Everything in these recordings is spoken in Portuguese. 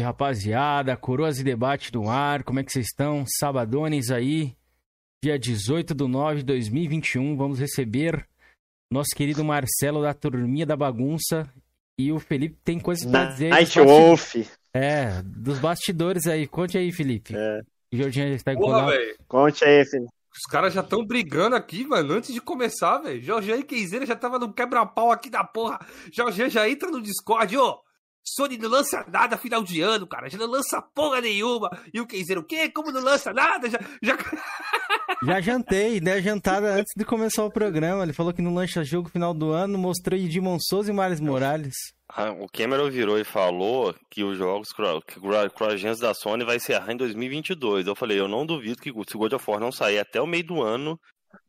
rapaziada. Coroas e debate no ar. Como é que vocês estão? Sabadones aí. Dia 18 de 9 de 2021. Vamos receber nosso querido Marcelo da Turminha da Bagunça. E o Felipe tem coisas pra dizer. Night Wolf. É, dos bastidores aí. Conte aí, Felipe. É. O Jorginho já está empolgado. Conte aí, Felipe. Os caras já estão brigando aqui, mano, antes de começar, velho. Jorge e Keizeira já tava no quebra-pau aqui da porra. Jorge já entra no Discord, ô. Sony não lança nada final de ano, cara. Já não lança porra nenhuma. E o Keizeiro, o quê? Como não lança nada? Já, já... já jantei, né? Jantada antes de começar o programa. Ele falou que não lança jogo final do ano. Mostrou Edmond Souza e Maris Morales. Ah, o Cameron virou e falou que os jogos Cross da Sony vai encerrar em 2022. Eu falei, eu não duvido que se o God of War não sair até o meio do ano,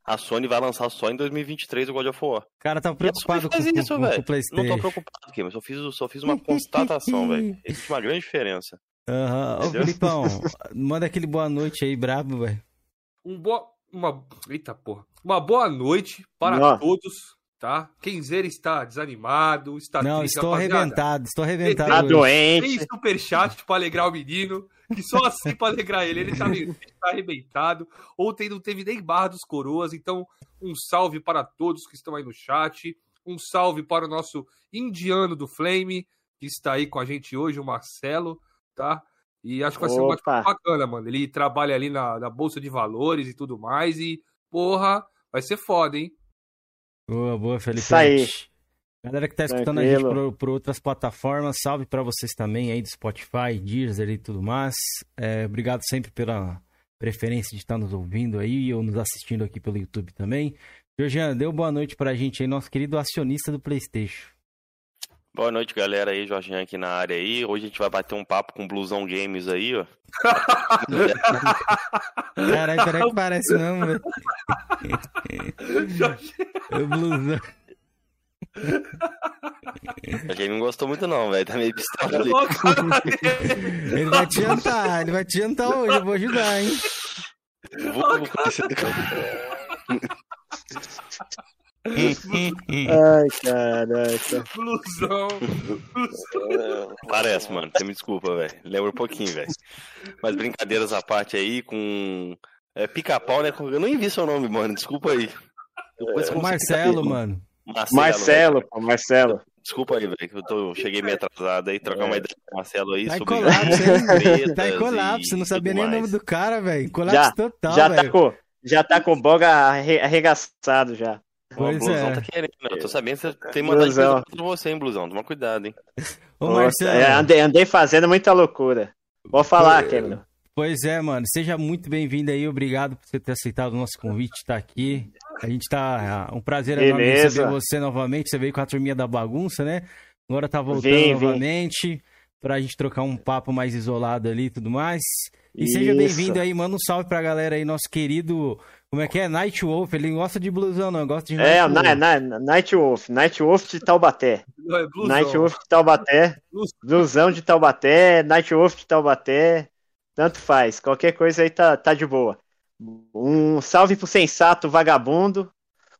a Sony vai lançar só em 2023 o God of War. Cara, tá preocupado com, isso, com, com, o PlayStation. Não tô preocupado aqui, mas só fiz, só fiz uma constatação, velho. Existe uma grande diferença. Aham. Uhum. Ô, Filipão, manda aquele boa noite aí, brabo, velho. Um boa. Uma. Eita porra. Uma boa noite para todos, tá? Kenzer está desanimado, está Não, triste, estou rapaziada. arrebentado, estou arrebentado. Tá doente. Tem superchat para alegrar o menino. que só assim para alegrar ele. Ele tá, ele tá arrebentado. Ontem não teve nem barra dos coroas. Então, um salve para todos que estão aí no chat. Um salve para o nosso indiano do Flame, que está aí com a gente hoje, o Marcelo, tá? E acho que vai ser uma bacana, mano. Ele trabalha ali na, na, Bolsa de Valores e tudo mais. E, porra, vai ser foda, hein? Boa, boa, Felipe. Isso aí. Galera que tá escutando Tranquilo. a gente por, por, outras plataformas, salve para vocês também aí do Spotify, Deezer e tudo mais. É, obrigado sempre pela preferência de estar nos ouvindo aí ou nos assistindo aqui pelo YouTube também. Georgiano, deu boa noite pra gente aí, nosso querido acionista do Playstation. Boa noite, galera aí, Jorginho aqui na área aí. Hoje a gente vai bater um papo com Blusão Games aí, ó. Caralho, peraí que parece não, velho. o Blusão... Ele não gostou muito não, velho. Tá meio pistola ali. ele vai te jantar, ele vai te jantar hoje, eu vou ajudar, hein? Vou, vou Ai, caraca. Blusão. Parece, mano. Você me desculpa, velho. Lembra um pouquinho, velho. Mas brincadeiras à parte aí, com. É, pica-pau, né? Eu nem vi seu nome, mano. Desculpa aí. É, Marcelo, mano. Marcelo, Marcelo, pô, Marcelo. Desculpa aí, velho, que eu tô, cheguei meio atrasado aí, trocar é. uma ideia com o Marcelo aí tá sobre. Em colapso, hein? tá em colapso, não sabia nem o nome do cara, velho. Colapso já, total, já Tá com, já tá com o boga arregaçado já. Pois o blusão é. tá querendo, né? Eu tô sabendo que você tem mandado coisa pra você, hein, blusão. Toma cuidado, hein. Ô, Marcelo. É, andei, andei fazendo muita loucura. Vou falar, Cameron. Pois é, mano. Seja muito bem-vindo aí. Obrigado por você ter aceitado o nosso convite, estar tá aqui. A gente tá. É um prazer enorme receber você novamente. Você veio com a turminha da bagunça, né? Agora tá voltando vim, novamente vim. pra gente trocar um papo mais isolado ali e tudo mais. E Isso. seja bem-vindo aí, manda um salve pra galera aí, nosso querido. Como é que é? Night Wolf. Ele gosta de blusão, não? Gosta de Night É, Wolf. Na, na, Night Wolf. Night Wolf de Taubaté. É Night Wolf de Taubaté. Blusão de Taubaté. Night Wolf de Taubaté. Tanto faz. Qualquer coisa aí tá, tá de boa. Um salve pro sensato vagabundo.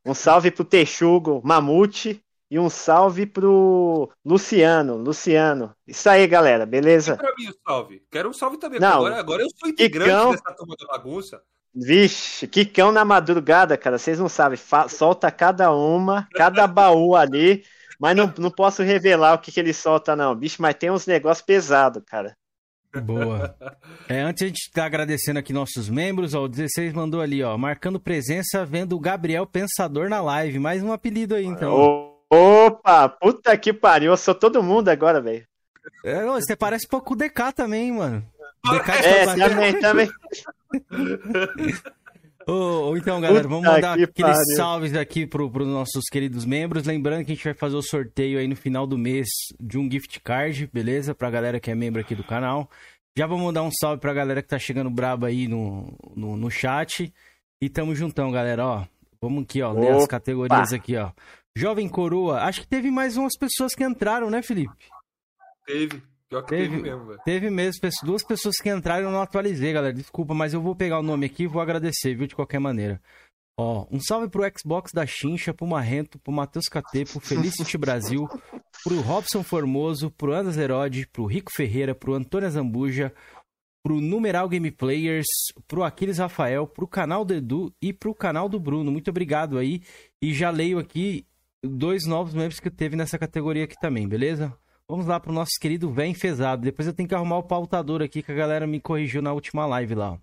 Um salve pro texugo mamute. E um salve pro Luciano. Luciano. Isso aí, galera. Beleza? E pra mim o salve. Quero um salve também. Não, agora, agora eu sou integrante Kikão, dessa turma da bagunça. Vixe, que cão na madrugada, cara. Vocês não sabem. solta cada uma, cada baú ali. Mas não, não posso revelar o que, que ele solta, não. Bicho, mas tem uns negócios pesados, cara. Boa. É, antes a gente tá agradecendo aqui nossos membros, ó, o 16 mandou ali, ó, marcando presença, vendo o Gabriel Pensador na live. Mais um apelido aí, então. Opa, puta que pariu, eu sou todo mundo agora, velho. É, você parece pouco o DK também, mano. DK é, também, também. Ou, então, galera, vamos mandar aqueles pariu. salves aqui para os nossos queridos membros. Lembrando que a gente vai fazer o sorteio aí no final do mês de um gift card, beleza? Pra galera que é membro aqui do canal. Já vou mandar um salve pra galera que tá chegando braba aí no, no, no chat. E tamo juntão, galera, ó. Vamos aqui, ó, ler as categorias aqui, ó. Jovem Coroa, acho que teve mais umas pessoas que entraram, né, Felipe? Teve. Pior que teve, teve mesmo, velho. Teve mesmo, duas pessoas que entraram eu não atualizei, galera. Desculpa, mas eu vou pegar o nome aqui e vou agradecer, viu, de qualquer maneira. Ó, um salve pro Xbox da Chincha, pro Marrento, pro Matheus KT, pro Felicity Brasil, pro Robson Formoso, pro Andas Herode, pro Rico Ferreira, pro Antônio Zambuja, pro Numeral Game Players, pro Aquiles Rafael, pro canal do Edu e pro canal do Bruno. Muito obrigado aí. E já leio aqui dois novos membros que teve nessa categoria aqui também, beleza? Vamos lá pro nosso querido Vem Fezado. Depois eu tenho que arrumar o pautador aqui que a galera me corrigiu na última live lá.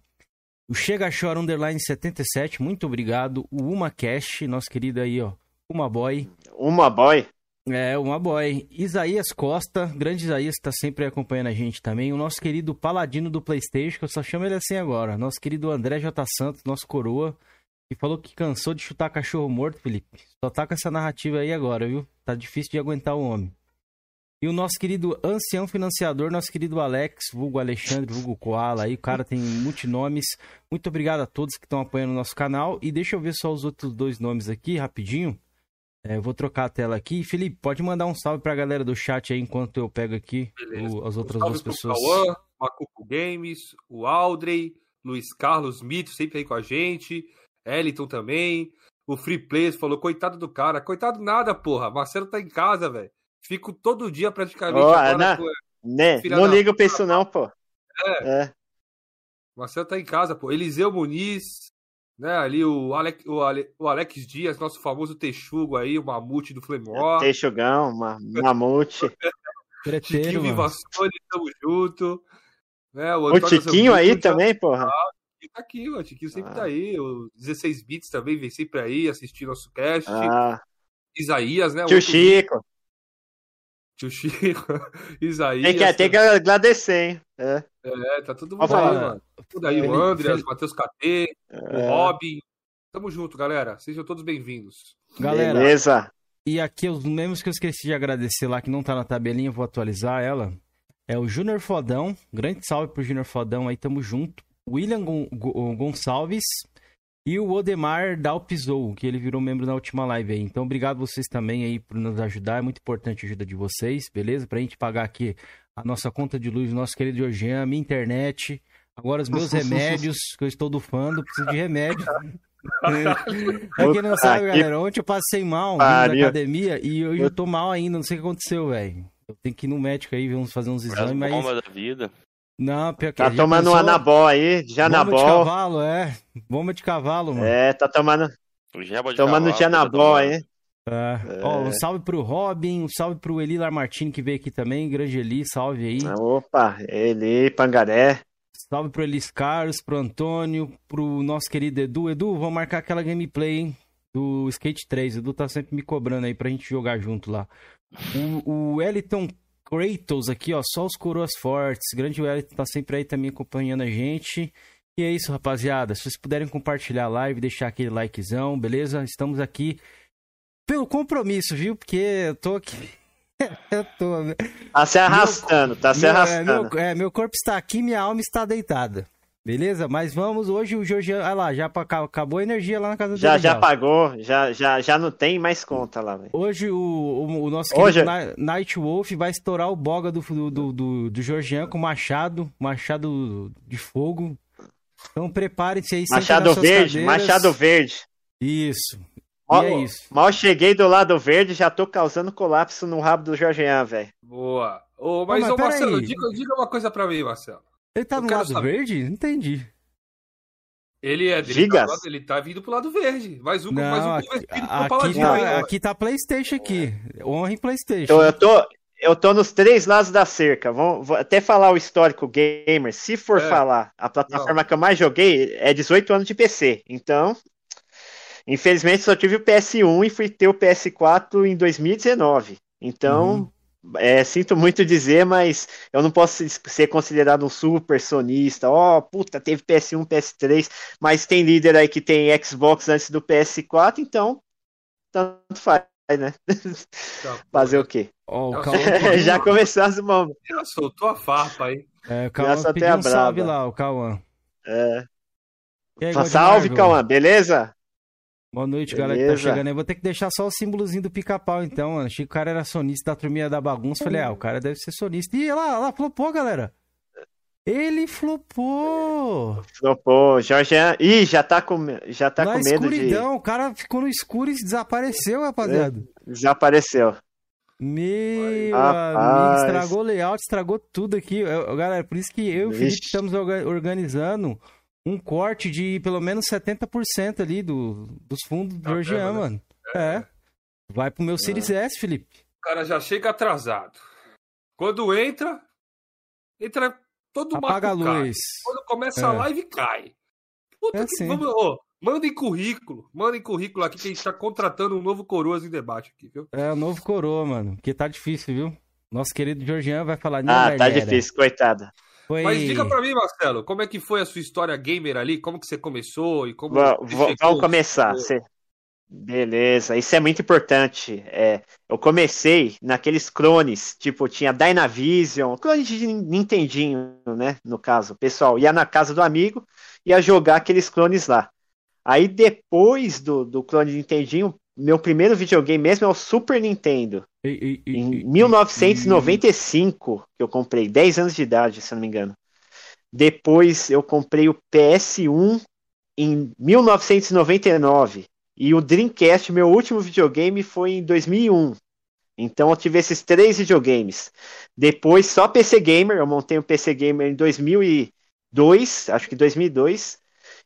O Chega Chora Underline 77, muito obrigado. O Uma Cash, nosso querido aí, ó. Uma Boy. Uma Boy? É, uma boy. Isaías Costa, grande Isaías, que tá sempre acompanhando a gente também. O nosso querido Paladino do PlayStation, que eu só chamo ele assim agora. Nosso querido André J. Santos, nosso coroa, que falou que cansou de chutar cachorro morto, Felipe. Só tá com essa narrativa aí agora, viu? Tá difícil de aguentar o homem. E o nosso querido ancião financiador, nosso querido Alex, vulgo Alexandre, vulgo Koala, aí o cara tem multinomes. Muito obrigado a todos que estão apoiando o nosso canal. E deixa eu ver só os outros dois nomes aqui, rapidinho. É, eu vou trocar a tela aqui. Felipe, pode mandar um salve pra galera do chat aí enquanto eu pego aqui o, as outras duas pessoas. Cauã, Macuco Games, o Aldrey, Luiz Carlos Mito, sempre aí com a gente. Eliton também. O Free Players falou, coitado do cara. Coitado nada, porra. Marcelo tá em casa, velho. Fico todo dia praticamente. Oh, agora, não, né? não liga pra isso não, pô. É. é. Marcelo tá em casa, pô. Eliseu Muniz, né? Ali o, Alex, o, Ale, o Alex Dias, nosso famoso texugo aí, o mamute do Flemor. Texugão, ma, mamute. Chiquinho Vivassone, tamo junto. Né? O, o Tiquinho aí tá... também, porra. Ah, tá aqui, o Tiquinho sempre ah. tá aí. O 16 Bits também vem sempre aí assistir nosso cast. Ah. Isaías, né? Tio Chico. Tio Chico, Isaías. Tem que, tem que agradecer, hein? É. é, tá todo mundo aí, mano. Tudo aí, o Andreas, o Matheus KT, é. o Robin. Tamo junto, galera. Sejam todos bem-vindos. Galera. Beleza. E aqui, os membros que eu esqueci de agradecer lá, que não tá na tabelinha, vou atualizar ela. É o Júnior Fodão. Grande salve pro Júnior Fodão aí, tamo junto. William Gonçalves. E o Odemar Dalpizou, que ele virou membro na última live aí. Então, obrigado vocês também aí por nos ajudar. É muito importante a ajuda de vocês, beleza? Pra gente pagar aqui a nossa conta de luz, nosso querido Georgian, minha internet. Agora os meus remédios, que eu estou dufando, preciso de remédio. pra quem não sabe, galera, ontem eu passei mal na academia e hoje eu tô mal ainda, não sei o que aconteceu, velho. Eu tenho que ir no médico aí, vamos fazer uns exames, mas... Bomba da vida. Não, pior que Tá tomando pensou... um anabol aí, janabol. Bomba de cavalo, é. Bomba de cavalo, mano. É, tá tomando. Tomando cavalo, janabol aí. É. É. Ó, um salve pro Robin, um salve pro Eli Lamartine que veio aqui também. Grande Eli, salve aí. Opa, Eli, Pangaré. Salve pro Elis Carlos, pro Antônio, pro nosso querido Edu. Edu, vamos marcar aquela gameplay, hein? Do Skate 3. Edu tá sempre me cobrando aí pra gente jogar junto lá. O, o Eliton Kratos aqui, ó, só os coroas fortes. Grande Wellington tá sempre aí também acompanhando a gente. E é isso, rapaziada. Se vocês puderem compartilhar a live, deixar aquele likezão, beleza? Estamos aqui pelo compromisso, viu? Porque eu tô aqui. eu tô. Tá se arrastando, meu... tá se arrastando. É meu, é, meu corpo está aqui, minha alma está deitada. Beleza? Mas vamos hoje o Jorge, olha lá, já acabou a energia lá na casa já, dele. Já, já pagou, já, já, já não tem mais conta lá, velho. Hoje o, o, o nosso hoje... Night Wolf vai estourar o boga do, do, do, do com machado, machado de fogo. Então preparem-se aí. Machado verde, cadeiras. machado verde. Isso. Mal, é isso. Mal cheguei do lado verde, já tô causando colapso no rabo do Georgian, velho. Boa. Ô, mas, ô, mas Marcelo, diga, diga uma coisa pra mim, Marcelo. Ele tá no lado saber. verde? Entendi. Ele é. Ele tá, ele tá, vindo pro lado verde. Mais um, não, mais um aqui, aqui, tá, aqui tá PlayStation aqui. Honra em PlayStation. Então, eu tô, eu tô nos três lados da cerca. Vou, vou até falar o histórico gamer. Se for é. falar, a plataforma não. que eu mais joguei é 18 anos de PC. Então, infelizmente só tive o PS1 e fui ter o PS4 em 2019. Então, uhum. É, sinto muito dizer, mas eu não posso ser considerado um super sonista. Ó, oh, puta, teve PS1, PS3, mas tem líder aí que tem Xbox antes do PS4, então tanto faz, né? Tá, Fazer o quê? Oh, o Já começou as mãos. Já soltou a farpa aí. É, o Cauã pediu um salve lá, o Cauã. É. Aí, salve, Cauã, beleza? Boa noite, Beleza. galera que tá chegando aí. Vou ter que deixar só o símbolozinho do pica-pau, então, mano. Achei que o cara era sonista da turminha da bagunça. Falei, ah, o cara deve ser sonista. E lá, lá, pô, galera. Ele flopou! Flopou. Jorge. Ih, já tá com, já tá Na com medo escuridão, de. O cara ficou no escuro e desapareceu, rapaziada. É, desapareceu. Meu amigo, estragou o layout, estragou tudo aqui. Eu, galera, por isso que eu e o Felipe estamos organizando um corte de pelo menos 70% ali do, dos fundos do Georgian, né? mano. É. é. Vai pro meu é. Series S, Felipe. O cara já chega atrasado. Quando entra, entra todo mundo. Apaga a luz. Quando começa é. a live, cai. Puta é que, assim. vamos, oh, Mandem currículo, mandem currículo aqui que a gente tá contratando um novo Coroas em debate aqui, viu? É, o novo Coroa, mano. Porque tá difícil, viu? Nosso querido Georgian vai falar. Ah, tá difícil, coitada. Foi... Mas diga pra mim, Marcelo, como é que foi a sua história gamer ali? Como que você começou e como. vamos começar. Você... Beleza, isso é muito importante. É, eu comecei naqueles clones, tipo, tinha Dynavision, clone de Nintendinho, né? No caso, o pessoal ia na casa do amigo, ia jogar aqueles clones lá. Aí depois do, do clone de Nintendinho, meu primeiro videogame mesmo é o Super Nintendo. E, e, em 1995 que eu comprei, 10 anos de idade, se não me engano. Depois eu comprei o PS1 em 1999. E o Dreamcast, meu último videogame, foi em 2001. Então eu tive esses três videogames. Depois só PC Gamer, eu montei o um PC Gamer em 2002, acho que 2002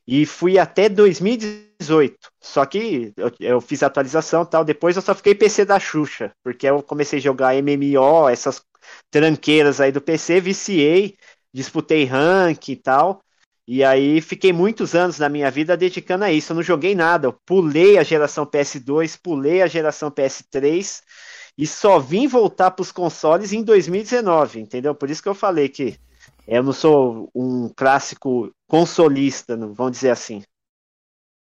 e fui até 2018. Só que eu, eu fiz atualização tal. Depois eu só fiquei PC da Xuxa, porque eu comecei a jogar MMO, essas tranqueiras aí do PC, viciei, disputei rank e tal. E aí fiquei muitos anos na minha vida dedicando a isso. Eu não joguei nada. Eu pulei a geração PS2, pulei a geração PS3 e só vim voltar para os consoles em 2019, entendeu? Por isso que eu falei que eu não sou um clássico consolista, vamos dizer assim.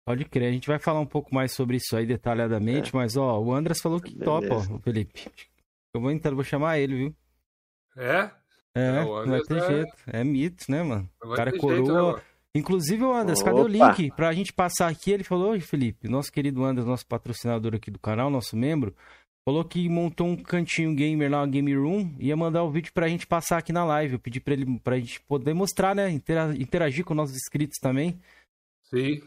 Pode crer, a gente vai falar um pouco mais sobre isso aí detalhadamente, é. mas ó, o Andras falou que Beleza. topa, ó, Felipe. Eu vou entrar, vou chamar ele, viu? É? É, é não vai ter é... jeito. É mito, né, mano? o cara coroa. Jeito, Inclusive, o Andras, cadê o link pra gente passar aqui? Ele falou, Felipe, nosso querido Andras, nosso patrocinador aqui do canal, nosso membro, Falou que montou um cantinho gamer lá, uma game room, ia mandar o vídeo pra gente passar aqui na live. Eu pedi pra ele pra gente poder mostrar, né? Interagir com nossos inscritos também. Sim.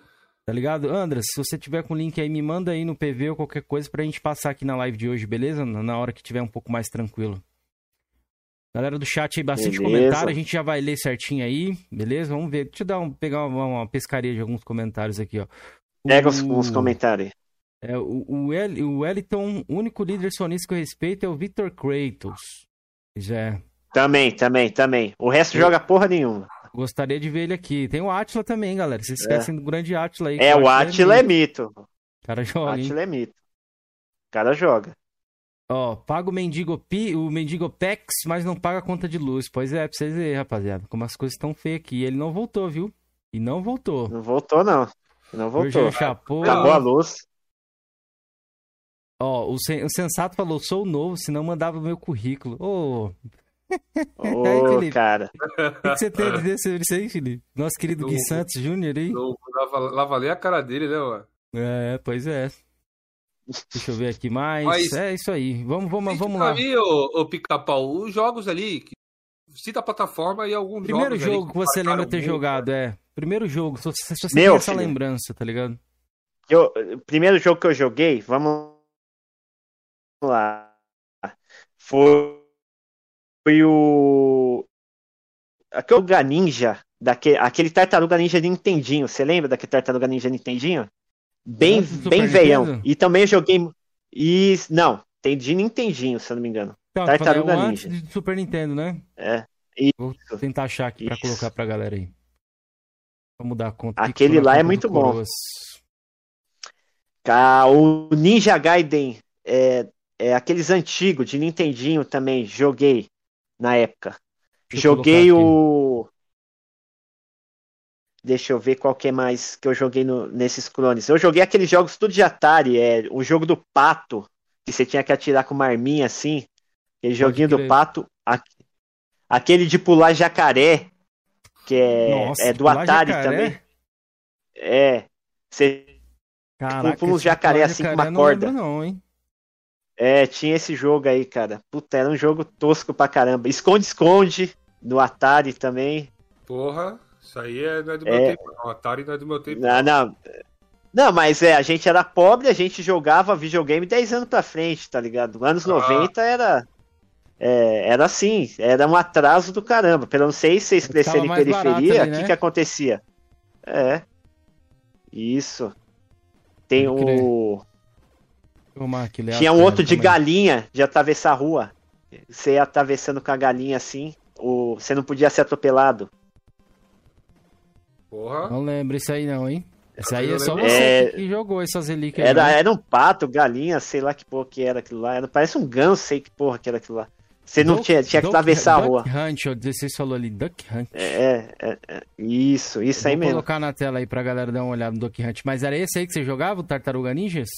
Tá ligado? Andras, se você tiver com o link aí, me manda aí no PV ou qualquer coisa pra gente passar aqui na live de hoje, beleza? Na hora que tiver um pouco mais tranquilo. Galera do chat aí, bastante beleza. comentário, a gente já vai ler certinho aí, beleza? Vamos ver. Deixa eu dar um, pegar uma, uma pescaria de alguns comentários aqui, ó. Pega os, os comentários. É, o, o, El, o Eliton, o único líder sonista que eu respeito é o Victor Kratos. Já. É. Também, também, também. O resto eu... joga porra nenhuma. Gostaria de ver ele aqui. Tem o Atila também, galera. Vocês esquecem é. do grande Atila aí. É, o Atila é mito. O cara joga. O Atila é mito. O cara joga. Ó, paga o mendigo, Pi, o mendigo Pex, mas não paga a conta de luz. Pois é, pra vocês verem, rapaziada. Como as coisas estão feias aqui. Ele não voltou, viu? E não voltou. Não voltou, não. Não voltou. Acabou a luz. Ó, o, sen o Sensato falou, sou novo, senão mandava o meu currículo. Ô... Oh. Ô, aí, cara. O que, você tem a dizer sobre isso aí, Felipe? Nosso querido Gui Santos Júnior aí. Lavalei a cara dele, né, mano? É, pois é. Deixa eu ver aqui mais. Mas, é isso aí. Vamos, vamos, vamos lá. Mim, ô, ô Pica-Pau, os jogos ali, cita a plataforma e algum Primeiro jogo que, que você lembra ter jogado, é. Primeiro jogo, se você, se você Meu, tem essa filho. lembrança, tá ligado? Eu, primeiro jogo que eu joguei, vamos lá. Foi, foi o. Aquele Ninja, daquele, aquele tartaruga ninja de Nintendinho. Você lembra daquele tartaruga ninja Nintendinho? Bem, bem veião. E também eu joguei. E, não, tem de Nintendinho, se eu não me engano. Então, tartaruga é Ninja. de Super Nintendo, né? É. Isso. Vou tentar achar aqui para colocar pra galera aí. Vamos dar conta. Aquele lá é muito bom. O Ninja Gaiden é, é, aqueles antigos de Nintendinho também joguei na época. Deixa joguei o. Deixa eu ver qual que é mais que eu joguei no, nesses clones. Eu joguei aqueles jogos tudo de Atari, é o jogo do pato, que você tinha que atirar com uma arminha assim. Aquele joguinho do pato. Aquele de pular jacaré, que é, Nossa, é do Atari jacaré? também. É. Você Caraca, pula um jacaré assim com uma corda. Não, hein? É, tinha esse jogo aí, cara. Puta, era um jogo tosco pra caramba. Esconde-esconde no Atari também. Porra, isso aí é, não é do meu é... tempo, não. Atari não é do meu tempo. Não, não. Não, mas é, a gente era pobre, a gente jogava videogame 10 anos pra frente, tá ligado? Anos ah. 90 era. É, era assim, era um atraso do caramba. Pelo não sei se vocês cresceram em periferia, o né? que, que acontecia? É. Isso. Tem o. Tinha um outro de galinha de atravessar a rua. Você ia atravessando com a galinha assim, o... você não podia ser atropelado. Porra. Não lembro isso aí não, hein? Isso aí é só você é... que jogou essas relíquias. Era, era um pato, galinha, sei lá que porra que era aquilo lá. Era, parece um ganso, sei que porra que era aquilo lá. Você não Duck, tinha, tinha que atravessar Duck a rua. Duck Hunt, vocês falou ali, Duck Hunt. É, é, é isso, isso aí mesmo. Vou colocar na tela aí pra galera dar uma olhada no Duck Hunt. Mas era esse aí que você jogava, o Tartaruga Ninjas?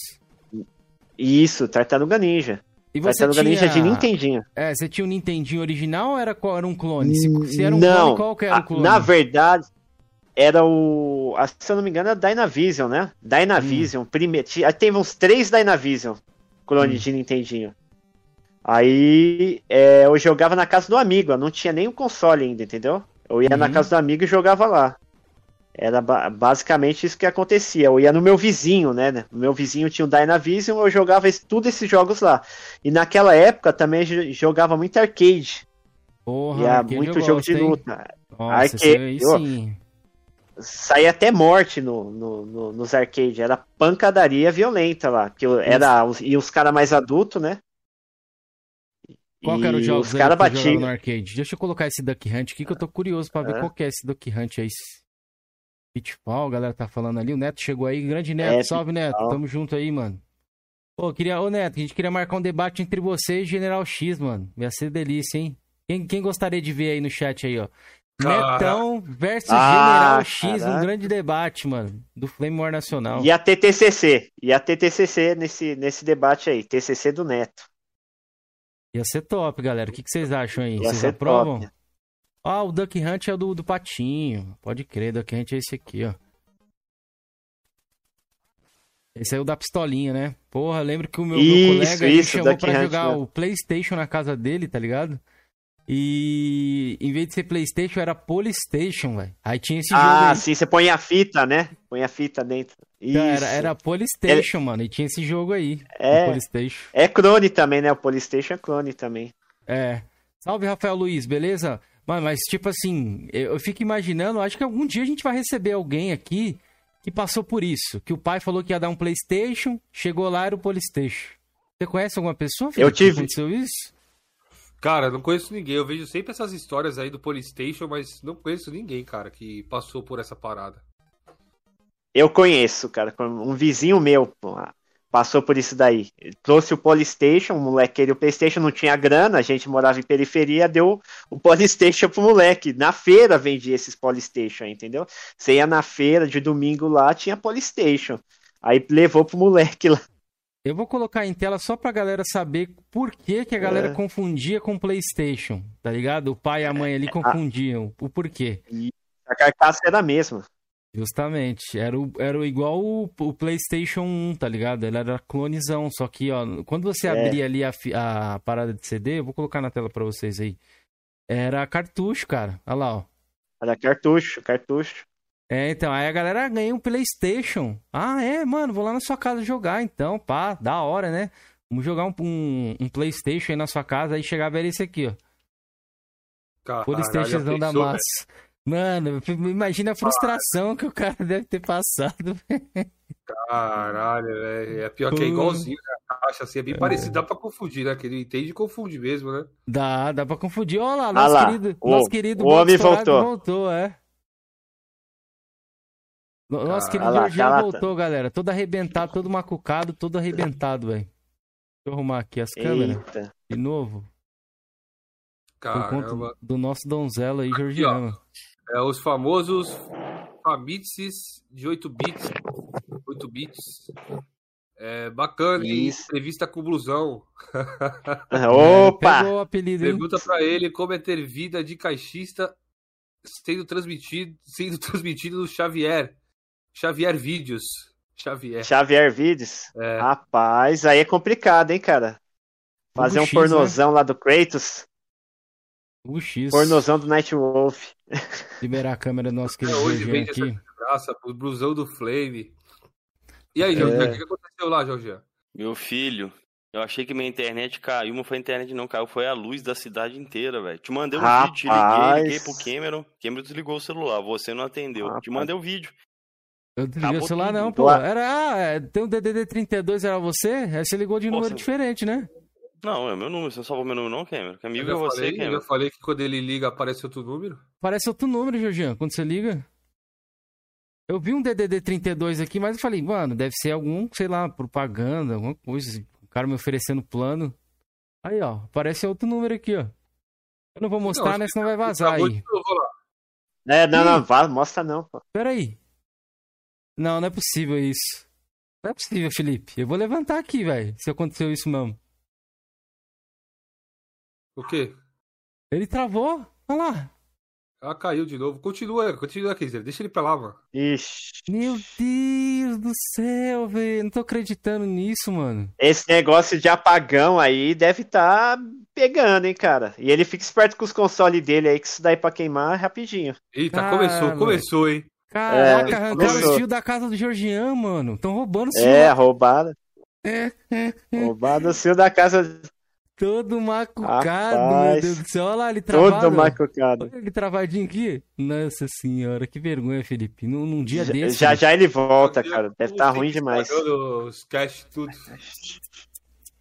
Isso, Tartaruga Ninja. E você Tartaruga tinha... Ninja de Nintendinho. É, você tinha o um Nintendinho original ou era, era um clone? Se, se era um não, clone, qual que era o clone? Na verdade, era o. Se eu não me engano, era Dynavision, né? Dynavision. Hum. Prime... Teve uns três Dynavision clone hum. de Nintendinho. Aí é, eu jogava na casa do amigo, eu não tinha nem o console ainda, entendeu? Eu ia uhum. na casa do amigo e jogava lá. Era ba basicamente isso que acontecia. Eu ia no meu vizinho, né? O meu vizinho tinha o Dynavision, eu jogava esse, tudo esses jogos lá. E naquela época também jogava muito arcade. Porra, ia muito jogo gosto, de luta. Nossa, arcade, sim saía até morte no, no, no, nos arcades. Era pancadaria violenta lá. Que era, e os caras mais adultos, né? Qual que era o jogo os cara batiam no arcade? Deixa eu colocar esse Duck Hunt aqui que eu tô curioso pra ver qual que é esse Duck Hunt aí. Pitfall, a galera tá falando ali. O Neto chegou aí. Grande Neto, é, salve Neto. Tamo junto aí, mano. Pô, queria... Ô Neto, a gente queria marcar um debate entre você e General X, mano. Ia ser delícia, hein? Quem, quem gostaria de ver aí no chat aí, ó? Netão versus ah, General X, um grande debate, mano, do Flame War Nacional. E a TTCC, e a TTCC nesse, nesse debate aí, TCC do Neto. Ia ser top, galera. O que, que vocês acham aí? Ia vocês aprovam? Top. Ah, o Duck Hunt é do, do Patinho. Pode crer, Duck Hunt é esse aqui, ó. Esse é o da pistolinha, né? Porra, lembro que o meu, isso, meu colega isso, chamou Duck pra Hunt, jogar né? o Playstation na casa dele, tá ligado? E em vez de ser PlayStation, era Polystation, velho. Aí tinha esse ah, jogo. Ah, sim, você põe a fita, né? Põe a fita dentro. Isso. Era, era Polystation, é... mano. E tinha esse jogo aí. É. Polystation. É clone também, né? O Polystation é clone também. É. Salve, Rafael Luiz, beleza? Mano, mas tipo assim, eu fico imaginando, acho que algum dia a gente vai receber alguém aqui que passou por isso. Que o pai falou que ia dar um PlayStation, chegou lá era o Polystation. Você conhece alguma pessoa? Filho, eu tive. Que aconteceu isso? Cara, não conheço ninguém. Eu vejo sempre essas histórias aí do Polystation, mas não conheço ninguém, cara, que passou por essa parada. Eu conheço, cara. Um vizinho meu passou por isso daí. trouxe o Polystation, o moleque queria o Playstation, não tinha grana, a gente morava em periferia, deu o Polystation pro moleque. Na feira vendia esses Polystation, entendeu? Você ia na feira de domingo lá, tinha Polystation. Aí levou pro moleque lá. Eu vou colocar em tela só pra galera saber por que, que a galera é. confundia com PlayStation, tá ligado? O pai e a mãe ali confundiam. O porquê. E a carcaça era a mesma. Justamente. Era, o, era igual o, o, PlayStation 1, tá ligado? Ele era clonezão. Só que, ó, quando você é. abria ali a, a parada de CD, eu vou colocar na tela pra vocês aí. Era cartucho, cara. Olha lá, ó. Era cartucho, cartucho. É, então, aí a galera ganha um PlayStation. Ah, é, mano, vou lá na sua casa jogar, então, pá, da hora, né? Vamos jogar um, um, um PlayStation aí na sua casa, aí chegava era esse aqui, ó. Caralho, PlayStation da massa. Mano, imagina a frustração que o cara deve ter passado. Caralho, velho. É pior que é igualzinho, né? A caixa assim, é bem é. parecido. Dá pra confundir, né? Que ele entende e confunde mesmo, né? Dá, dá pra confundir. Olha lá, nosso ah lá, querido, o, nosso querido o homem voltou. voltou, é. Nossa, querido Jorginho voltou, galera. Todo arrebentado, todo macucado, todo arrebentado, velho. Deixa eu arrumar aqui as câmeras. Eita. De novo. Caramba. Por conta do nosso donzelo aí, Georgiano. É os famosos Famitsis de 8 bits. 8 bits. É bacana, hein? Entrevista com o blusão. Opa! Pegou o apelido, Pergunta pra ele como é ter vida de caixista sendo transmitido, sendo transmitido no Xavier. Xavier Vídeos. Xavier. Xavier Vídeos? É. Rapaz, aí é complicado, hein, cara? Fazer um X, né? pornozão né? lá do Kratos. O X. Pornozão do Nightwolf. Liberar a câmera do nosso querido é, hoje vem aqui. Graça, o blusão do Flame. E aí, Jorge, é. o que aconteceu lá, Jorge? Meu filho, eu achei que minha internet caiu, mas foi a internet não caiu, foi a luz da cidade inteira, velho. Te mandei um Rapaz. vídeo, te liguei, liguei pro Cameron, Cameron desligou o celular, você não atendeu. Rapaz. Te mandei o vídeo. Eu desliguei o celular não, pô. Era, ah, é, tem um DDD 32, era você? Aí você ligou de número diferente, né? Não, é meu número, você não salvou meu número não, Cameron? Que amigo é você, falei, Cameron. Eu falei que quando ele liga aparece outro número. Aparece outro número, Jorginho, quando você liga. Eu vi um DDD 32 aqui, mas eu falei, mano, deve ser algum, sei lá, propaganda, alguma coisa. O cara me oferecendo plano. Aí, ó, aparece outro número aqui, ó. Eu não vou mostrar, não, né? Senão vai vazar aí. É, não, não, não, mostra não, pô. Pera aí. Não, não é possível isso. Não é possível, Felipe. Eu vou levantar aqui, velho, se aconteceu isso mesmo. O quê? Ele travou. Olha lá. Ela caiu de novo. Continua, continua, Kaiser. Deixa ele pra lá, mano. Ixi. Meu Deus do céu, velho. Não tô acreditando nisso, mano. Esse negócio de apagão aí deve estar tá pegando, hein, cara. E ele fica esperto com os consoles dele aí, que isso daí pra queimar rapidinho. Eita, cara, começou, começou, hein. Caraca, é, arrancaram os fios da casa do Georgian, mano. Estão roubando fios. É, roubado. É, é, é. Roubado o fio da casa Todo macucado, Rapaz, meu Deus do céu. Olha lá, ele travado. Todo macucado. Olha ele travadinho aqui. Nossa senhora, que vergonha, Felipe. Num, num dia já, desse. Já já ele volta, cara. Deve estar tá ruim demais. Os cash tudo.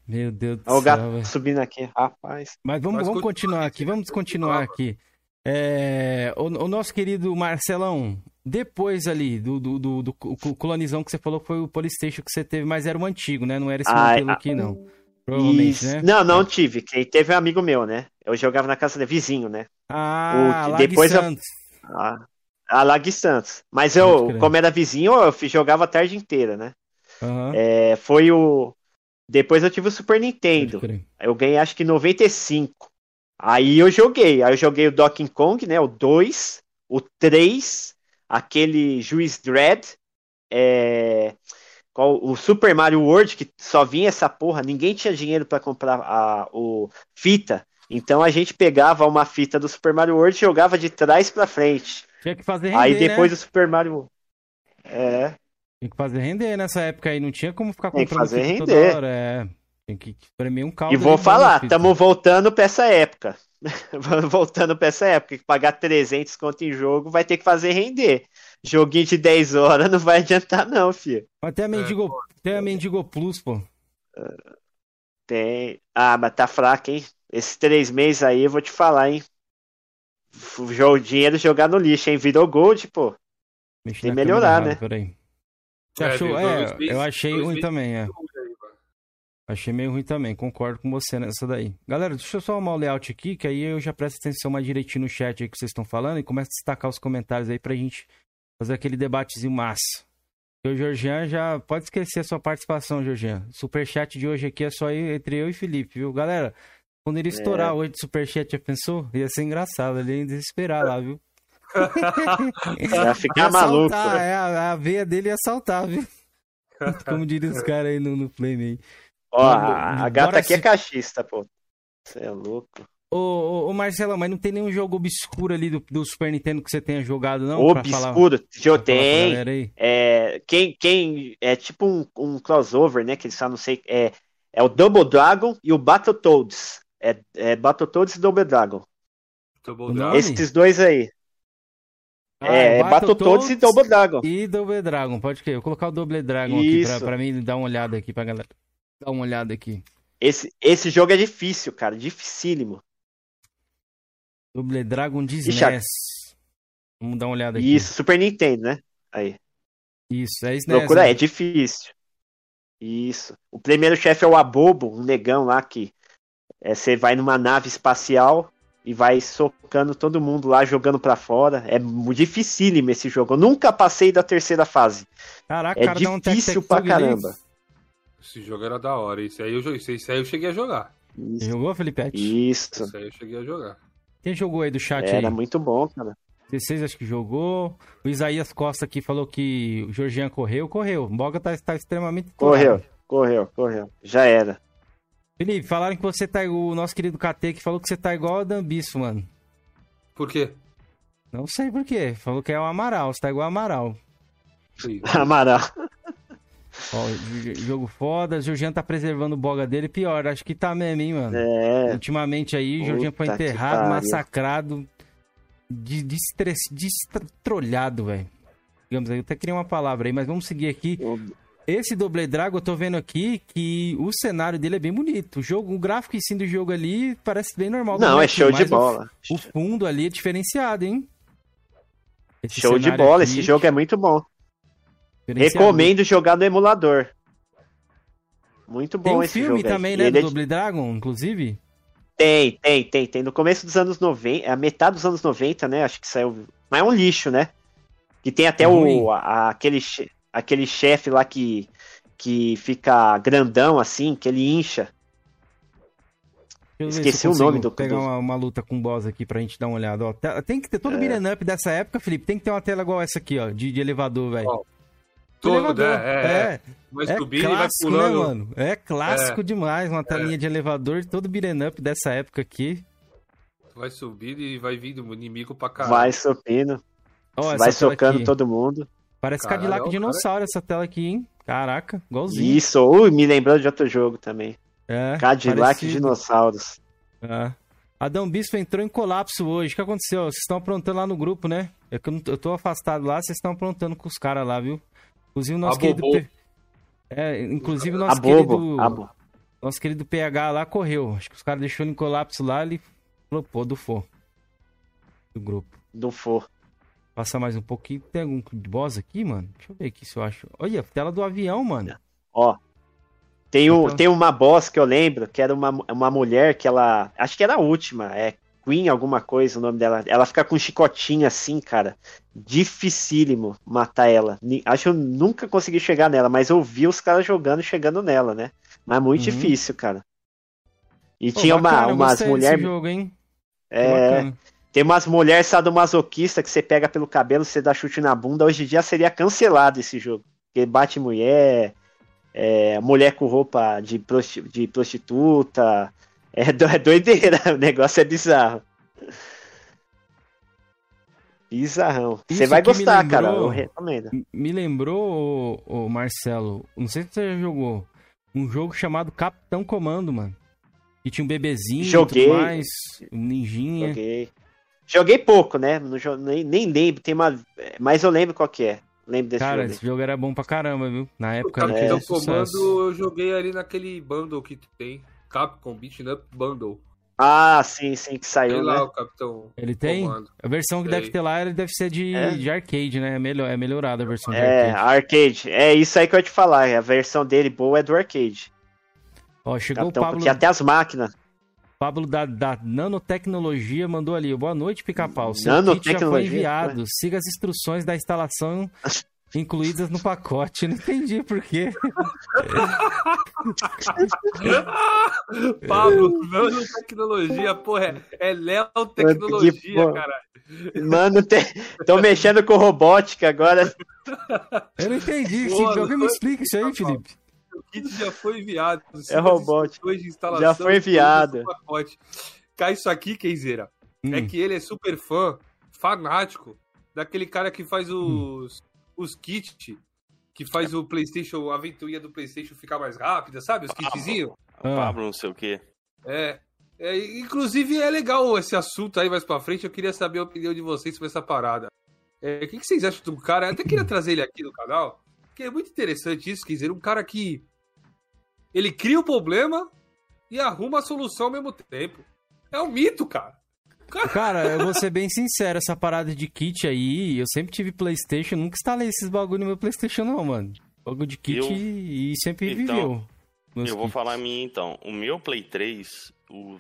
Meu Deus do céu. Olha o gato véio. subindo aqui, rapaz. Mas vamos, Mas vamos continuar aqui, vamos continuar aqui. É, o, o, nosso querido Marcelão, depois ali do, do, do, do, colonizão que você falou que foi o Polystation que você teve, mas era o antigo, né? Não era esse ah, modelo aqui, não. Provavelmente, né? Não, não tive. Quem teve um amigo meu, né? Eu jogava na casa do vizinho, né? Ah, o, depois Santos. Eu, a, a Lag Santos. Mas eu, como era vizinho, eu jogava a tarde inteira, né? Uhum. É, foi o. Depois eu tive o Super Nintendo. Eu ganhei acho que 95. Aí eu joguei. Aí eu joguei o Donkey Kong, né? O 2, o 3, aquele Juiz Dread. É o Super Mario World, que só vinha essa porra, ninguém tinha dinheiro para comprar a o fita. Então a gente pegava uma fita do Super Mario World e jogava de trás para frente. Tinha que fazer render, Aí depois né? do Super Mario É. Tinha que fazer render nessa época aí, não tinha como ficar comprando Tem que fazer render. Hora, é. Tem que espremer um caldo. E vou falar, estamos voltando para essa época. voltando para essa época, que pagar 300 conto em jogo vai ter que fazer render. Joguinho de 10 horas não vai adiantar, não, filho. Mas tem a Mendigo, é, tem a Mendigo Plus, pô. Tem. Ah, mas tá fraco, hein? Esses três meses aí eu vou te falar, hein? O dinheiro jogar no lixo, hein? Virou gold, pô. Mexi tem que melhorar, né? Peraí. Você é, achou? É, eu achei ruim também, é. Achei meio ruim também, concordo com você nessa daí. Galera, deixa eu só arrumar o layout aqui, que aí eu já presto atenção mais direitinho no chat aí que vocês estão falando e começo a destacar os comentários aí pra gente fazer aquele debatezinho massa. E o Georgian já pode esquecer a sua participação, Georgian. Superchat de hoje aqui é só entre eu e Felipe, viu? Galera, quando ele estourar é. hoje de superchat, já pensou? Ia ser engraçado, ele ia desesperar lá, viu? Ia ficar maluco. Saltar, é, a, a veia dele ia saltar, viu? Como diriam os caras aí no, no Flame aí. Ó, a, a gata aqui se... é cachista, pô. Você é louco. Ô, ô, ô, Marcelo, mas não tem nenhum jogo obscuro ali do, do Super Nintendo que você tenha jogado, não? Obscuro? Eu tenho. É, quem, quem é tipo um, um crossover, né? Que eles só não sei. É, é o Double Dragon e o Battletoads. É, é Battletoads e Double Dragon. Double Dragon. Esses dois aí. Ah, é, é Battletoads e Double Dragon. E Double Dragon, pode crer. Eu vou colocar o Double Dragon Isso. aqui pra, pra mim dar uma olhada aqui pra galera. Dar uma olhada aqui. Esse, esse jogo é difícil, cara. Dificílimo. Double Dragon de SNES. Vamos dar uma olhada aqui. Isso, Super Nintendo, né? Aí. Isso, é SNES. Procura, né? é difícil. Isso. O primeiro chefe é o Abobo, um negão lá que é, você vai numa nave espacial e vai socando todo mundo lá, jogando para fora. É dificílimo esse jogo. Eu nunca passei da terceira fase. Caraca, é cara, difícil um pra caramba. Esse jogo era da hora. Esse aí eu, aí eu cheguei a jogar. Isso. Jogou, Felipe? Isso. Esse aí eu cheguei a jogar. Quem jogou aí do chat Era aí? Era muito bom, cara. 16 acho que jogou. O Isaías Costa aqui falou que o Georgian correu, correu. O Boga tá, tá extremamente Correu, correu, correu. Já era. Felipe, falaram que você tá. O nosso querido KT que falou que você tá igual ao Dambiço, mano. Por quê? Não sei por quê. Falou que é o Amaral, você tá igual Amaral. Amaral. Ó, jogo foda, o Jorginho tá preservando o boga dele, pior, acho que tá mesmo, hein, mano. É. Ultimamente aí, o Jorginho foi enterrado, massacrado, destrolhado, velho. Digamos aí, eu até queria uma palavra aí, mas vamos seguir aqui. Esse Double Dragon, eu tô vendo aqui que o cenário dele é bem bonito. O jogo, o gráfico em si do jogo ali parece bem normal. Não, é show de bola. O, o, fundo ali é diferenciado, hein? Esse show de bola, aqui... esse jogo é muito bom. Recomendo jogar no emulador. Muito bom esse jogo. Tem um filme também, né, do é Double Dragon, inclusive? Tem, tem, tem. Tem no começo dos anos 90, a metade dos anos 90, né? Acho que saiu. Mas é um lixo, né? Que tem até é o, a, aquele, aquele chefe lá que, que fica grandão assim, que ele incha. Esqueci o nome do pegar uma, uma, luta com boss aqui pra gente dar uma olhada. Ó, tem que ter todo é. o up dessa época, Felipe. Tem que ter uma tela igual essa aqui, ó, de, de elevador, velho. Todo, é, é, é. Vai é subindo clássico, vai né, pulando. Né, mano? É clássico é. demais, uma telinha é. de elevador, todo beat'em up dessa época aqui. Vai subindo e vai vindo o inimigo pra caralho. Vai subindo. Oh, vai socando aqui. todo mundo. Parece Caralho, Cadillac Dinossauro essa tela aqui, hein? Caraca, igualzinho. Isso, me lembrando de outro jogo também. É, Cadillac parecido. Dinossauros. É. Adão Bispo entrou em colapso hoje. O que aconteceu? Vocês estão aprontando lá no grupo, né? É eu, eu tô afastado lá, vocês estão aprontando com os caras lá, viu? Inclusive o nosso querido. É, inclusive nosso querido. Nosso querido PH lá correu. Acho que os caras deixou ele em colapso lá, ele flopou do for. Do grupo. Do for. Passar mais um pouquinho. Tem algum boss aqui, mano? Deixa eu ver aqui se eu acho. Olha, tela do avião, mano. Ó. Tem, um, então... tem uma boss que eu lembro, que era uma, uma mulher que ela. Acho que era a última. É Queen, alguma coisa, o nome dela. Ela fica com um chicotinho assim, cara. Dificílimo matar ela. Acho que eu nunca consegui chegar nela, mas eu vi os caras jogando chegando nela, né? Mas muito uhum. difícil, cara. E Pô, tinha bacana, uma, umas mulheres. É. Tem umas mulheres sadomasoquistas que você pega pelo cabelo, você dá chute na bunda. Hoje em dia seria cancelado esse jogo. Porque bate mulher, é, mulher com roupa de, prosti de prostituta. É, do é doideira, o negócio é bizarro. Bizarrão. Você vai gostar, lembrou, cara. Eu recomendo. Me lembrou, o Marcelo, não sei se você já jogou, um jogo chamado Capitão Comando, mano. Que tinha um bebezinho Joguei. tudo mais, um ninjinha. Joguei. Joguei pouco, né? Não, nem, nem lembro, tem uma. Mas eu lembro qual que é. Lembro desse Cara, jogo. esse jogo era bom pra caramba, viu? Na época o Capitão é. Comando eu joguei ali naquele bundle que tem. Capcom Beating Up Bundle. Ah, sim, sim, que saiu, lá, né? o Capitão Ele tem? Comando. A versão que tem. deve ter lá, ele deve ser de, é. de arcade, né? É, melhor, é melhorada a versão é, de arcade. arcade. É isso aí que eu ia te falar. A versão dele boa é do arcade. Ó, chegou Capitão, o Pablo... Porque até as máquinas. Pablo da, da Nanotecnologia mandou ali. Boa noite, pica-pau. Seu kit já foi enviado. Siga as instruções da instalação incluídas no pacote. Não entendi por quê. Pablo, nanotecnologia, porra, é Léo Tecnologia, caralho. Mano, tô mexendo com robótica agora. Eu não entendi. Porra, Alguém me explica isso aí, Felipe o kit já foi enviado. É robótico. Já foi enviado. Cai isso aqui, Keizeira. É hum. É que ele é super fã, fanático, daquele cara que faz os, hum. Os kits, que faz o PlayStation, a aventurinha do PlayStation ficar mais rápida, sabe? Os kitzinhos. Pablo, não sei o quê. É. é. Inclusive, é legal esse assunto aí mais pra frente. Eu queria saber a opinião de vocês sobre essa parada. É, o que, que vocês acham do cara? Eu até queria trazer ele aqui no canal. Porque é muito interessante isso, quer dizer, um cara que ele cria o problema e arruma a solução ao mesmo tempo. É um mito, cara. Cara, eu vou ser bem sincero, essa parada de kit aí, eu sempre tive Playstation, nunca instalei esses bagulho no meu Playstation não, mano. Bagulho de kit eu... e sempre então, viveu. Eu kits. vou falar a minha então. O meu Play 3, o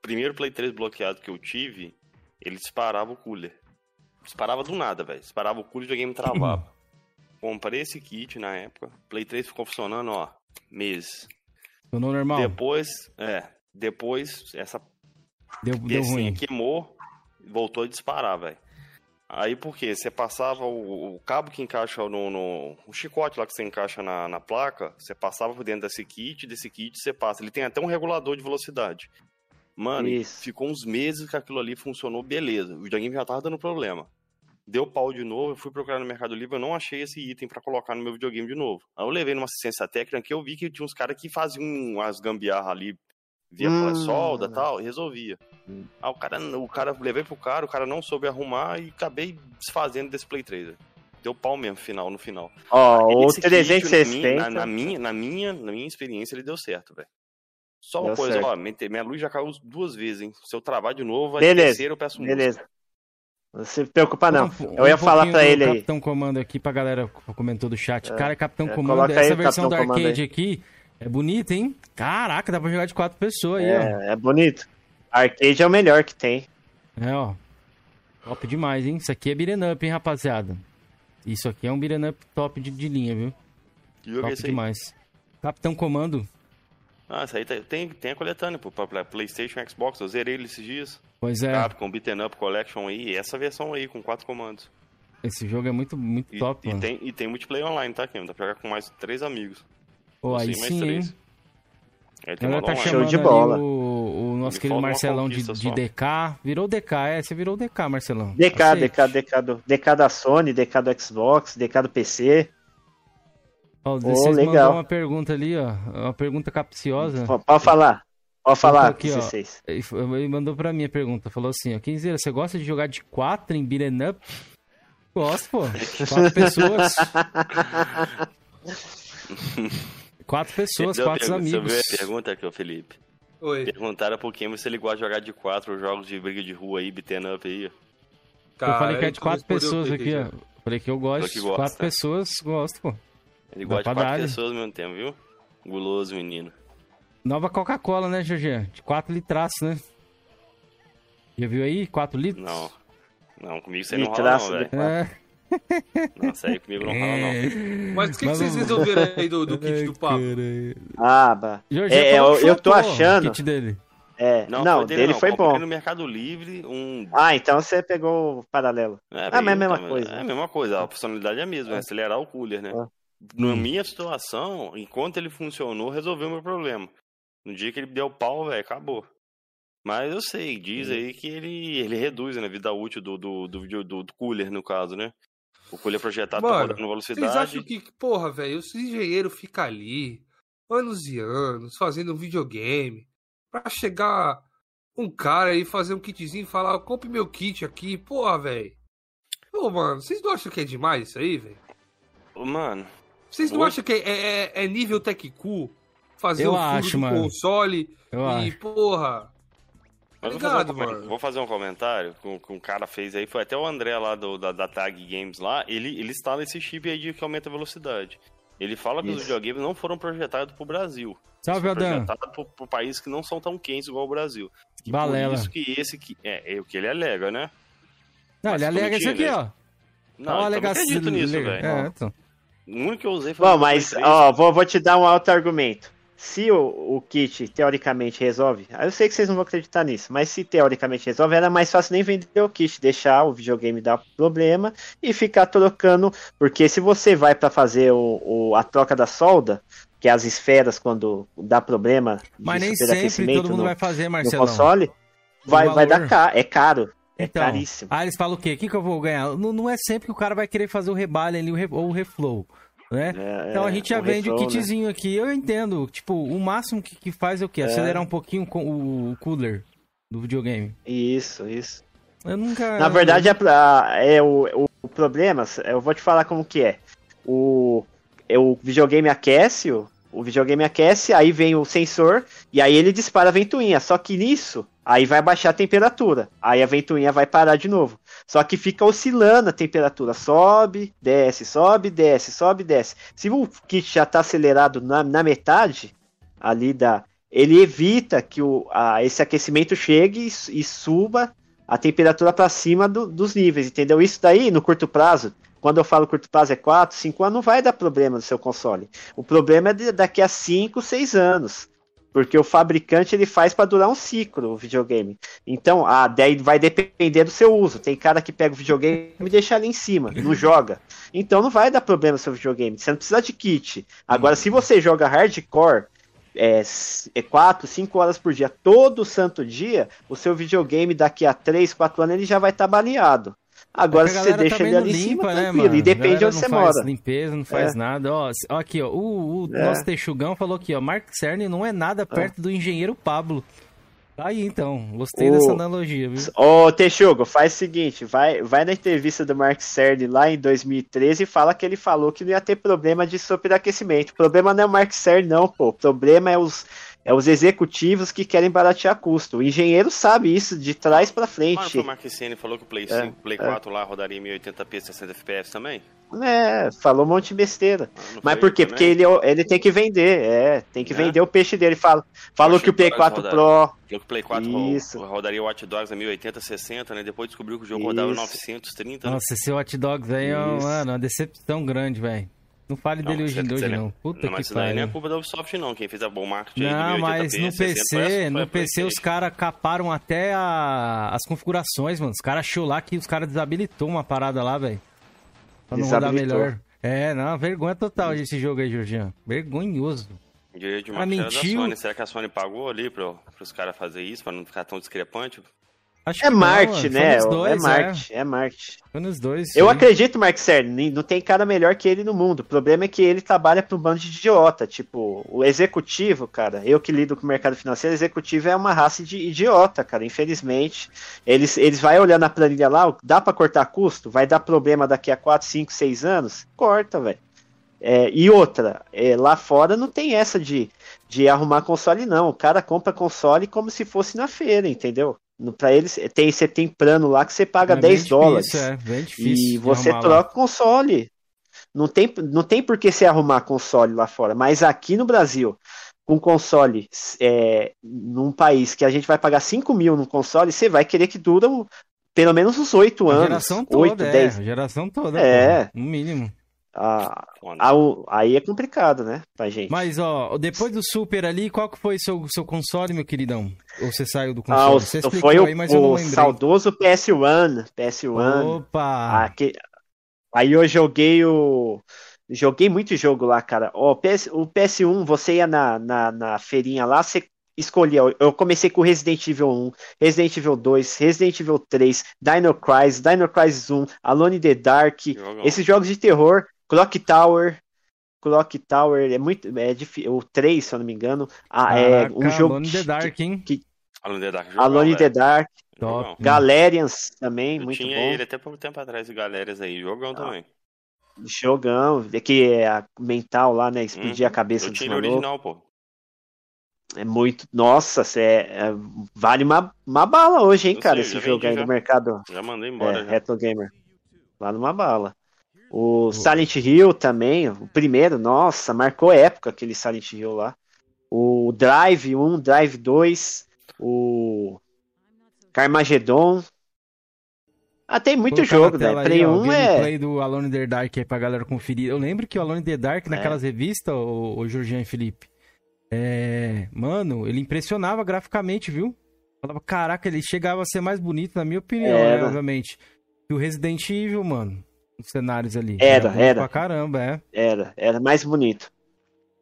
primeiro Play 3 bloqueado que eu tive, ele disparava o cooler. Disparava do nada, velho. Disparava o cooler e o videogame travava. Comprei esse kit na época. Play 3 ficou funcionando, ó, meses. Funcionou normal? Depois, é. Depois, essa deu, deu ruim. queimou, voltou a disparar, velho. Aí por quê? Você passava o, o cabo que encaixa no, no, O chicote lá que você encaixa na, na placa, você passava por dentro desse kit, desse kit você passa. Ele tem até um regulador de velocidade. Mano, Isso. ficou uns meses que aquilo ali funcionou, beleza. O videogame já tava dando problema. Deu pau de novo, eu fui procurar no Mercado Livre, eu não achei esse item para colocar no meu videogame de novo. Aí eu levei numa assistência técnica que eu vi que tinha uns caras que faziam umas gambiarra ali, via hum, solda e tal, e resolvia. Hum. Aí o cara, o cara, levei pro cara, o cara não soube arrumar e acabei desfazendo desse Play 3. Deu pau mesmo final, no final. Ó, oh, o 360. Na, na, minha, na, minha, na minha experiência, ele deu certo, velho. Só uma deu coisa, certo. ó, minha luz já caiu duas vezes, hein? Se eu travar de novo, vai Beleza. terceiro, eu peço Beleza. Música. Não se preocupa, não. Um, eu ia um falar pra ele aí. Capitão Comando aqui pra galera que comentou do chat. É, Cara, Capitão é, Comando, essa versão do arcade aqui é bonita, hein? Caraca, dá pra jogar de quatro pessoas aí, é, ó. É bonito. Arcade é o melhor que tem. É, ó. Top demais, hein? Isso aqui é beat'em up, hein, rapaziada? Isso aqui é um beat'em up top de, de linha, viu? top demais. Capitão Comando. Ah, isso aí tem, tem a coletânea pô, pra Playstation Xbox. Eu zerei ele esses dias. Pois é. Capcom Beaten Up Collection aí. Essa versão aí, com quatro comandos. Esse jogo é muito, muito e, top, e mano. Tem, e tem multiplayer online, tá, Kim? Dá pra jogar com mais três amigos. Pô, aí sim, três. hein? Aí tem tá chamando de bola. O, o nosso querido Marcelão de, de DK. Virou DK, é? Você virou DK, Marcelão. DK, DK, DK, do, DK da Sony, DK do Xbox, DK do PC. Ó, oh, legal. mandou uma pergunta ali, ó. Uma pergunta capciosa. Pode falar. Pode falar, aqui, 16. Ó, ele mandou pra mim a pergunta. Falou assim, ó. Quinzeira, você gosta de jogar de 4 em beat'em up? Gosto, pô. Quatro pessoas. quatro pessoas, quatro pergunta, amigos. Você viu a pergunta aqui, Felipe? Oi. Perguntaram pro Kim se ele gosta de jogar de quatro jogos de briga de rua aí, beat'em up aí. Cara, eu falei que é de quatro pessoas aqui, ó. Falei que eu gosto. de quatro pessoas, gosto, pô. Ele gosta de quatro pessoas ao mesmo tempo, viu? Guloso, menino. Nova Coca-Cola, né, GG? De 4 litros, né? Já viu aí? 4 litros? Não. Não, comigo você não rola não, velho. É. Nossa, aí comigo não rola não. É. Mas o que, que, vocês resolveram aí do, do kit do papo? Ah, bah. é, eu, eu tô achando... kit dele. É, não, não dele, dele não. foi bom. no Mercado Livre um. Ah, então você pegou o paralelo. É, ah, mas é a mesma coisa. É a mesma coisa, a funcionalidade é a mesma, é. acelerar o cooler, né? É. Na minha situação, enquanto ele funcionou, resolveu o meu problema. No dia que ele deu pau, velho, acabou. Mas eu sei, diz aí que ele, ele reduz né, a vida útil do, do, do, do, do cooler, no caso, né? O cooler projetado Mano, tá rodando velocidade. Vocês acham que, porra, velho, o engenheiro fica ali, anos e anos, fazendo um videogame, pra chegar um cara aí fazer um kitzinho e falar, compre meu kit aqui, porra, velho. Ô, mano, vocês não acham que é demais isso aí, velho? Mano. Vocês não acham que é, é, é nível Tech Cool? fazer eu o acho, mano. console eu e, acho. porra. Mas Obrigado, vou, fazer um, vou fazer um comentário que um, que um cara fez aí, foi até o André lá do, da, da Tag Games lá, ele, ele instala esse chip aí de que aumenta a velocidade. Ele fala que Isso. os videogames não foram projetados pro Brasil. Salve, Adam. projetados pro, pro países que não são tão quentes igual o Brasil. E Balela. por isso que esse que é, é o que ele alega, né? Não, Mas ele alega isso aqui, ó. Não, eu acredito nisso, velho. É, então. O único que eu usei foi Bom, mas, ó, vou, vou te dar um alto argumento se o, o, kit teoricamente resolve, eu sei que vocês não vão acreditar nisso, mas se teoricamente resolve, era mais fácil nem vender o kit, deixar o videogame dar problema e ficar trocando, porque se você vai para fazer o, o, a troca da solda, que é as esferas quando dá problema, mas nem sempre todo mundo no, vai fazer, Marcelo. console, vai, vai dar caro, é caro. É então, caríssimo. Ah, eles falam o quê? O que, que eu vou ganhar? Não, não é sempre que o cara vai querer fazer o rebalho ali ou o reflow né? É, então a é, gente já vende o né? kitzinho né? aqui. Eu entendo, tipo, o máximo que, que faz é o quê? Acelerar um pouquinho com o cooler do videogame. Isso, isso. Eu nunca. Na verdade, é, é o, o, o, problema, eu vou te falar como que é. O, é o videogame aquece, o, o videogame aquece, aí vem o sensor e aí ele dispara a ventoinha. Só que nisso, aí vai baixar a temperatura. Aí a ventoinha vai parar de novo. Só que fica oscilando a temperatura. Sobe, desce, sobe, desce, sobe, desce. Se o kit já está acelerado na, na metade ali da. Ele evita que o, a, esse aquecimento chegue e, e suba a temperatura para cima do, dos níveis, entendeu? Isso daí, no curto prazo, quando eu falo curto prazo é 4, 5 anos, não vai dar problema no seu console. O problema é de, daqui a 5, 6 anos. Porque o fabricante ele faz para durar um ciclo o videogame. Então, a daí vai depender do seu uso. Tem cara que pega o videogame e deixa ali em cima, não joga. Então não vai dar problema no seu videogame. Você não precisa de kit. Agora, se você joga hardcore, é, é 4, 5 horas por dia, todo santo dia, o seu videogame daqui a 3, 4 anos ele já vai estar tá baleado. Agora, se você deixa ele ali limpa, em cima, né, tranquilo. E depende de onde você mora. Não faz limpeza, não faz é. nada. Ó, aqui, ó. O, o é. nosso Texugão falou aqui, ó. Mark Cerny não é nada perto é. do engenheiro Pablo. Tá aí, então. Gostei o... dessa analogia, viu? Ô, Texugo, faz o seguinte. Vai, vai na entrevista do Mark Cerny lá em 2013 e fala que ele falou que não ia ter problema de superaquecimento. O problema não é o Mark Cerny, não, pô. O problema é os é os executivos que querem baratear custo. O engenheiro sabe isso de trás para frente. Mas o Marquesini falou que o Play, 5, é, Play 4 é. lá rodaria em 1080p 60 FPS também? É, falou um monte de besteira. Ah, Mas por quê? Também? Porque ele, ele tem que vender, é, tem que é. vender o peixe dele. Fala, falou que o Play 4 Pro... Falou que o Play 4 Isso. rodaria o Watch Dogs a 1080, 60, né? Depois descobriu que o jogo Isso. rodava 930. Nossa, né? esse Watch Dogs aí é uma decepção grande, velho. Não fale dele hoje, hoje não. Puta não, mas que pariu. não é culpa da Ubisoft não, quem fez a bom marketing Não, mas no PC, no PC os caras caparam até a, as configurações, mano. Os caras achou lá que os caras desabilitou uma parada lá, velho. Pra não rodar melhor. É, não, vergonha total esse jogo aí, Jorginho. Vergonhoso. Direito de uma da Sony. Será que a Sony pagou ali para os caras fazer isso, para não ficar tão discrepante? Acho é Marte, né? Dois, é Marte, é. é Marte. Foi nos dois. Eu sim. acredito, Mark Cerny, não tem cara melhor que ele no mundo. O problema é que ele trabalha para um bando de idiota. Tipo, o executivo, cara, eu que lido com o mercado financeiro, o executivo é uma raça de idiota, cara. Infelizmente, eles, eles vai olhando a planilha lá, dá para cortar custo? Vai dar problema daqui a 4, 5, 6 anos? Corta, velho. É, e outra, é, lá fora não tem essa de, de arrumar console, não. O cara compra console como se fosse na feira, entendeu? Para eles, tem, você tem plano lá que você paga é 10 dólares. é, bem difícil e você troca o console. Não tem, não tem por que você arrumar console lá fora. Mas aqui no Brasil, com console, é, num país que a gente vai pagar 5 mil no console, você vai querer que dura pelo menos uns 8 anos. A geração toda, 8, é, 10. geração toda. É. no mínimo. Ah, aí é complicado, né, pra gente. Mas, ó, depois do Super ali, qual que foi seu seu console, meu queridão? Ou você saiu do console? Ah, você foi o, aí, mas o saudoso PS1. PS1. Opa! Aqui, aí eu joguei o... Joguei muito jogo lá, cara. Ó, PS, o PS1, você ia na, na, na feirinha lá, você escolhia. Eu comecei com Resident Evil 1, Resident Evil 2, Resident Evil 3, Dino Crisis, Dino Crisis 1, Alone in the Dark. Esses jogos de terror Clock Tower. Clock Tower é muito. É difícil. O 3, se eu não me engano. Ah, é um jogo. Alone in the Dark, hein? Que, Alone in the Dark. Jogão, Alone in the Dark. Top. Galerians também, eu muito tinha bom. ele até pouco tempo atrás de Galerias aí. Jogão ah. também. Jogão, que é a mental lá, né? Explodir hum, a uhum. cabeça do maluco. original, pô. É muito. Nossa, é, é, vale uma, uma bala hoje, hein, eu cara, sei, esse jogo aí já. no mercado. Já mandei embora. É, Retro Gamer. Vale uma bala. O Silent Hill também, o primeiro, nossa, marcou época aquele Silent Hill lá. O Drive 1, Drive 2, o Carmageddon. Ah, tem muito jogo, né? Play 1 é. Play do Alone in the Dark aí pra galera conferir. Eu lembro que o Alone in the Dark, naquelas é. revistas, o, o Jorginho e Felipe, é... mano, ele impressionava graficamente, viu? Falava, caraca, ele chegava a ser mais bonito, na minha opinião, é, né, obviamente, que o Resident Evil, mano os cenários ali. Era, era. era. Pra caramba, é. Era, era mais bonito.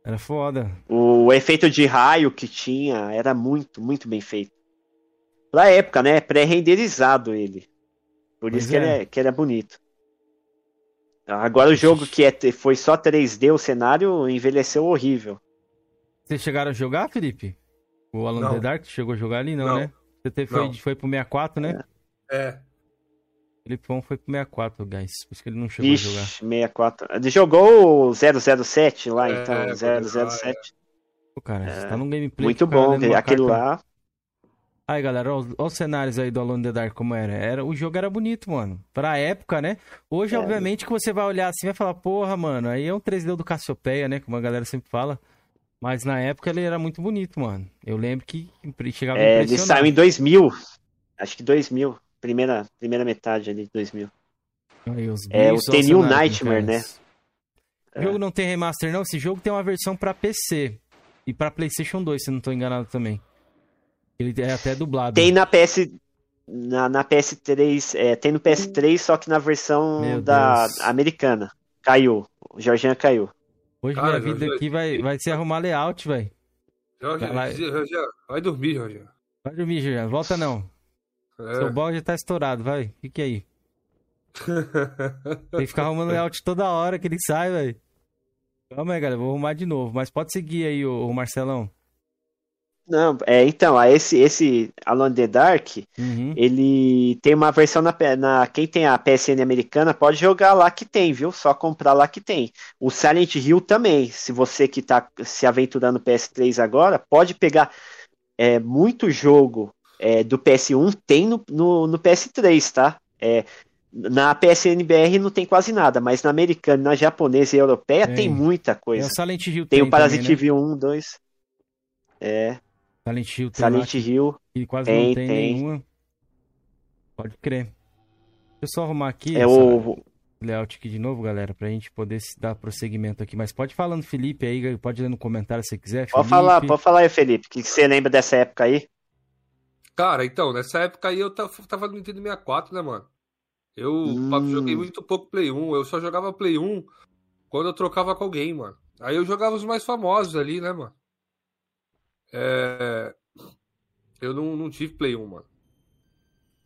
Era foda. O efeito de raio que tinha era muito, muito bem feito. Pra época, né? Pré-renderizado ele. Por pois isso é. que, ele é, que ele é bonito. Agora o jogo que é, foi só 3D, o cenário envelheceu horrível. Vocês chegaram a jogar, Felipe? O Alan não. the Dark chegou a jogar ali, não, não. né? Você teve, foi, foi pro 64, né? É. é. Felipão foi pro 64, guys. Por isso que ele não chegou Ixi, a jogar. 64. Ele jogou o 007 lá, é, então. É, 007. É. Pô, cara, é. você tá num gameplay. Muito bom, aquele lá. Aí, galera, olha os cenários aí do Alone in the Dark como era. era. O jogo era bonito, mano. Pra época, né? Hoje, é. obviamente, que você vai olhar assim e vai falar, porra, mano, aí é um 3D do Cassiopeia, né? Como a galera sempre fala. Mas na época ele era muito bonito, mano. Eu lembro que chegava é, Ele saiu em 2000. Acho que 2000 primeira, primeira metade ali de 2000. Aí, é o The New Nightmare, né? O jogo não tem remaster, não. Esse jogo tem uma versão para PC e para PlayStation 2, se não tô enganado também. Ele é até dublado. Tem na PS. Na, na PS3. É, tem no PS3, só que na versão Meu da Deus. americana. Caiu. O Jorginho caiu. Hoje Cara, minha vida aqui vai, vai ser arrumar layout, velho. Jorge, vai, vai dormir, Jorge. Vai dormir, Jorge. Volta não. É. Seu balde tá estourado, vai. Fique aí. Tem que ficar arrumando layout toda hora que ele sai, velho. Calma aí, galera. Vou arrumar de novo. Mas pode seguir aí, o, o Marcelão. Não, é, então, esse, esse Alone the Dark, uhum. ele tem uma versão na, na. Quem tem a PSN americana pode jogar lá que tem, viu? Só comprar lá que tem. O Silent Hill também. Se você que tá se aventurando no PS3 agora, pode pegar é, muito jogo é, do PS1 tem no, no, no PS3, tá? É, na PSNBR não tem quase nada, mas na americana, na japonesa e europeia tem, tem muita coisa. É o Silent Hill tem, tem o Parasite né? 1, 2. É. Silent Hill tem Silent Hill. E quase tem, não tem, tem, nenhuma. Pode crer. Deixa eu só arrumar aqui é o layout aqui de novo, galera, pra gente poder dar prosseguimento aqui. Mas pode falando, Felipe, aí, pode ler no comentário se quiser. Pode Felipe. falar, pode falar aí, Felipe. O que você lembra dessa época aí? Cara, então, nessa época aí eu tava no Nintendo 64, né, mano? Eu hum. joguei muito pouco Play 1. Eu só jogava Play 1 quando eu trocava com alguém, mano. Aí eu jogava os mais famosos ali, né, mano? É... Eu não, não tive Play 1, mano.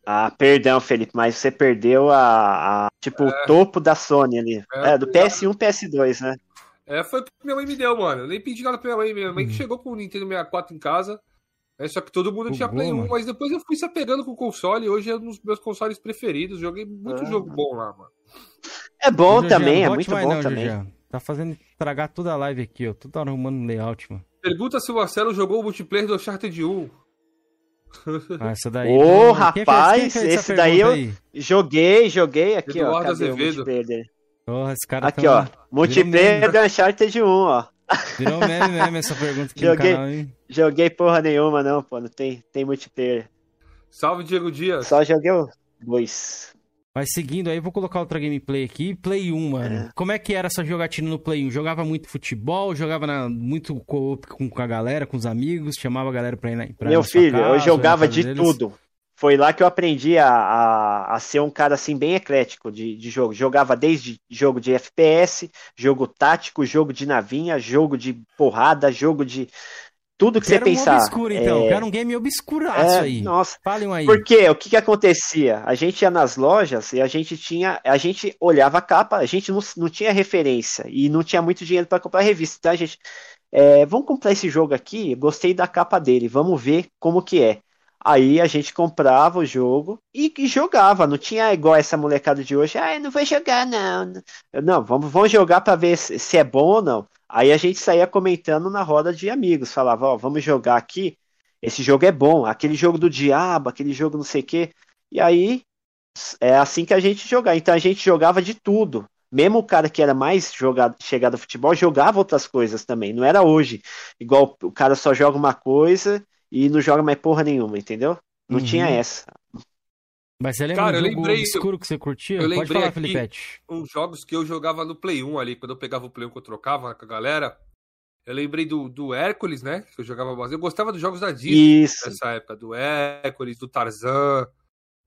Ah, perdão, Felipe, mas você perdeu a, a tipo, é... o topo da Sony ali. É, é do PS1, PS2, né? É, foi o que minha mãe me deu, mano. Eu nem pedi nada pra minha mãe. Minha mãe que hum. chegou com o Nintendo 64 em casa. É, só que todo mundo tinha Play 1, mas depois eu fui se apegando com o console e hoje é um dos meus consoles preferidos. Joguei muito ah. jogo bom lá, mano. É bom também, é muito bom não, também. Tá fazendo estragar toda a live aqui, ó. Toda hora arrumando layout, mano. Pergunta se o Marcelo jogou o multiplayer do Uncharted 1. Ah, essa daí. Ô, oh, rapaz, fez, esse daí eu aí? joguei, joguei aqui, Eduardo ó. Cadê Azevedo. o multiplayer dele? Porra, esse cara aqui, ó. Multiplayer do Uncharted 1, ó. Virou meme mesmo essa pergunta aqui joguei, no canal, hein? Joguei porra nenhuma, não, pô. Não tem, tem multiplayer. Salve, Diego Dias. Só joguei o dois. Mas seguindo aí, vou colocar outra gameplay aqui. Play 1, mano. É. Como é que era essa jogatina no Play 1? Jogava muito futebol, jogava na, muito com, com a galera, com os amigos, chamava a galera pra ir na pra Meu filho, casa, eu jogava de deles. tudo. Foi lá que eu aprendi a, a, a, ser um cara assim bem eclético de, de jogo. Jogava desde jogo de FPS, jogo tático, jogo de navinha, jogo de porrada, jogo de tudo que Quero você pensar. Um obscuro, então. É... Quero um game obscuraço é, aí. Nossa. Falem aí. Porque o que, que acontecia? A gente ia nas lojas e a gente tinha. A gente olhava a capa, a gente não, não tinha referência e não tinha muito dinheiro para comprar revista. A gente. É, vamos comprar esse jogo aqui, gostei da capa dele, vamos ver como que é. Aí a gente comprava o jogo e, jogava. Não tinha igual essa molecada de hoje. Ah, não vou jogar, não. Não, vamos, vamos jogar para ver se, é bom ou não. Aí a gente saía comentando na roda de amigos. Falava, ó, vamos jogar aqui. Esse jogo é bom. Aquele jogo do diabo, aquele jogo não sei o quê. E aí é assim que a gente jogava. Então a gente jogava de tudo. Mesmo o cara que era mais jogado, chegado ao futebol jogava outras coisas também. Não era hoje. Igual o cara só joga uma coisa e não joga mais porra nenhuma, entendeu? Não uhum. tinha essa. Mas você lembra Cara, um jogo lembrei, obscuro que você curtia? Eu Pode falar, Felipete. Uns jogos que eu jogava no Play 1 ali, quando eu pegava o Play 1 que eu trocava com a galera. Eu lembrei do, do Hércules, né? Que eu jogava bastante. Eu gostava dos jogos da Disney Isso. nessa época. Do Hércules, do Tarzan.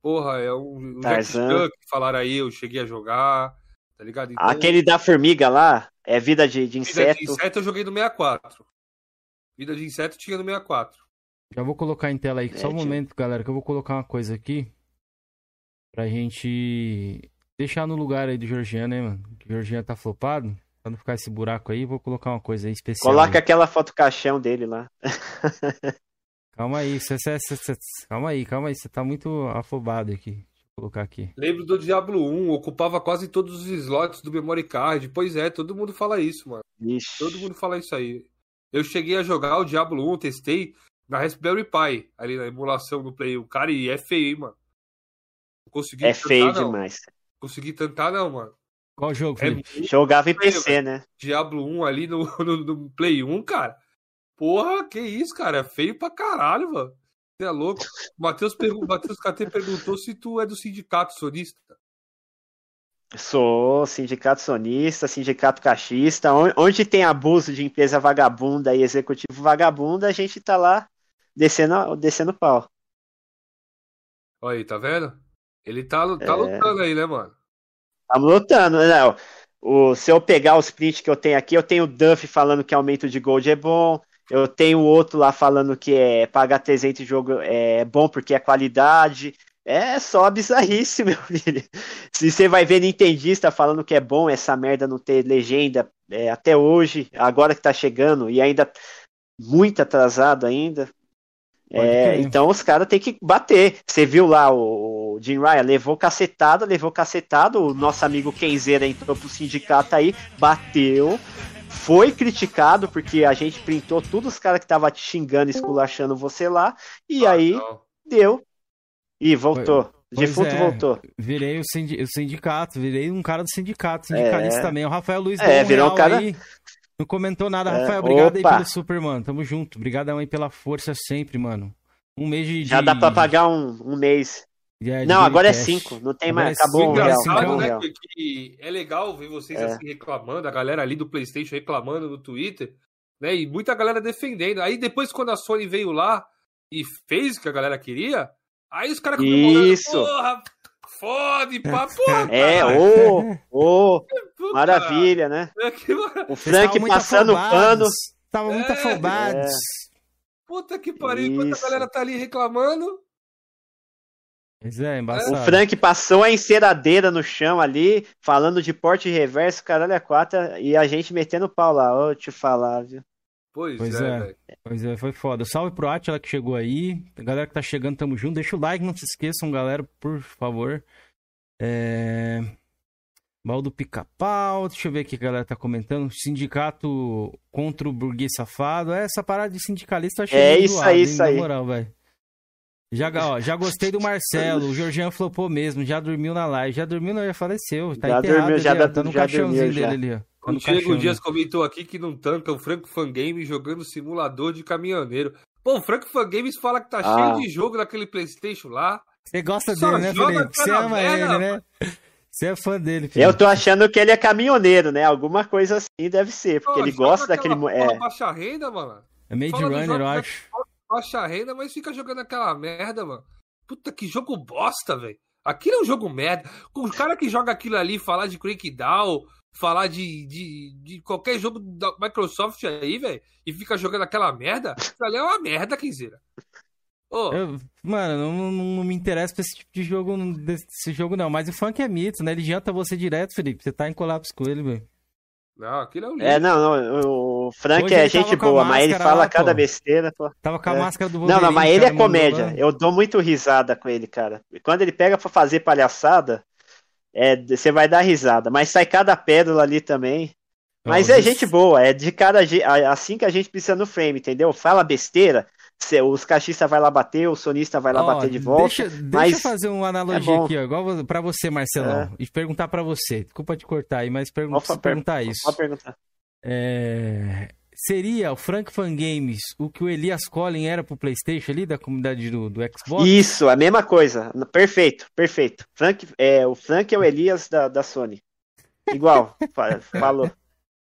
Porra, é um, um Tarzan. que falaram aí, eu cheguei a jogar. Tá ligado? Então, Aquele da formiga lá, é vida de, de inseto. Vida de inseto eu joguei no 64. Vida de inseto tinha no 64. Já vou colocar em tela aí, é, só um momento, galera, que eu vou colocar uma coisa aqui pra gente deixar no lugar aí do Georgian, né, mano? O Georgian tá flopado. Pra não ficar esse buraco aí, vou colocar uma coisa aí especial. Coloca aí. aquela foto caixão dele lá. calma aí, cê, cê, cê, calma aí, calma aí, você tá muito afobado aqui. Deixa eu colocar aqui. Lembro do Diablo 1, ocupava quase todos os slots do memory card. Pois é, todo mundo fala isso, mano. Ixi. Todo mundo fala isso aí. Eu cheguei a jogar o Diablo 1, testei na Raspberry Pi, ali na emulação do Play. O cara, e é feio, hein, mano. Não consegui é tentar, feio não. demais. Consegui tentar, não, mano. Qual jogo, é Jogava em PC, né? Diablo 1 ali no, no, no, Play 1, cara. Porra, que isso, cara? É feio pra caralho, mano. Você é louco. O Matheus, Matheus KT perguntou se tu é do sindicato sonista. Sou sindicato sonista, sindicato cachista. Onde tem abuso de empresa vagabunda e executivo vagabunda, a gente tá lá descendo, descendo pau. Olha aí, tá vendo? Ele tá, tá é... lutando aí, né, mano? Tá lutando, né? O, se eu pegar os prints que eu tenho aqui, eu tenho o Duff falando que aumento de gold é bom. Eu tenho outro lá falando que é pagar 300 jogo é bom porque é qualidade. É só bizarrice, meu filho. Se você vai ver Nintendista falando que é bom essa merda não ter legenda é, até hoje, agora que tá chegando, e ainda muito atrasado ainda. É, então os caras têm que bater. Você viu lá o, o Jim Ryan levou cacetada, levou cacetada. O nosso amigo Kenzeira entrou pro sindicato aí, bateu. Foi criticado porque a gente printou todos os caras que tava te xingando, esculachando você lá. E ah, aí não. deu. E voltou. Pois Defunto é, voltou. Virei o, sindicato, virei um cara do sindicato, sindicalista é. também. O Rafael Luiz é, virou um cara. Aí. Não comentou nada, é, Rafael. Obrigado opa. aí pelo super, mano. Tamo junto. Obrigadão aí pela força sempre, mano. Um mês de. Já dá pra pagar um, um mês. É, não, agora é cinco. Não tem mais. É acabou o real. Acabou né, real. é legal ver vocês é. assim reclamando, a galera ali do PlayStation reclamando no Twitter, né? E muita galera defendendo. Aí depois, quando a Sony veio lá e fez o que a galera queria, aí os caras Isso. Porra, fode, pá, porra. É, ô, ô, maravilha, né? O Frank passando pano. Tava muito é, afobados. É. Puta que pariu, Isso. enquanto a galera tá ali reclamando. Pois é, embaçado. O Frank passou a enceradeira no chão ali, falando de porte reverso, caralho, é quatro, e a gente metendo pau lá, ô, te falar, viu? Pois, pois é, é pois é, foi foda. Salve pro Atila que chegou aí. A galera que tá chegando, tamo junto. Deixa o like, não se esqueçam, galera, por favor. É... Baldo Pica-Pau, deixa eu ver aqui que a galera tá comentando. Sindicato contra o burguês safado. É, essa parada de sindicalista eu achei É isso aí, isso aí. moral, velho. Já, ó, já gostei do Marcelo. O Georgian flopou mesmo. Já dormiu na live. Já dormiu, não, já faleceu. Tá já enterrado dormiu, já ali, tá no já caixãozinho dormiu, dele ali, ó. Tá o Diego Dias comentou aqui que não tanca o Franco Fangame jogando simulador de caminhoneiro. Pô, o Franco Fangames fala que tá ah. cheio de jogo naquele Playstation lá. Você gosta dele, né, Felipe? Você ama ele, né? Você é fã dele, Felipe. Eu tô achando que ele é caminhoneiro, né? Alguma coisa assim deve ser, porque Pô, ele gosta daquele... É. baixa renda, mano. É Made Runner, eu acho. Baixa renda, mas fica jogando aquela merda, mano. Puta, que jogo bosta, velho. Aquilo é um jogo merda. Com o cara que joga aquilo ali, falar de Crackdown, falar de, de, de qualquer jogo da Microsoft aí, velho, e fica jogando aquela merda, aquilo ali é uma merda, Kenzeira. Oh. Eu, mano, não, não, não, me interessa pra esse tipo de jogo, desse jogo não. Mas o funk é mito, né? Ele janta você direto, Felipe. Você tá em colapso com ele, velho. Não, aquilo é um É, não, não, o Frank Hoje é gente boa, mas ele fala lá, cada pô. besteira, pô. Tava com a é. máscara do Wolverine, Não, não, mas ele é comédia. Eu dou muito risada com ele, cara. Quando ele pega pra fazer palhaçada, é, você vai dar risada. Mas sai cada pérola ali também. Mas é gente boa, é de cara assim que a gente precisa no frame, entendeu? Fala besteira, os cachistas vai lá bater, o sonista vai lá oh, bater de volta. Deixa, mas deixa eu fazer uma analogia é aqui, ó, igual para você, Marcelão, é. e perguntar para você. Desculpa te cortar aí, mas pergun perguntar isso. Perguntar. É... Seria o Frank Fan Games o que o Elias Collin era pro PlayStation ali, da comunidade do, do Xbox? Isso, a mesma coisa. Perfeito, perfeito. Frank, é, o Frank é o Elias da, da Sony. Igual, falou.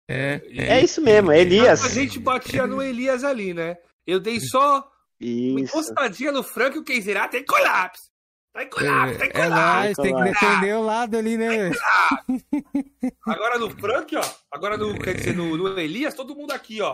É, é, é, isso mesmo, é Elias. A gente batia no Elias ali, né? Eu dei só isso. uma encostadinha no Frank e o Keizerá tem colapso. Tá em colapso, tá em colapso. É nóis, tem que defender o lado ali, né? Agora no Frank, ó. Agora no, quer dizer, no, no Elias, todo mundo aqui, ó.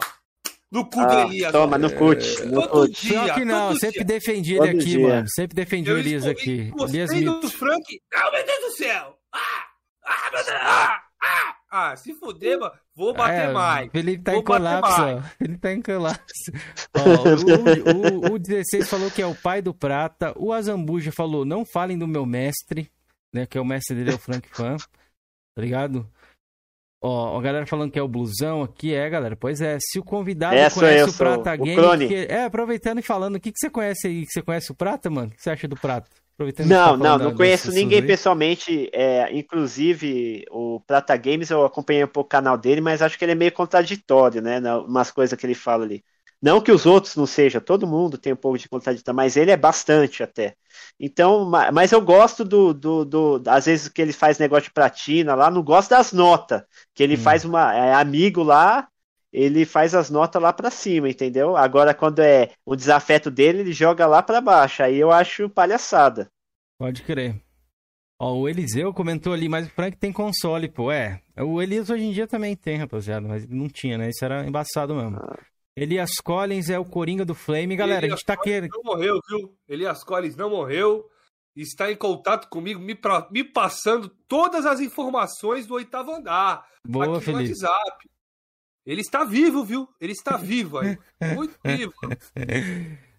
No cu ah, do Elias. Toma, ó. no cut. No todo cut. dia. Pior que não, sempre dia. defendi ele todo aqui, dia. mano. Sempre defendi eu o Elias aqui. Elias do Frank. Ah, meu Deus do céu! Ah! Ah, meu Deus! Ah! Ah! Ah, se fuder, mano, vou bater é, mais. Felipe tá vou em colapso, ó. Ele tá em colapso. ó, o, o, o 16 falou que é o pai do Prata. O Azambuja falou, não falem do meu mestre, né? Que é o mestre dele, é o Frank Fan. Tá ligado? Ó, a galera falando que é o blusão aqui, é, galera. Pois é, se o convidado é, conhece eu, o Prata Game. Que... É, aproveitando e falando, o que, que você conhece aí? Você conhece o Prata, mano? O que você acha do Prata? Não, não, não conheço ninguém aí. pessoalmente. É, inclusive, o Prata Games eu acompanhei um pouco o canal dele, mas acho que ele é meio contraditório, né? Umas coisas que ele fala ali. Não que os outros não sejam, todo mundo tem um pouco de contraditório, mas ele é bastante até. Então, mas eu gosto do, do, do, às vezes que ele faz negócio de platina lá, não gosto das notas, que ele hum. faz uma, é amigo lá, ele faz as notas lá para cima, entendeu? Agora, quando é o desafeto dele, ele joga lá para baixo. Aí eu acho palhaçada. Pode crer. Ó, o Eliseu comentou ali, mas o Frank tem console, pô. É, o Elias hoje em dia também tem, rapaziada, mas não tinha, né? Isso era embaçado mesmo. Ah. Elias Collins é o Coringa do Flame. Galera, Elias a gente tá aqui. Não morreu, viu? Elias Collins não morreu. Está em contato comigo, me, pra... me passando todas as informações do oitavo andar. Boa, aqui Felipe. no WhatsApp. Ele está vivo, viu? Ele está vivo aí. Muito vivo.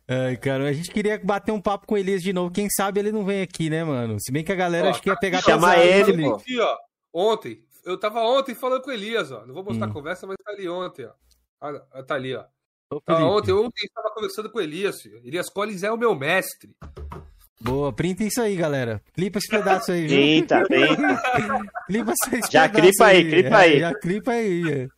Ai, cara, a gente queria bater um papo com o Elias de novo. Quem sabe ele não vem aqui, né, mano? Se bem que a galera ó, acho que ia pegar Chamar ele, pô. Aqui, ó. Ontem. Eu tava ontem falando com o Elias, ó. Não vou mostrar hum. a conversa, mas tá ali ontem, ó. Ah, tá ali, ó. Ô, ah, ontem, ontem estava conversando com o Elias. Filho. Elias Collins é o meu mestre. Boa, printa isso aí, galera. Clipa esse pedaço aí, viu? Printa, printa. clipa esse Já clipa aí, aí, clipa aí. É, já clipa aí.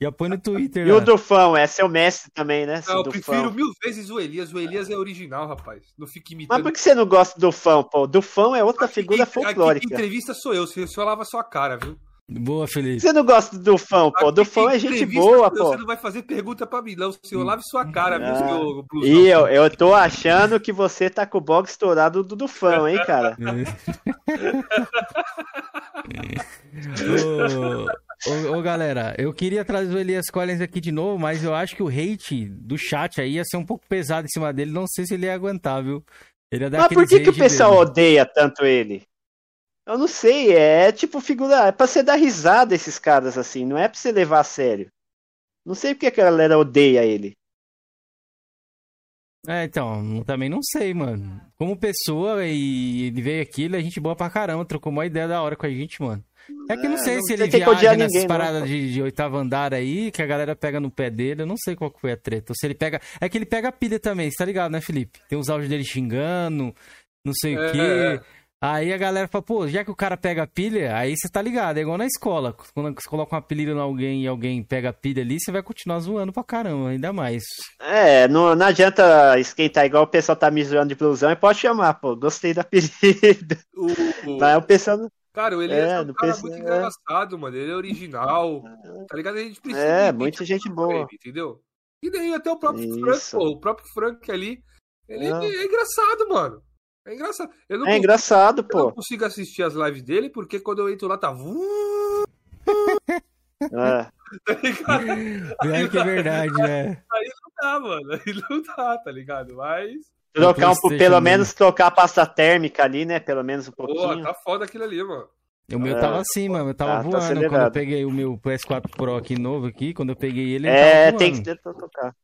Já põe no Twitter. E lá. o Dufão, é seu mestre também, né? Não, eu prefiro mil vezes o Elias. O Elias é original, rapaz. Não fique imitando. Mas por que você não gosta do Dufão, pô? Dufão é outra figura aqui, folclórica. Aqui, entrevista sou eu, você só lava sua cara, viu? Boa, Felipe. Você não gosta do fã, pô? Do fã é gente boa, pô. Você não vai fazer pergunta pra mim, não. Senhor, lave sua cara, ah. viu, seu E eu, eu tô achando que você tá com o box estourado do, fã, hein, cara? ô, ô, galera, eu queria trazer o Elias Collins aqui de novo, mas eu acho que o hate do chat aí ia ser um pouco pesado em cima dele. Não sei se ele ia aguentar, viu? Ele ia dar mas por que, que o pessoal dele. odeia tanto ele? Eu não sei, é tipo figura. É pra você dar risada esses caras assim, não é pra você levar a sério. Não sei porque a galera odeia ele. É, então, também não sei, mano. Como pessoa, e ele veio aqui, ele é gente boa pra caramba, trocou uma ideia da hora com a gente, mano. É que eu não é, sei não, se ele viaja nessas ninguém, paradas de, de, oitavo andar aí, que a galera pega no pé dele, eu não sei qual foi a treta. Ou se ele pega. É que ele pega a pilha também, você tá ligado, né, Felipe? Tem uns áudios dele xingando, não sei é, o quê. É. Aí a galera fala, pô, já que o cara pega a pilha, aí você tá ligado, é igual na escola. Quando você coloca uma pilha em alguém e alguém pega a pilha ali, você vai continuar zoando pra caramba, ainda mais. É, não, não adianta esquentar igual o pessoal tá me zoando de blusão e pode chamar, pô, gostei da pilha. O, Mas o pessoal... Cara, ele é, é um cara muito é. engraçado, mano, ele é original, tá ligado? A gente precisa... É, muita gente boa. Ele, entendeu? E daí até o próprio Isso. Frank, pô, o próprio Frank ali, ele é, é engraçado, mano. É engraçado. Eu não é consigo, engraçado, pô. Eu não consigo assistir as lives dele porque quando eu entro lá tá. É. tá É que é verdade, né? Aí não dá, mano. Aí não dá, tá ligado? Mas. Trocar um, pelo menos trocar a pasta térmica ali, né? Pelo menos um pouquinho. Porra, tá foda aquilo ali, mano. O meu é, tava assim, mano. Eu tava tá, voando tá quando eu peguei o meu PS4 Pro aqui novo aqui. Quando eu peguei ele. É, tem que trocar.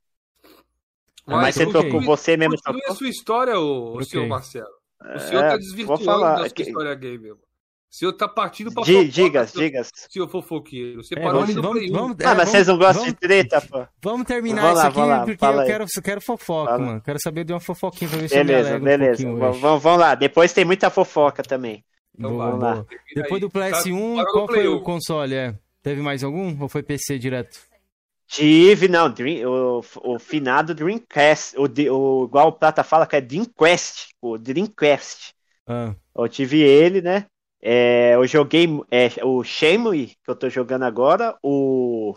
Mas, Mas você trocou você mesmo. Continue a sua história, o, o senhor Marcelo. O senhor é, tá desvirtuando da sua que... história gay, O senhor tá partindo pra D Diga, diga. Senhor fofoqueiro. Você é, parou vamos, vamos, vamos, Ah, mas vocês não gostam vamos, de treta, pô? Vamos terminar vamos isso aqui, lá, porque eu quero, eu quero fofoca, fala. mano. Quero saber de uma fofoquinha pra ver se beleza, eu me beleza. Um vamos, vamos lá. Depois tem muita fofoca também. Então, boa, vamos lá. Depois do PS1, tá, qual foi o console? É? Teve mais algum? Ou foi PC direto? Tive, não, Dream, o, o finado Dreamcast, o, o, igual o Prata fala que é Dreamcast, o Dreamcast. Ah. Eu tive ele, né? É, eu joguei é, o Shenmue, que eu tô jogando agora, o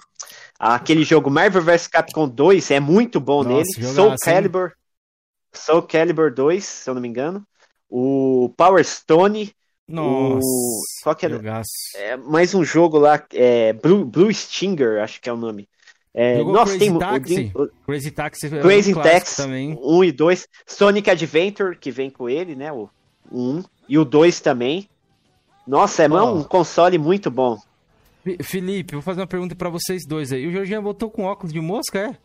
aquele jogo Marvel vs Capcom 2 é muito bom Nossa, nele, Soul Calibur, Soul Calibur 2, se eu não me engano, o Power Stone, nossa, o... Qual que é? é? mais um jogo lá, é, Blue, Blue Stinger, acho que é o nome. É, nossa, Crazy tem Taxi? O, Crazy Taxi é Crazy um Taxi também. 1 e 2. Sonic Adventure, que vem com ele, né? O 1. E o 2 também. Nossa, é oh. um console muito bom. Felipe, vou fazer uma pergunta para vocês dois aí. O Jorginho voltou com óculos de mosca, é?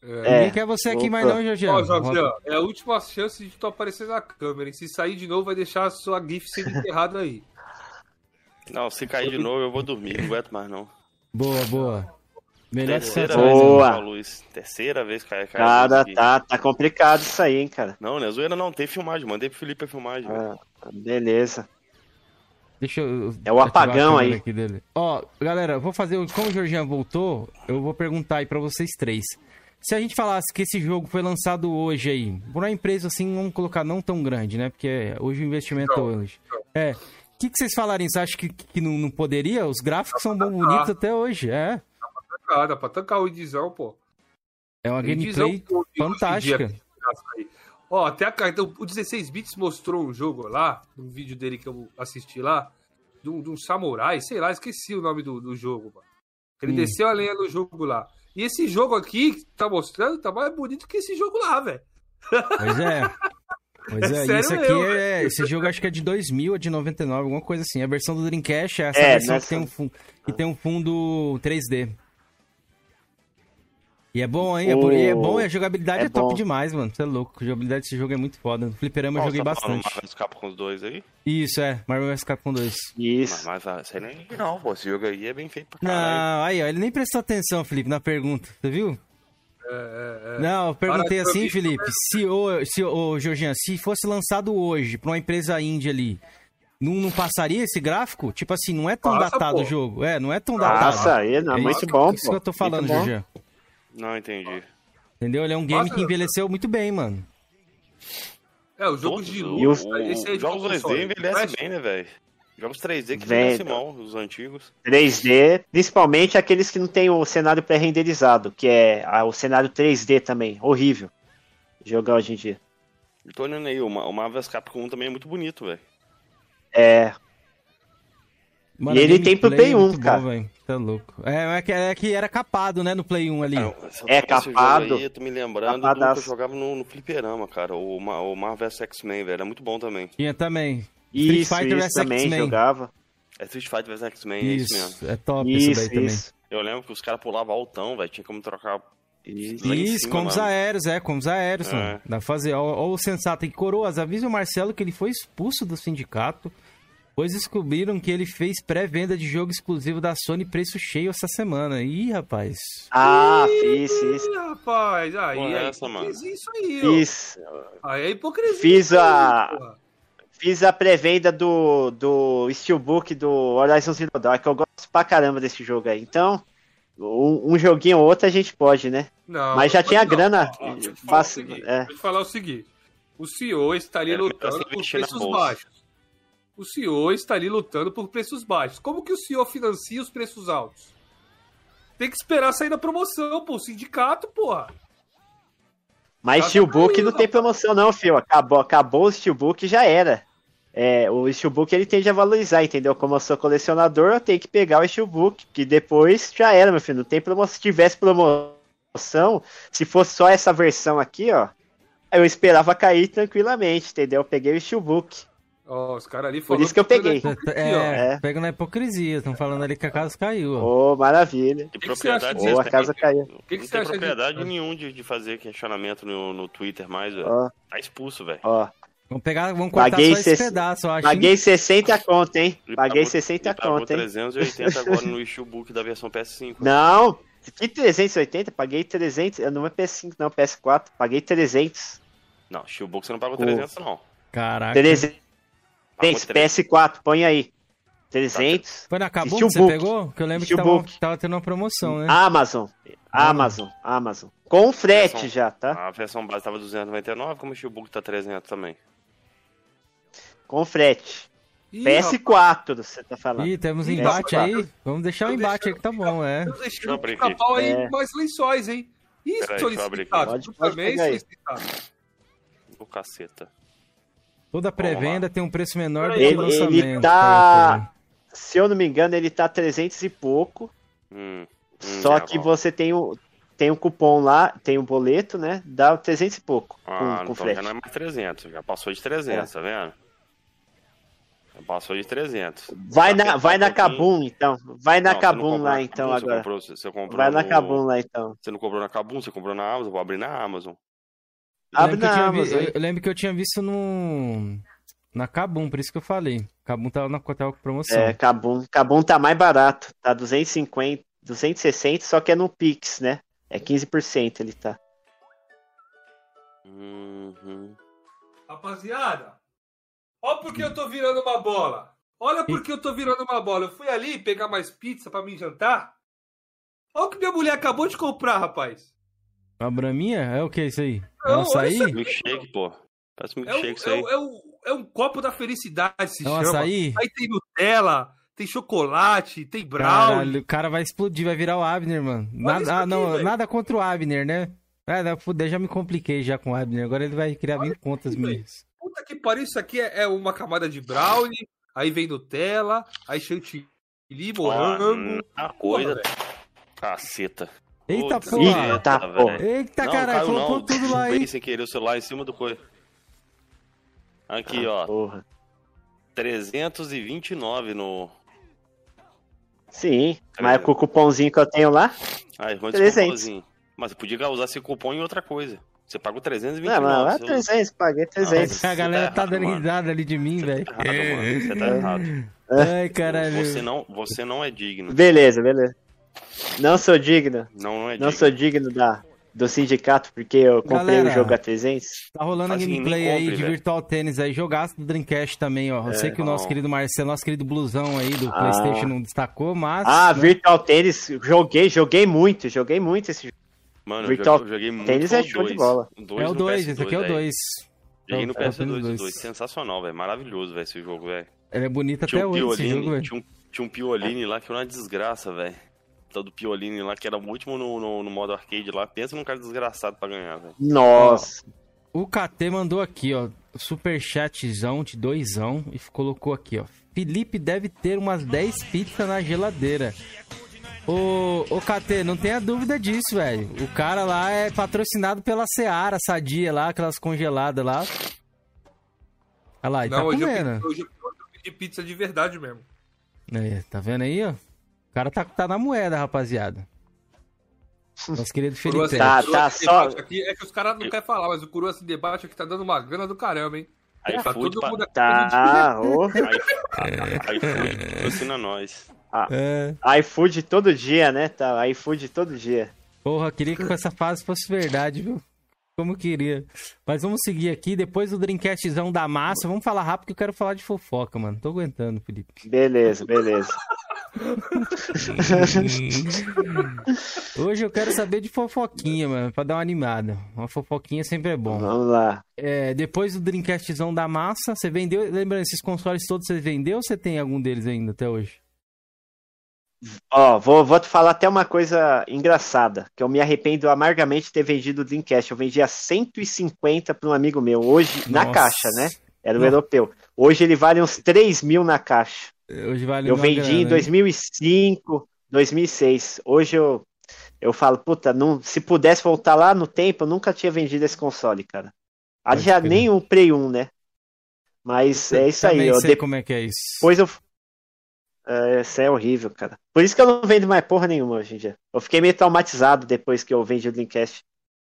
É, Ninguém quer você aqui mais não, Jorginho. Ó, Jorge, é a última chance de tu aparecer na câmera. E se sair de novo, vai deixar a sua GIF sendo enterrada aí. Não, se cair de novo, eu vou dormir. Não aguento mais, não. Boa, boa. Melhor Terceira vez Boa. Luz. Terceira vez que cai, cai Cara, tá, tá complicado isso aí, hein, cara. Não, né? Zoeira não, tem filmagem. Mandei pro Felipe a filmagem. Ah, beleza. Deixa eu. É o apagão aí. Ó, galera, vou fazer. Como o Jorginho voltou, eu vou perguntar aí pra vocês três. Se a gente falasse que esse jogo foi lançado hoje aí, por uma empresa assim, vamos colocar não tão grande, né? Porque hoje o investimento não, hoje. Não. É. O que, que vocês falariam? Você acha que, que não, não poderia? Os gráficos são bom bonitos até hoje, é tancar, dá pra tancar o Indizão, pô. É uma gameplay fantástica. Ó, até a então, o 16 bits mostrou um jogo lá, um vídeo dele que eu assisti lá, de um, de um samurai, sei lá, esqueci o nome do, do jogo, mano. Ele hum. desceu a lenha no jogo lá. E esse jogo aqui que tá mostrando tá mais bonito que esse jogo lá, velho. Pois é. Pois é, é isso aqui eu, é. Esse jogo acho que é de 2000 é de 99, alguma coisa assim. A versão do Dreamcast é essa é, versão nessa... que, tem um, que tem um fundo 3D. E é bom, hein? Oh, é bom, a jogabilidade é, é top demais, mano. Você é louco. A jogabilidade desse jogo é muito foda. No Fliperama eu joguei tá bastante. Marvel vs Capcom 2 aí? Isso, é. Marvel vs Capcom 2. Isso. Mas, mas você nem... Não, pô. Esse jogo aí é bem feito pra caralho. Não, aí, ó. Ele nem prestou atenção, Felipe, na pergunta. Você viu? É, é, é. Não, eu perguntei assim, Felipe. Se o, se o Georgian, se fosse lançado hoje pra uma empresa indie ali, não, não, passaria esse gráfico? Tipo assim, não é tão Passa, datado pô. o jogo. É, não é tão datado. Passa aí, não. É muito isso, bom, Isso que eu tô falando, Georgian. Não entendi. Entendeu? Ele é um game Nossa, que envelheceu muito bem, mano. É, o jogo de luta. Esse é jogos 2D envelhece bem, né, velho? Jogos 3D que envelhece mal, os antigos. 3D, principalmente aqueles que não tem o cenário pré-renderizado, que é o cenário 3D também. Horrível. Jogar hoje em dia. Eu tô olhando aí, o Marvel's Capcom 1 também é muito bonito, velho. É. Mano, e ele tem pro Play 1, cara. Bom, Tá louco. É, é, que, é que era capado, né, no Play 1 ali. é capado. Aí, eu tô me lembrando do que eu jogava no, no fliperama, cara. O, o Marvel vs X-Men, velho. Era muito bom também. Tinha também. Street isso, Fighter vs X-Men. jogava. É Street Fighter vs X-Men, é isso mesmo. É top isso, isso daí isso. também. Eu lembro que os caras pulavam altão, velho. Tinha como trocar isso, Isso como os aéreos, é, como os aéreos, é. Dá pra fazer. Ó, o sensato em coroas, avisa o Marcelo que ele foi expulso do sindicato pois descobriram que ele fez pré-venda de jogo exclusivo da Sony preço cheio essa semana. Ih, rapaz. Ah, fiz, fiz. Ih, rapaz, aí, aí, essa, mano. fiz isso aí, Fiz. Ó. Aí é hipocrisia. Fiz a... Fiz a pré-venda do, do Steelbook do Horizon Zero Dawn, que eu gosto pra caramba desse jogo aí. Então, um, um joguinho ou outro a gente pode, né? Não, Mas já tinha não, grana. Ó, ó, fácil, é. Vou te falar o seguinte. O CEO estaria é, lutando por preços baixos o senhor está ali lutando por preços baixos. Como que o senhor financia os preços altos? Tem que esperar sair da promoção, pô. Sindicato, porra. Mas tá Steelbook não tem promoção, não, fio. Acabou, acabou o Steelbook já era. É, o Steelbook ele tende a valorizar, entendeu? Como eu sou colecionador, eu tenho que pegar o Steelbook, que depois já era, meu filho. Não tem promoção. Se tivesse promoção, se fosse só essa versão aqui, ó, eu esperava cair tranquilamente, entendeu? Eu peguei o Steelbook. Ó, os caras ali Por isso que eu peguei. É, é, pega na hipocrisia. Estão falando ali que a casa caiu. Ô, oh, maravilha. Que, que propriedade que a casa caiu. Que que não tem propriedade de... nenhum de, de fazer questionamento no, no Twitter mais, velho. Oh. Tá expulso, velho. Ó. Vamos pegar, vamos cortar Paguei só esse pedaço, eu acho. Paguei 60 conto, hein? Paguei pagou, 60 conto, hein? 380 agora no Steelbook da versão PS5. Não, que 380? Paguei 300, não é PS5 não, PS4. Paguei 300. Não, Steelbook você não pagou 300 não. Caraca. 300. Tem PS4, põe aí. 300. Foi na Kabum que você pegou? Que eu lembro que tava, tava, tendo uma promoção, né? Amazon. Amazon. Amazon. Com frete versão, já, tá? A versão base tava 299, como o Steelbook tá 300 também. Com frete. Ih, PS4, você tá falando. Ih, temos embate PS4. aí. Vamos deixar o embate aí que tá bom, é. Deixa eu abrir aqui. aí é. mais lençóis, hein? Isso, solicitado. Pode, pode também solicitado. O caceta. Toda pré-venda tem um preço menor do que o lançamento. Ele tá, se eu não me engano, ele tá 300 e pouco. Hum, hum, só é que bom. você tem o tem um cupom lá, tem um boleto, né? Dá 300 e pouco. Ah, com, com então já não é mais 300, já passou de 300, é. tá vendo? Já passou de 300. Vai na, vai na Kabum, então. Vai na Kabum lá, então, Kabum, agora. Você comprou, você comprou vai no... na Kabum lá, então. Você não comprou na Kabum, você comprou na Amazon, vou abrir na Amazon. Abre na Amazon. Vi, eu, lembro que eu tinha visto no. Na Kabum, por isso que eu falei. Kabum tava na tava com promoção. É, Kabum, Kabum tá mais barato. Tá 250, 260, só que é no Pix, né? É 15% ele tá. Uhum. Rapaziada, olha porque eu tô virando uma bola. Olha porque eu tô virando uma bola. Eu fui ali pegar mais pizza para mim jantar. Olha o que minha mulher acabou de comprar, rapaz. A braminha? É o que isso aí? É um açaí? Milkshake, pô. Parece milkshake é isso aí. É, um, é um copo da felicidade, se é um chama. Açaí? Aí tem Nutella, tem chocolate, tem brownie. Caralho, o cara vai explodir, vai virar o Abner, mano. Nada, ah, não, nada contra o Abner, né? É, não, fuder, já me compliquei já com o Abner. Agora ele vai criar mil contas minhas. Puta que pariu, isso aqui é, é uma camada de brownie, aí vem Nutella, aí chantilly, morango. A coisa. Caceta. Eita porra! Eita porra! Eita não, caralho, colocou não. tudo lá aí. sem querer o celular em cima do coisa. Aqui, ah, ó. Porra. 329 no. Sim, mas com o cupomzinho que eu tenho lá. Ah, é 300. Mas você podia usar esse cupom em outra coisa. Você pagou 329. Não, não, é 300, paguei 300. Ah, a galera tá, tá dando risada ali de mim, velho. Tá você tá errado. Ai, caralho. Você não, você não é digno. Beleza, beleza. Não sou digno. Não, não é digno. Não sou digno da, do sindicato porque eu comprei Galera, o jogo a 300. Tá rolando a gameplay aí de Virtual Tennis aí, jogaço do Dreamcast também, ó. Eu é, sei que o nosso querido Marcelo, nosso querido Blusão aí do ah. PlayStation não destacou, mas. Ah, né? Virtual Tennis, joguei, joguei muito, joguei muito esse jogo. Mano, Virtual eu joguei, muito Tênis é show dois. de bola. é o 2, esse aqui é o 2. Joguei no PS2, o 2. Sensacional, velho. Maravilhoso, velho, esse jogo, velho. Ele é bonito tinha até um hoje, esse jogo, velho. Tinha um, tinha um Pioline lá que era uma desgraça, velho. Do Pioline lá, que era o último no, no, no, modo arcade lá. Pensa num cara desgraçado pra ganhar, velho. Nossa. O KT mandou aqui, ó, superchatzão de doisão e colocou aqui, ó. Felipe deve ter umas 10 pizzas na geladeira. Ô, ô KT, não tenha dúvida disso, velho. O cara lá é patrocinado pela Seara, Sadia lá, aquelas congeladas lá. Olha lá, e tá não, tá hoje comendo. Eu, hoje eu pedi pizza de verdade mesmo. É, tá vendo aí, ó? O cara tá, tá na moeda, rapaziada. Nosso querido Felipe. Tá, tá, só... Aqui é que os caras não querem falar, mas o Coroa se debate aqui tá dando uma grana do caramba, hein? Aí tá todo mundo aqui. Tá, ô. Aí, aí patrocina nós. Ah, é. iFood todo dia, né? Tá, iFood todo dia. Porra, queria que essa fase fosse verdade, viu? Como queria. Mas vamos seguir aqui. Depois do Dreamcastzão da massa, vamos falar rápido que eu quero falar de fofoca, mano. Tô aguentando, Felipe. Beleza, beleza. Hoje eu quero saber de fofoquinha, mano, pra dar uma animada. Uma fofoquinha sempre é bom. Vamos lá. É, depois do Dreamcastzão da massa, você vendeu. Lembrando, esses consoles todos você vendeu ou você tem algum deles ainda até hoje? Ó, vou, vou te falar até uma coisa engraçada, que eu me arrependo amargamente de ter vendido o Dreamcast. Eu vendi a 150 para um amigo meu, hoje, Nossa. na caixa, né? Era o Não. europeu. Hoje ele vale uns 3 mil na caixa. Hoje vale eu vendi grana, em 2005, 2006. Hoje eu, eu falo, puta, não, se pudesse voltar lá no tempo, eu nunca tinha vendido esse console, cara. Já nem o Play 1, né? Mas eu é isso aí. Eu como é que é isso. Depois eu, é, isso é horrível, cara. Por isso que eu não vendo mais porra nenhuma hoje em dia. Eu fiquei meio traumatizado depois que eu vendi o Dreamcast.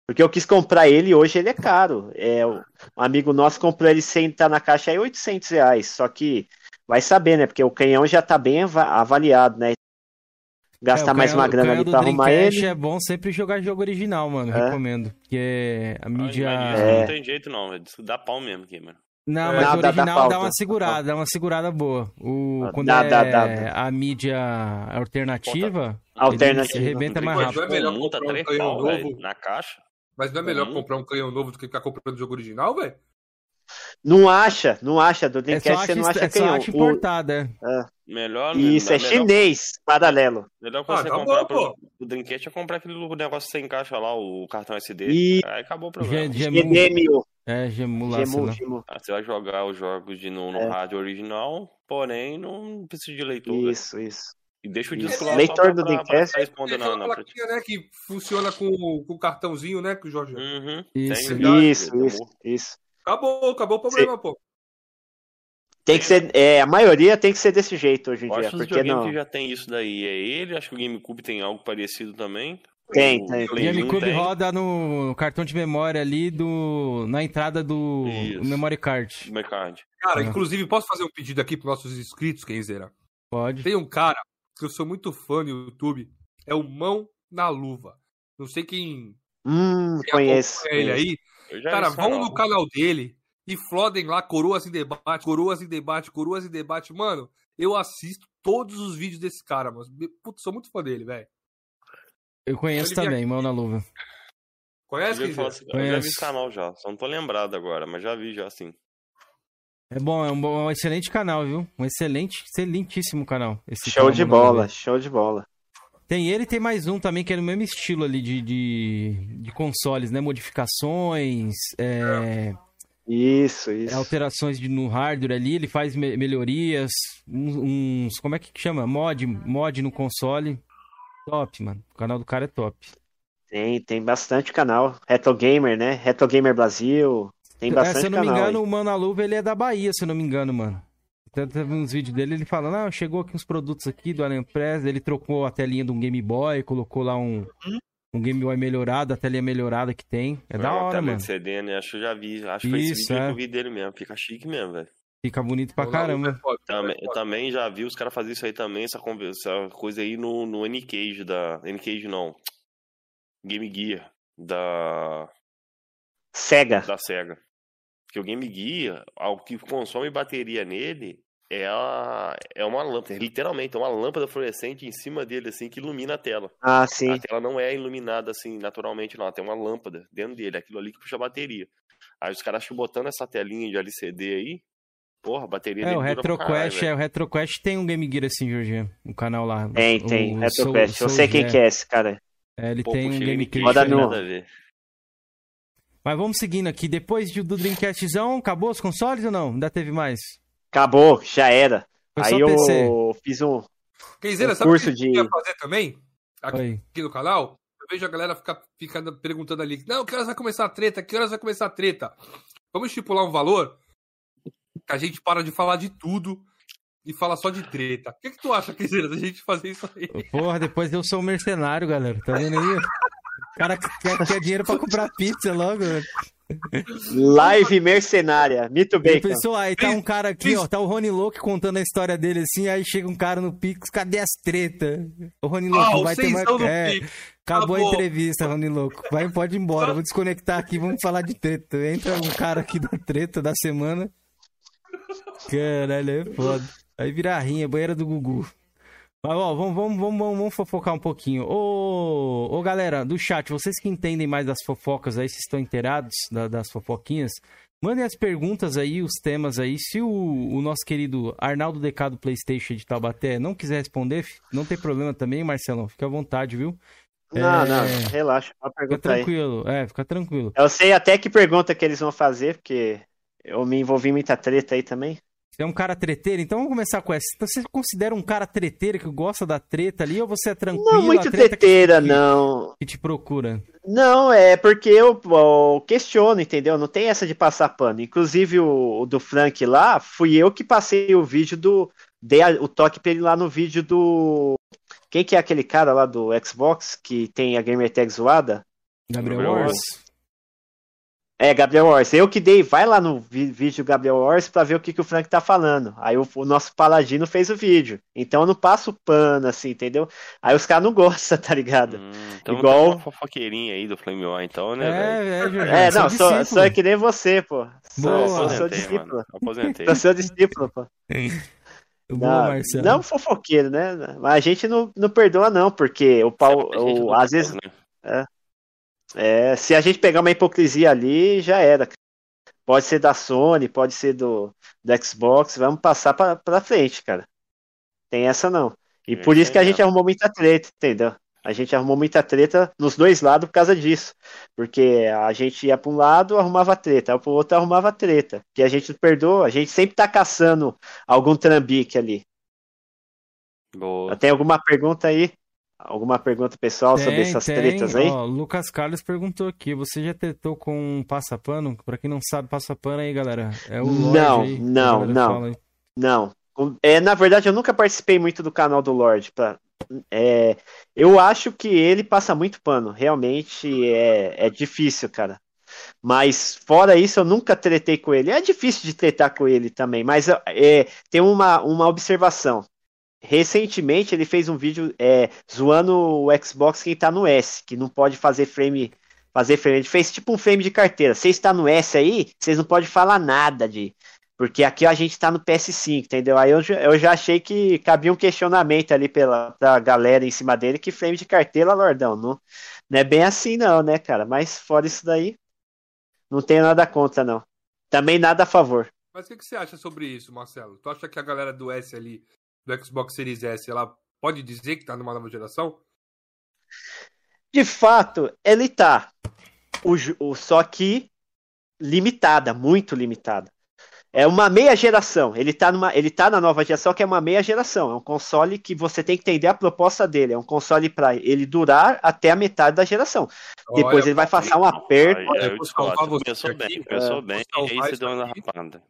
Porque eu quis comprar ele e hoje ele é caro. É, um amigo nosso comprou ele sem estar na caixa aí 800 reais. Só que vai saber, né? Porque o canhão já tá bem avaliado, né? Gastar é, mais uma grana ali pra arrumar ele. é bom sempre jogar jogo original, mano. É. Recomendo. Porque a mídia. É. Não tem jeito não, dá pau mesmo aqui, mano. Não, mas o original dá, uma segurada, dá uma segurada boa. O, quando dá, é dá, dá, a mídia alternativa, alternativa. arrebenta mais rápido. Não é melhor comprar um canhão novo na caixa? Mas não é melhor comprar um canhão novo do que ficar comprando o jogo original, velho? Não acha, não acha. Do Dreamcast é você não acha é canhão. Só acha importada. O... É. Melhor, Isso, é melhor... chinês, paralelo. Melhor que ah, você comprar pro, o Dreamcast é comprar aquele negócio que você encaixa lá, o cartão SD. E... Aí acabou o problema. GMU. É, gemulação. Gemu, Gemu. Ah, você vai jogar os jogos de no, no é. rádio original, porém não precisa de leitor. Isso, isso. E deixa o disco lá Leitor do Dreamcast. É na, na plaquinha, né, que funciona com, com o cartãozinho, né, que o Jorge... Uhum. Isso, isso, isso, isso. Acabou, acabou o problema, Sim. pô. Tem que ser, é, a maioria tem que ser desse jeito hoje em dia. Acho porque não... que já tem isso daí é ele, acho que o GameCube tem algo parecido também. Tem, tem. O GameCube roda no cartão de memória ali do na entrada do memory card. Memory card. Cara, inclusive posso fazer um pedido aqui para nossos inscritos, Kenzeira? Pode. Tem um cara que eu sou muito fã no YouTube, é o Mão na Luva. Não sei quem Hum, conheço. Ele aí. Cara, vão no canal dele e flodem lá Coroas em Debate, Coroas em Debate, Coroas em Debate. Mano, eu assisto todos os vídeos desse cara, mas Putz, sou muito fã dele, velho. Eu conheço também, Mão na Luva. Conhece? Eu, assim, eu já vi esse canal já, só não tô lembrado agora, mas já vi já sim. É bom, é um, bom, um excelente canal, viu? Um excelente, excelentíssimo canal. show canal, de bola, show de bola. Tem ele e tem mais um também que é no mesmo estilo ali de, de, de consoles, né? Modificações, é, isso, isso. Alterações de, no hardware ali, ele faz me melhorias, uns, uns, Como é que chama? Mod, mod no console. Top, mano. O canal do cara é top. Tem, tem bastante canal. Retro Gamer, né? Retro Gamer Brasil. Tem bastante é, se eu não canal me engano, aí. o Mano Luva ele é da Bahia, se eu não me engano, mano. Teve uns vídeos dele, ele fala, não, chegou aqui uns produtos aqui do AliExpress, ele trocou a telinha de um Game Boy, colocou lá um, um Game Boy melhorado, a telinha melhorada que tem. É, é da hora, mano. CD, né? Acho que eu já vi. Acho que foi esse vídeo é. que eu vi dele mesmo. Fica chique mesmo, velho. Fica bonito pra caramba. Também, eu também já vi os caras fazer isso aí também, essa, essa coisa aí no, no N-Cage da. N-Cage não. Game Gear. Da. Sega. Da Sega. Porque o Game Gear, o que consome bateria nele é, a, é uma lâmpada, literalmente, é uma lâmpada fluorescente em cima dele, assim, que ilumina a tela. Ah, sim. A tela não é iluminada, assim, naturalmente, não. Tem uma lâmpada dentro dele, aquilo ali que puxa a bateria. Aí os caras acham botando essa telinha de LCD aí, porra, a bateria É, o RetroQuest, é, o RetroQuest tem um Game Gear assim, Jorginho, um canal lá. Tem, tem, RetroQuest. Eu sei quem que é esse, cara. É, ele Pô, tem um Game Gear. Roda no... Mas vamos seguindo aqui. Depois do Dreamcastzão, acabou os consoles ou não? Ainda teve mais? Acabou, já era. Foi Aí eu fiz um, Kenzeira, um sabe curso o que de... eu ia fazer também? Aqui, aqui, no canal? Eu vejo a galera ficar, ficar perguntando ali, não, que horas vai começar a treta? Que horas vai começar a treta? Vamos estipular um valor que a gente para de falar de tudo e fala só de treta. O que, que tu acha, Kenzeira, da gente fazer isso aí? Porra, depois eu sou um mercenário, galera. Tá vendo aí? O cara quer, quer dinheiro pra comprar pizza logo, velho. Live mercenária, Mito bem. Pessoal, aí tá um cara aqui, ó, tá o Rony Louco contando a história dele assim, aí chega um cara no Pix, cadê as tretas? O Rony Louco oh, vai ter mais. É, acabou, a entrevista, Rony Louco. Vai, pode ir embora, vou desconectar aqui, vamos falar de treta. Entra um cara aqui da treta da semana. Caralho, é foda. Aí vira rinha, banheira do Gugu. Mas, ó, vamos, vamos, vamos, vamos fofocar um pouquinho. Ô, ô, galera do chat, vocês que entendem mais das fofocas aí, se estão inteirados da, das fofoquinhas, mandem as perguntas aí, os temas aí. Se o, o nosso querido Arnaldo DK do PlayStation de Taubaté não quiser responder, não tem problema também, Marcelão. Fica à vontade, viu? Não, é... não, relaxa. Fica tranquilo, aí. é, fica tranquilo. Eu sei até que pergunta que eles vão fazer, porque eu me envolvi em muita treta aí também. Você é um cara treteiro, então vamos começar com essa. Então, você considera um cara treteiro que gosta da treta ali ou você é tranquilo? Não muito treteira, que, não. Que te procura? Não, é porque eu, eu, questiono, entendeu? Não tem essa de passar pano. Inclusive o, o do Frank lá, fui eu que passei o vídeo do. Dei a, o toque pra ele lá no vídeo do. Quem que é aquele cara lá do Xbox que tem a gamer tag zoada? Gabriel Wars. É, Gabriel Wars. Eu que dei, vai lá no vídeo Gabriel Wars pra ver o que, que o Frank tá falando. Aí o, o nosso paladino fez o vídeo. Então eu não passo pano, assim, entendeu? Aí os caras não gostam, tá ligado? Hum, então Igual. Uma fofoqueirinha aí do Flame War, então, né? É, é, é, não, sou, sou é que nem você, pô. Boa. Sou, sou discípulo. Aposentei. Sou seu discípulo, pô. Boa, Marcelo. Não fofoqueiro, né? Mas a gente não, não perdoa, não, porque o pau. O, às vezes. Né? É, é, se a gente pegar uma hipocrisia ali, já era. Pode ser da Sony, pode ser do, do Xbox, vamos passar pra, pra frente, cara. Tem essa não. E por isso que a gente arrumou muita treta, entendeu? A gente arrumou muita treta nos dois lados por causa disso. Porque a gente ia para um lado, arrumava treta, para o outro arrumava treta. Que a gente perdoa, a gente sempre tá caçando algum trambique ali. Boa. Tem alguma pergunta aí? Alguma pergunta pessoal tem, sobre essas tem. tretas aí? Ó, Lucas Carlos perguntou aqui: você já tretou com um passapano? Pra quem não sabe, passapano aí, galera. É o Lorde Não, aí, não, não. Não. É, na verdade, eu nunca participei muito do canal do Lorde. Pra, é, eu acho que ele passa muito pano. Realmente é, é difícil, cara. Mas fora isso, eu nunca tretei com ele. É difícil de tretar com ele também, mas é, tem uma, uma observação recentemente ele fez um vídeo é, zoando o Xbox quem tá no S, que não pode fazer frame. Fazer frame. Ele fez tipo um frame de carteira. Você está no S aí, vocês não podem falar nada de. Porque aqui a gente tá no PS5, entendeu? Aí eu, eu já achei que cabia um questionamento ali pela galera em cima dele, que frame de carteira, Lordão, não, não é bem assim não, né, cara? Mas fora isso daí, não tenho nada contra, não. Também nada a favor. Mas o que, que, você acha sobre isso, Marcelo? Tu acha que a galera do S ali do Xbox Series S, ela pode dizer que está numa nova geração? De fato, ele tá. O, o, só que limitada, muito limitada. é uma meia geração. Ele tá, numa, ele tá na nova geração, que é uma meia geração. É um console que você tem que entender a proposta dele. É um console para ele durar até a metade da geração. Olha, Depois ele vai passar um aperto. Olha, eu, eu começou bem, começou bem. E aí você deu uma rapada.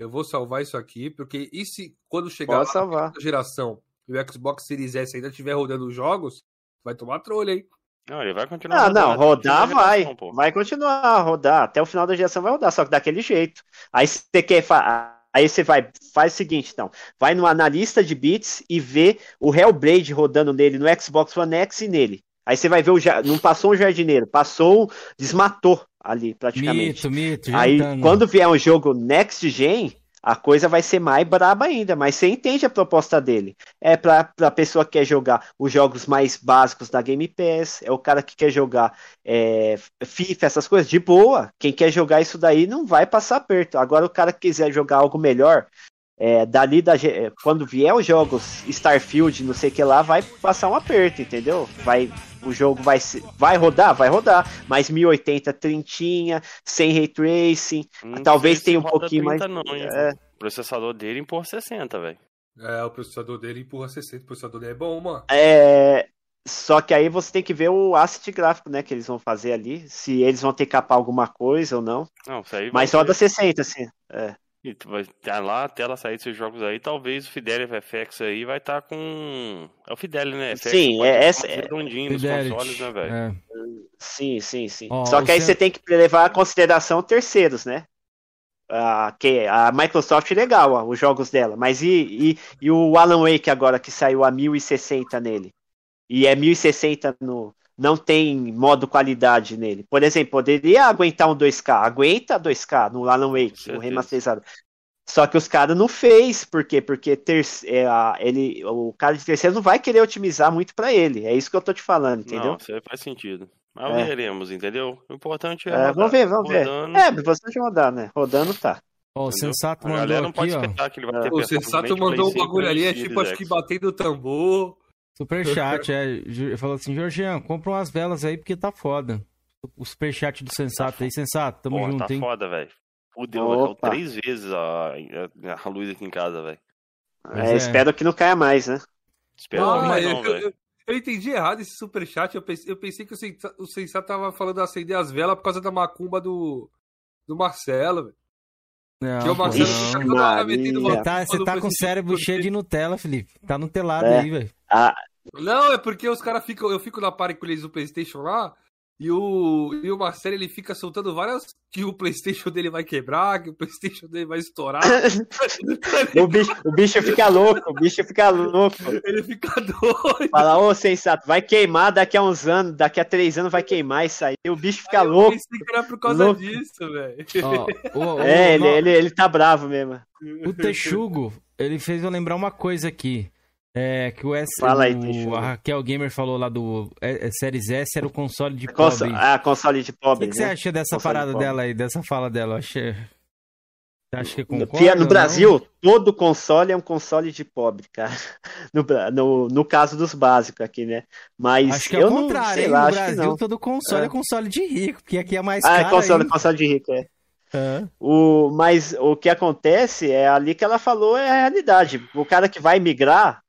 Eu vou salvar isso aqui, porque e se quando chegar a geração e o Xbox Series S ainda estiver rodando os jogos, vai tomar trolha, hein? Não, ele vai continuar. Ah, não, rodar vai. Geração, vai continuar a rodar. Até o final da geração vai rodar, só que daquele jeito. Aí você quer. Aí você vai, faz o seguinte, então, vai no analista de bits e vê o Hellblade rodando nele no Xbox One X e nele. Aí você vai ver o não passou um jardineiro, passou, desmatou ali praticamente. Mito, mito. Aí quando vier um jogo next gen, a coisa vai ser mais braba ainda, mas você entende a proposta dele. É para a pessoa que quer jogar os jogos mais básicos da Game Pass, é o cara que quer jogar é, FIFA, essas coisas, de boa. Quem quer jogar isso daí não vai passar perto. Agora, o cara que quiser jogar algo melhor, é, dali da, quando vier os jogos Starfield, não sei o que lá, vai passar um aperto, entendeu? Vai o jogo vai vai rodar, vai rodar, mas 1080 trintinha, sem ray tracing, hum, talvez tenha um pouquinho mais. Não, é... O processador dele empurra 60, velho. É, o processador dele empurra 60, o processador dele é bom, mano. É, só que aí você tem que ver o asset gráfico, né, que eles vão fazer ali, se eles vão ter que capar alguma coisa ou não. Não, isso aí Mas roda 60, assim. É. E tu vai estar lá, a tela sair desses jogos aí, talvez o Fidelity FX aí vai estar tá com. É o Fidelity, né? FX sim, é essa. É... Redondinho nos consoles, né, velho? É. Sim, sim, sim. Oh, Só que aí você tem que levar em consideração terceiros, né? Uh, que a Microsoft legal, ó, os jogos dela, mas e, e, e o Alan Wake agora que saiu a 1060 nele? E é 1060 no, não tem modo qualidade nele. Por exemplo, poderia aguentar um 2K, aguenta 2K no Alan Wake, o remasterizado. Só que os caras não fez, por quê? Porque ter, é, ele, o cara de terceiro não vai querer otimizar muito para ele. É isso que eu tô te falando, entendeu? Não, faz sentido. Mas é. veremos, entendeu? O importante é. é rodar. Vamos ver, vamos rodando. ver. É, bastante rodar, né? Rodando tá. Ó, o Sensato mandou. A galera não pode esperar que ele vai ter O Sensato mandou um bagulho ali, é tipo, acho que batendo o tambor. Superchat, é. Falou assim, Georgian, compra umas velas aí porque tá foda. O superchat do Sensato tá aí, Sensato, tamo Porra, junto, tá hein? Tá foda, velho. Fudeu, três vezes a, a, luz aqui em casa, velho. É, é, espero que não caia mais, né? Espero ah, que não, eu, eu, eu, eu, entendi errado esse superchat. Eu pensei, eu pensei que o Sensato, o Sensato tava falando de acender as velas por causa da macumba do, do Marcelo, velho. Não, que o Marcelo fica toda hora metendo Você tá, você tá com o cérebro cheio de Nutella, Felipe. Tá nutelado é. aí, velho. Ah, não, é porque os caras ficam. Eu fico na party com eles do PlayStation lá. E o, e o Marcelo ele fica soltando várias que o PlayStation dele vai quebrar, que o PlayStation dele vai estourar. o, bicho, o bicho fica louco, o bicho fica louco. Ele fica doido. Fala, ô sensato, vai queimar daqui a uns anos, daqui a três anos vai queimar isso aí. O bicho fica aí louco. Eu pensei que era por causa louco. disso, velho. Oh, é, ele, ele, ele tá bravo mesmo. O Texugo, ele fez eu lembrar uma coisa aqui. É, que o S. Fala aí, o, a Raquel Gamer falou lá do é, é, Series S era o console de pobre. Ah, console de pobre. O que, que né? você acha dessa console parada de dela aí, dessa fala dela? Achei. Você acha que concorda? No Brasil, todo console é um console de pobre, cara. No, no, no caso dos básicos aqui, né? Mas acho que é o contrário, hein? Lá, no Brasil, todo console é. é. console de rico, porque aqui é mais ah, caro. Ah, é console, console de rico, é. É. O, mas o que acontece é ali que ela falou é a realidade. O cara que vai migrar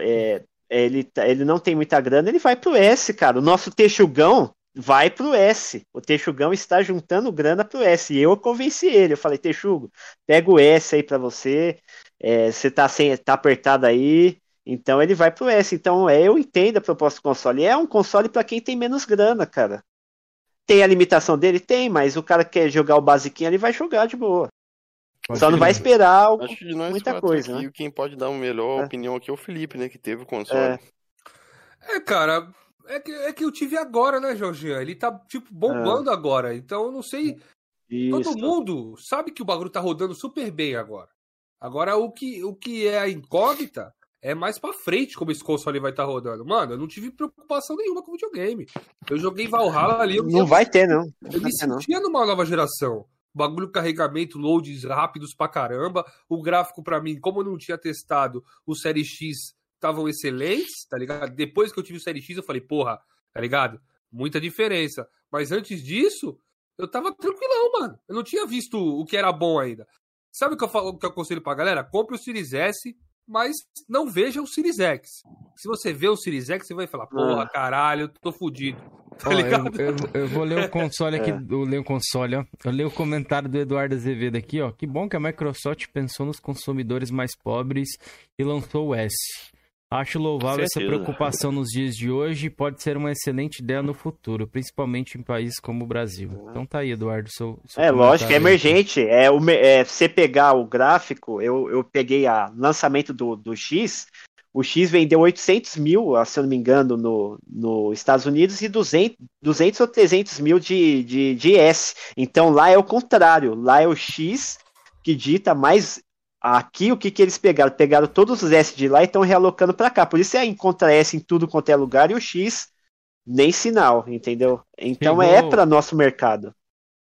é, ele, tá, ele não tem muita grana, ele vai pro S, cara. O nosso Texugão vai pro S. O Texugão está juntando grana pro S. E eu convenci ele. Eu falei, Texugo, pega o S aí para você. É, você tá, sem, tá apertado aí. Então ele vai pro S. Então é, eu entendo a proposta do console. É um console para quem tem menos grana, cara. Tem a limitação dele? Tem, mas o cara que quer jogar o basiquinho, ele vai jogar de boa. Só não vai esperar algo, muita coisa. Aqui, né? Quem pode dar uma melhor é. opinião aqui é o Felipe, né? Que teve o console. É, é cara, é que, é que eu tive agora, né, Jorginho? Ele tá, tipo, bombando é. agora. Então eu não sei. Isso. Todo mundo sabe que o bagulho tá rodando super bem agora. Agora, o que, o que é a incógnita é mais pra frente como esse console vai estar tá rodando. Mano, eu não tive preocupação nenhuma com o videogame. Eu joguei Valhalla ali. não vai ter, não. Eu me sentia numa nova geração bagulho carregamento, loads rápidos pra caramba. O gráfico, para mim, como eu não tinha testado, o Série X estavam excelentes, tá ligado? Depois que eu tive o Série X, eu falei, porra, tá ligado? Muita diferença. Mas antes disso, eu tava tranquilão, mano. Eu não tinha visto o que era bom ainda. Sabe o que eu, falo, o que eu aconselho pra galera? Compre o Series S, mas não veja o Series X. Se você vê o Series X, você vai falar, porra, ah. caralho, tô fudido. Tá eu, eu, eu, vou ler o console aqui, é. eu leio o console, ó. Eu leio o comentário do Eduardo Azevedo aqui, ó. Que bom que a Microsoft pensou nos consumidores mais pobres e lançou o S. Acho louvável essa preocupação nos dias de hoje e pode ser uma excelente ideia no futuro, principalmente em países como o Brasil. Então tá aí, Eduardo. Seu, seu é lógico, é emergente. É, o, é, você pegar o gráfico, eu, eu peguei o lançamento do, do X, o X vendeu 800 mil, se eu não me engano, nos no Estados Unidos e 200, 200 ou 300 mil de, de, de S. Então lá é o contrário, lá é o X que dita mais Aqui o que, que eles pegaram? Pegaram todos os S de lá e estão realocando para cá. Por isso é encontra S em tudo quanto é lugar e o X nem sinal, entendeu? Então é Chegou... é para nosso mercado.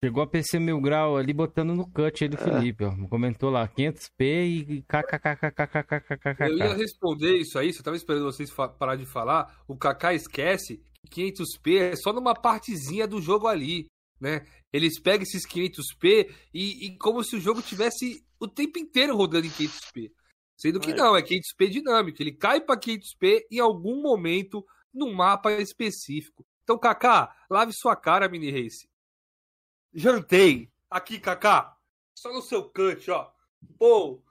Chegou a PC Mil Grau ali botando no cut aí do é. Felipe, ó. Comentou lá, 500p e kkkkkkkkkk. Eu ia responder isso aí, só tava esperando vocês parar de falar. O Kaká esquece que 500p é só numa partezinha do jogo ali, né? Eles pegam esses 500p e, e como se o jogo tivesse o tempo inteiro rodando em 500p. Sendo que é. não, é 500p dinâmico. Ele cai para 500p em algum momento num mapa específico. Então, Kaká, lave sua cara, mini race. Jantei. Aqui, Kaká. Só no seu cut, ó. Pô.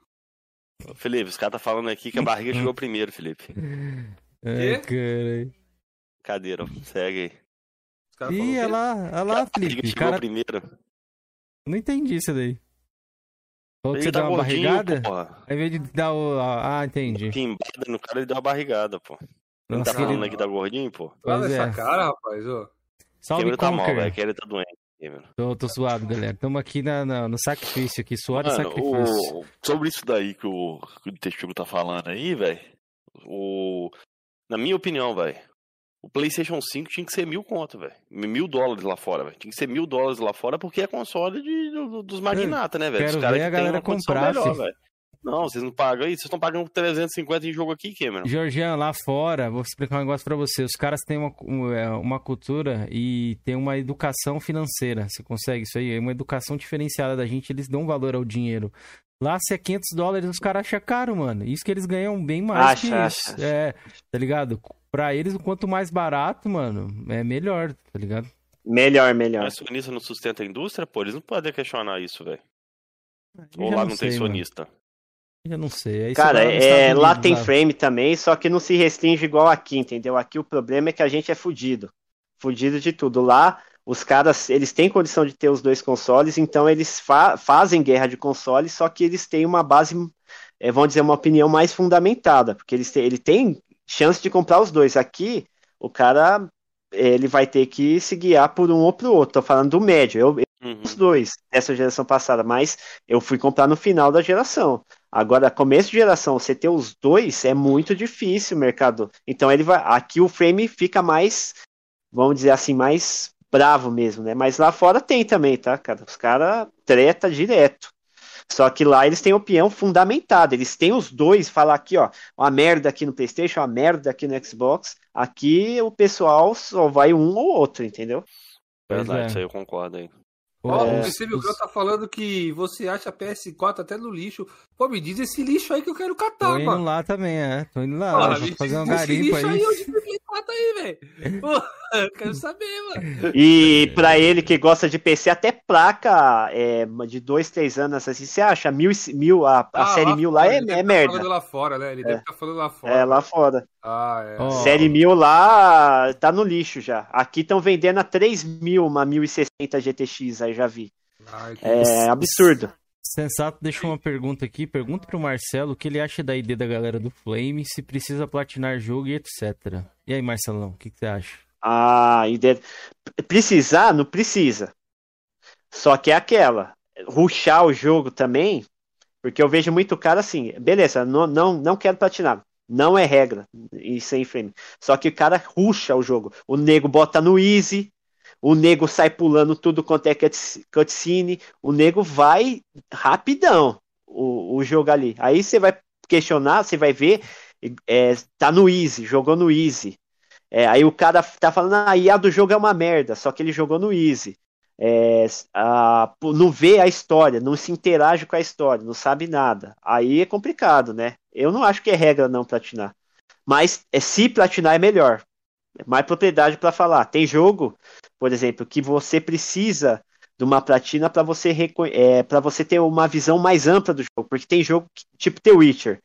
Felipe, os caras tá falando aqui que a barriga chegou primeiro, Felipe. É, cara. Cadeira, segue aí. Ih, olha lá, olha lá, Felipe. Chegou cara... primeiro. Não entendi isso daí. Falou que você dá uma barrigada? Porra. Ao invés de dar o. Ah, entendi. Pimbada no cara, ele deu uma barrigada, pô. Não tá falando ele... aqui da gordinho, pô? Olha é. essa cara, rapaz, ó. Salve, tá mal, velho. Que ele tá doente. Tô, tô suado, galera. Estamos aqui na, na, no sacrifício aqui, suado Mano, sacrifício. O... Sobre isso daí que o, que o testigo tá falando aí, velho. O... Na minha opinião, velho, o PlayStation 5 tinha que ser mil conto, velho. Mil dólares lá fora, velho. Tinha que ser mil dólares lá fora porque é console de, do, dos magnatas, né, velho? Quero ver a galera comprar, melhor, Não, vocês não pagam aí? Vocês estão pagando 350 em jogo aqui, Cameron. Georgian, lá fora, vou explicar um negócio pra você. Os caras têm uma, é, uma cultura e tem uma educação financeira. Você consegue isso aí? É uma educação diferenciada da gente. Eles dão valor ao dinheiro. Lá, se é 500 dólares, os caras acham caro, mano. Isso que eles ganham bem mais acha, que isso. Acha. É, tá ligado? Pra eles, o quanto mais barato, mano, é melhor, tá ligado? Melhor, melhor. Mas sonista não sustenta a indústria, pô, eles não podem questionar isso, velho. Ou lá não, não sei, tem sonista. Mano. Eu não sei. Aí Cara, é, lá tem frame também, só que não se restringe igual aqui, entendeu? Aqui o problema é que a gente é fudido. Fudido de tudo. Lá, os caras, eles têm condição de ter os dois consoles, então eles fa fazem guerra de consoles, só que eles têm uma base, é, vamos dizer, uma opinião mais fundamentada, porque eles têm, ele tem chance de comprar os dois. Aqui, o cara, ele vai ter que se guiar por um ou pro outro. Tô falando do médio. Eu, uhum. os dois dessa geração passada, mas eu fui comprar no final da geração. Agora, começo de geração, você ter os dois é muito difícil, mercado. Então ele vai, aqui o frame fica mais, vamos dizer assim, mais bravo mesmo, né? Mas lá fora tem também, tá, cara? Os caras treta direto. Só que lá eles têm opinião fundamentada. Eles têm os dois, falar aqui, ó, uma merda aqui no PlayStation, uma merda aqui no Xbox. Aqui o pessoal só vai um ou outro, entendeu? Verdade, é. isso aí eu concordo aí. Ó, é, o PC Milgrão tá falando que você acha PS4 até no lixo. Pô, me diz esse lixo aí que eu quero catar, Tô indo mano. lá também, é. Tô indo lá. Pô, fazer um garimpo aí. aí onde aí, velho. Quero saber, mano. E pra ele que gosta de PC, até placa é, de dois, três anos, assim, você acha? Mil, mil a, a ah, série mil lá é, é tá merda. falando lá fora, né? Ele é. deve estar tá falando lá fora. É, lá fora. Ah, é. Oh. Série mil lá tá no lixo já. Aqui estão vendendo a 3 mil uma 1060 GTX, aí já vi. Ai, é absurdo. Sensato deixou uma pergunta aqui. Pergunta pro Marcelo o que ele acha da ideia da galera do Flame, se precisa platinar jogo e etc. E aí, Marcelão, o que, que você acha? Ah, ideia. Precisar, não precisa. Só que é aquela. Ruxar o jogo também, porque eu vejo muito cara assim, beleza, não, não, não quero platinar. Não é regra e sem frame. Só que o cara ruxa o jogo. O nego bota no easy, o nego sai pulando tudo quanto é cutscene, o nego vai rapidão o, o jogo ali. Aí você vai questionar, você vai ver, é, tá no easy, jogou no easy. É, aí o cara tá falando, ah, a IA do jogo é uma merda, só que ele jogou no easy. é, a, não vê a história, não se interage com a história, não sabe nada. Aí é complicado, né? Eu não acho que é regra não platinar. Mas é, se platinar é melhor. É mais propriedade para falar. Tem jogo, por exemplo, que você precisa de uma platina para você é, você ter uma visão mais ampla do jogo, porque tem jogo que, tipo The Witcher.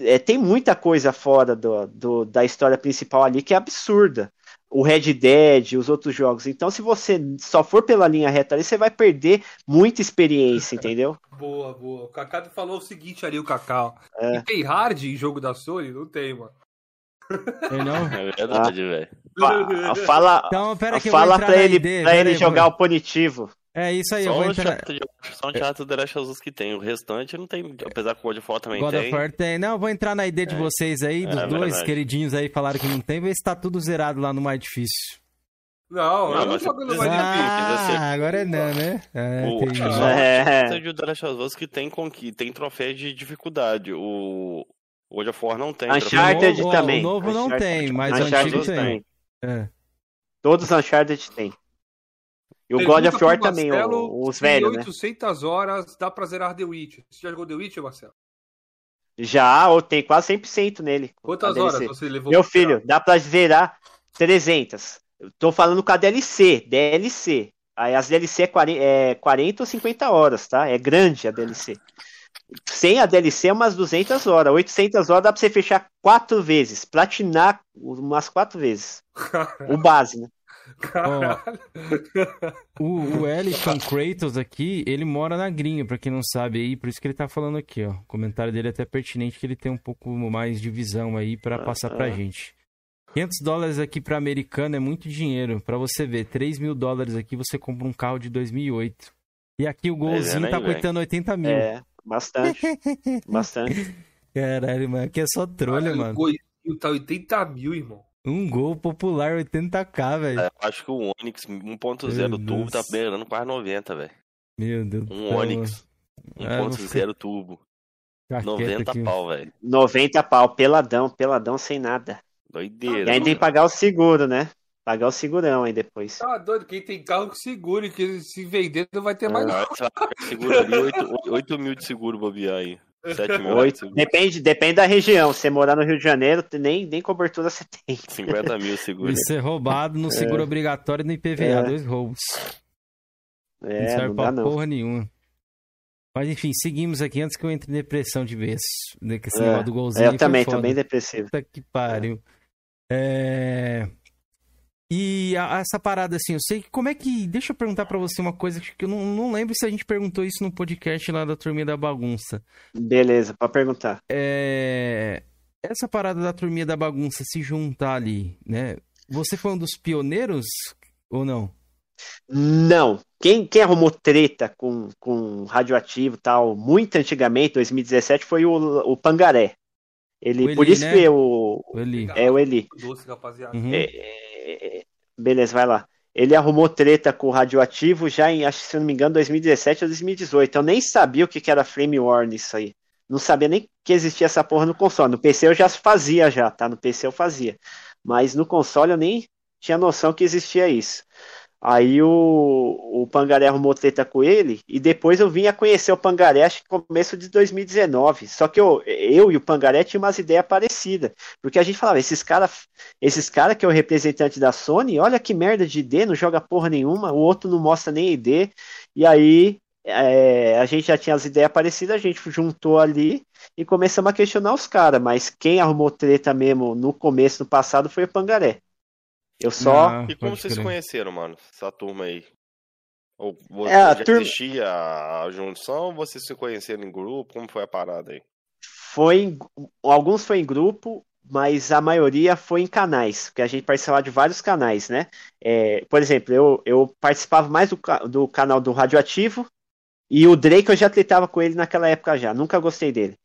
É, tem muita coisa fora do, do, da história principal ali que é absurda o Red Dead, os outros jogos. Então, se você só for pela linha reta ali, você vai perder muita experiência, entendeu? boa, boa. O Kaká falou o seguinte ali, o Kaká. É. E tem hard em jogo da Sony? Não tem, mano. Eu não? É verdade, ah. velho. Fala, então, pera que fala pra ele, pra ele jogar o punitivo. É isso aí, só eu vou entrar... Só um teatro The Last of Us que tem, o restante não tem, apesar que o God of War também God tem. God of War tem. Não, eu vou entrar na ID de é. vocês aí, dos é, dois verdade. queridinhos aí falaram que não tem, ver se tá tudo zerado lá no mais difícil. Não, não eu não jogo no mais difícil. Ah, agora é não, né? É, o, tem é. o The Last of Us que tem, com, que tem troféu de dificuldade. O, o God of War não tem. Uncharted novo, também. O novo não tem, mas o antigo tem. tem. É. Todos os Uncharted tem. E o God of War também, os velhos, 800 né? horas, dá pra zerar The Witch. Você já jogou The Witch, Marcelo? Já, ou tem quase 100% nele. Quantas horas você levou? Meu filho, dá pra zerar 300. Eu tô falando com a DLC, DLC. Aí as DLC é 40, é 40 ou 50 horas, tá? É grande a DLC. Sem a DLC é umas 200 horas. 800 horas dá pra você fechar quatro vezes. Platinar umas quatro vezes. o base, né? Ó, o, o Ellison Kratos aqui, ele mora na gringa, pra quem não sabe aí, por isso que ele tá falando aqui, ó. O comentário dele é até pertinente, que ele tem um pouco mais de visão aí para passar pra gente. 500 dólares aqui para americano é muito dinheiro. Para você ver, 3 mil dólares aqui você compra um carro de 2008. E aqui o golzinho é, tá custando 80 mil. É, bastante. bastante. Caralho, mano, aqui é só trolha, mano. O golzinho tá 80 mil, irmão. Um gol popular 80k, velho. É, acho que o Onix 1.0 turbo tá beirando quase 90, velho. Meu Deus do um céu. Um Onix 1.0 turbo. 90 aqui. pau, velho. 90 pau, peladão, peladão sem nada. Doideira. E ainda tem que pagar o seguro, né? Pagar o segurão aí depois. Tá doido, quem tem carro que segure, que se vender não vai ter mais nada. Seguro ali, 8, 8 mil de seguro bobear aí. 7 mil. 8, depende, depende da região. Se você morar no Rio de Janeiro, nem, nem cobertura você tem. 50 mil seguro. E ser roubado no seguro é. obrigatório no IPVA, é. dois roubos. É, não serve não pra porra não. nenhuma. Mas enfim, seguimos aqui antes que eu entre em depressão de vez. Esse é. negócio do golzinho. Eu também, tô bem depressivo. Puta que pariu. É... E a, essa parada, assim, eu sei que como é que. Deixa eu perguntar para você uma coisa que eu não, não lembro se a gente perguntou isso no podcast lá da Turminha da Bagunça. Beleza, pode perguntar. É... Essa parada da Turminha da Bagunça se juntar ali, né? Você foi um dos pioneiros ou não? Não. Quem, quem arrumou treta com, com radioativo e tal, muito antigamente, 2017, foi o, o Pangaré. Ele, Eli, por isso né? que eu. O Eli. É o Eli. Doce, rapaziada. Uhum. É, beleza, vai lá. Ele arrumou treta com o radioativo já em, acho se não me engano, 2017 ou 2018. Eu nem sabia o que, que era Flame War nisso aí. Não sabia nem que existia essa porra no console. No PC eu já fazia já, tá? No PC eu fazia. Mas no console eu nem tinha noção que existia isso. Aí o, o Pangaré arrumou treta com ele e depois eu vim a conhecer o Pangaré acho que começo de 2019. Só que eu, eu e o Pangaré tinha umas ideias parecidas. Porque a gente falava, esses caras esses cara que é o representante da Sony, olha que merda de ID, não joga porra nenhuma, o outro não mostra nem ID. E aí é, a gente já tinha as ideias parecidas, a gente juntou ali e começamos a questionar os caras. Mas quem arrumou treta mesmo no começo, no passado, foi o Pangaré. Eu só. Não, e como vocês se conheceram, mano? Essa turma aí? Ou você é, já turma... existia a junção ou vocês se conheceram em grupo? Como foi a parada aí? Foi em... Alguns foi em grupo, mas a maioria foi em canais, porque a gente participava de vários canais, né? É, por exemplo, eu, eu participava mais do, do canal do Radioativo e o Drake eu já tretava com ele naquela época já, nunca gostei dele.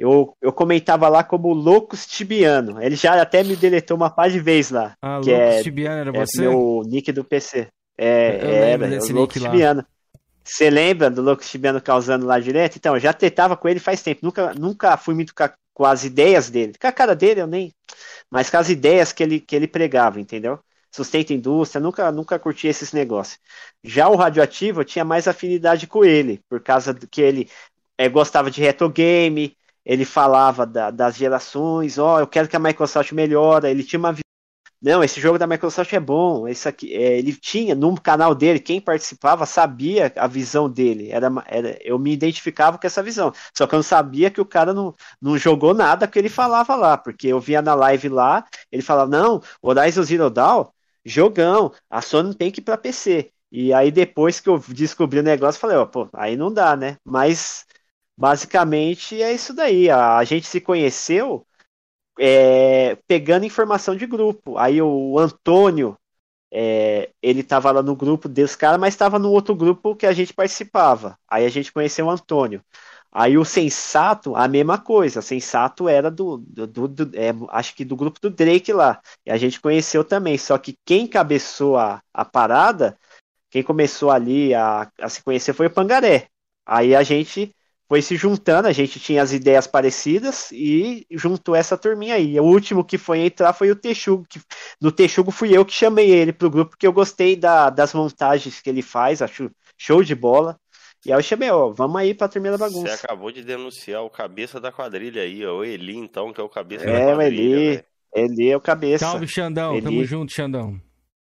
Eu, eu comentava lá como Loucos Tibiano. Ele já até me deletou uma par de vez lá. Ah, que Loucos é, Tibiano era é você? meu nick do PC. É, eu Loucos Tibiano. Você lembra do Loucos Tibiano causando lá direto? Então, eu já tretava com ele faz tempo. Nunca, nunca fui muito com, as ideias dele. Com a cara dele eu nem. Mas com as ideias que ele, que ele pregava, entendeu? sustenta indústria, nunca, nunca curti esses negócios. Já o radioativo eu tinha mais afinidade com ele, por causa do que ele é, gostava de retro game, ele falava da, das gerações, ó, oh, eu quero que a Microsoft melhore, ele tinha uma não, esse jogo da Microsoft é bom. Esse aqui, é, ele tinha no canal dele, quem participava sabia a visão dele. Era, era, eu me identificava com essa visão. Só que eu não sabia que o cara não, não jogou nada que ele falava lá, porque eu via na live lá, ele falava: não, Horizon Zero Dawn, jogão, a Sony tem que ir para PC. E aí depois que eu descobri o negócio, falei: ó, pô, aí não dá, né? Mas basicamente é isso daí. A, gente se conheceu é, pegando informação de grupo. Aí o Antônio, é, ele estava lá no grupo desse cara, mas estava no outro grupo que a gente participava. Aí a gente conheceu o Antônio. Aí o Sensato, a mesma coisa. Sensato era do, do, do, do é, acho que do grupo do Drake lá. E a gente conheceu também. Só que quem cabeçou a, a parada, quem começou ali a, a se conhecer foi o Pangaré. Aí a gente foi se juntando, a gente tinha as ideias parecidas e juntou essa turminha aí. O último que foi entrar foi o Texugo. Que, no Texugo fui eu que chamei ele pro grupo, porque eu gostei da, das montagens que ele faz, acho show de bola. E aí eu chamei, ó, vamos aí pra terminar a bagunça. Você acabou de denunciar o cabeça da quadrilha aí, ó, o Eli, então, que é o cabeça é, da quadrilha. É, o Eli, Eli é o cabeça. Salve, Xandão, Eli. tamo junto, Xandão.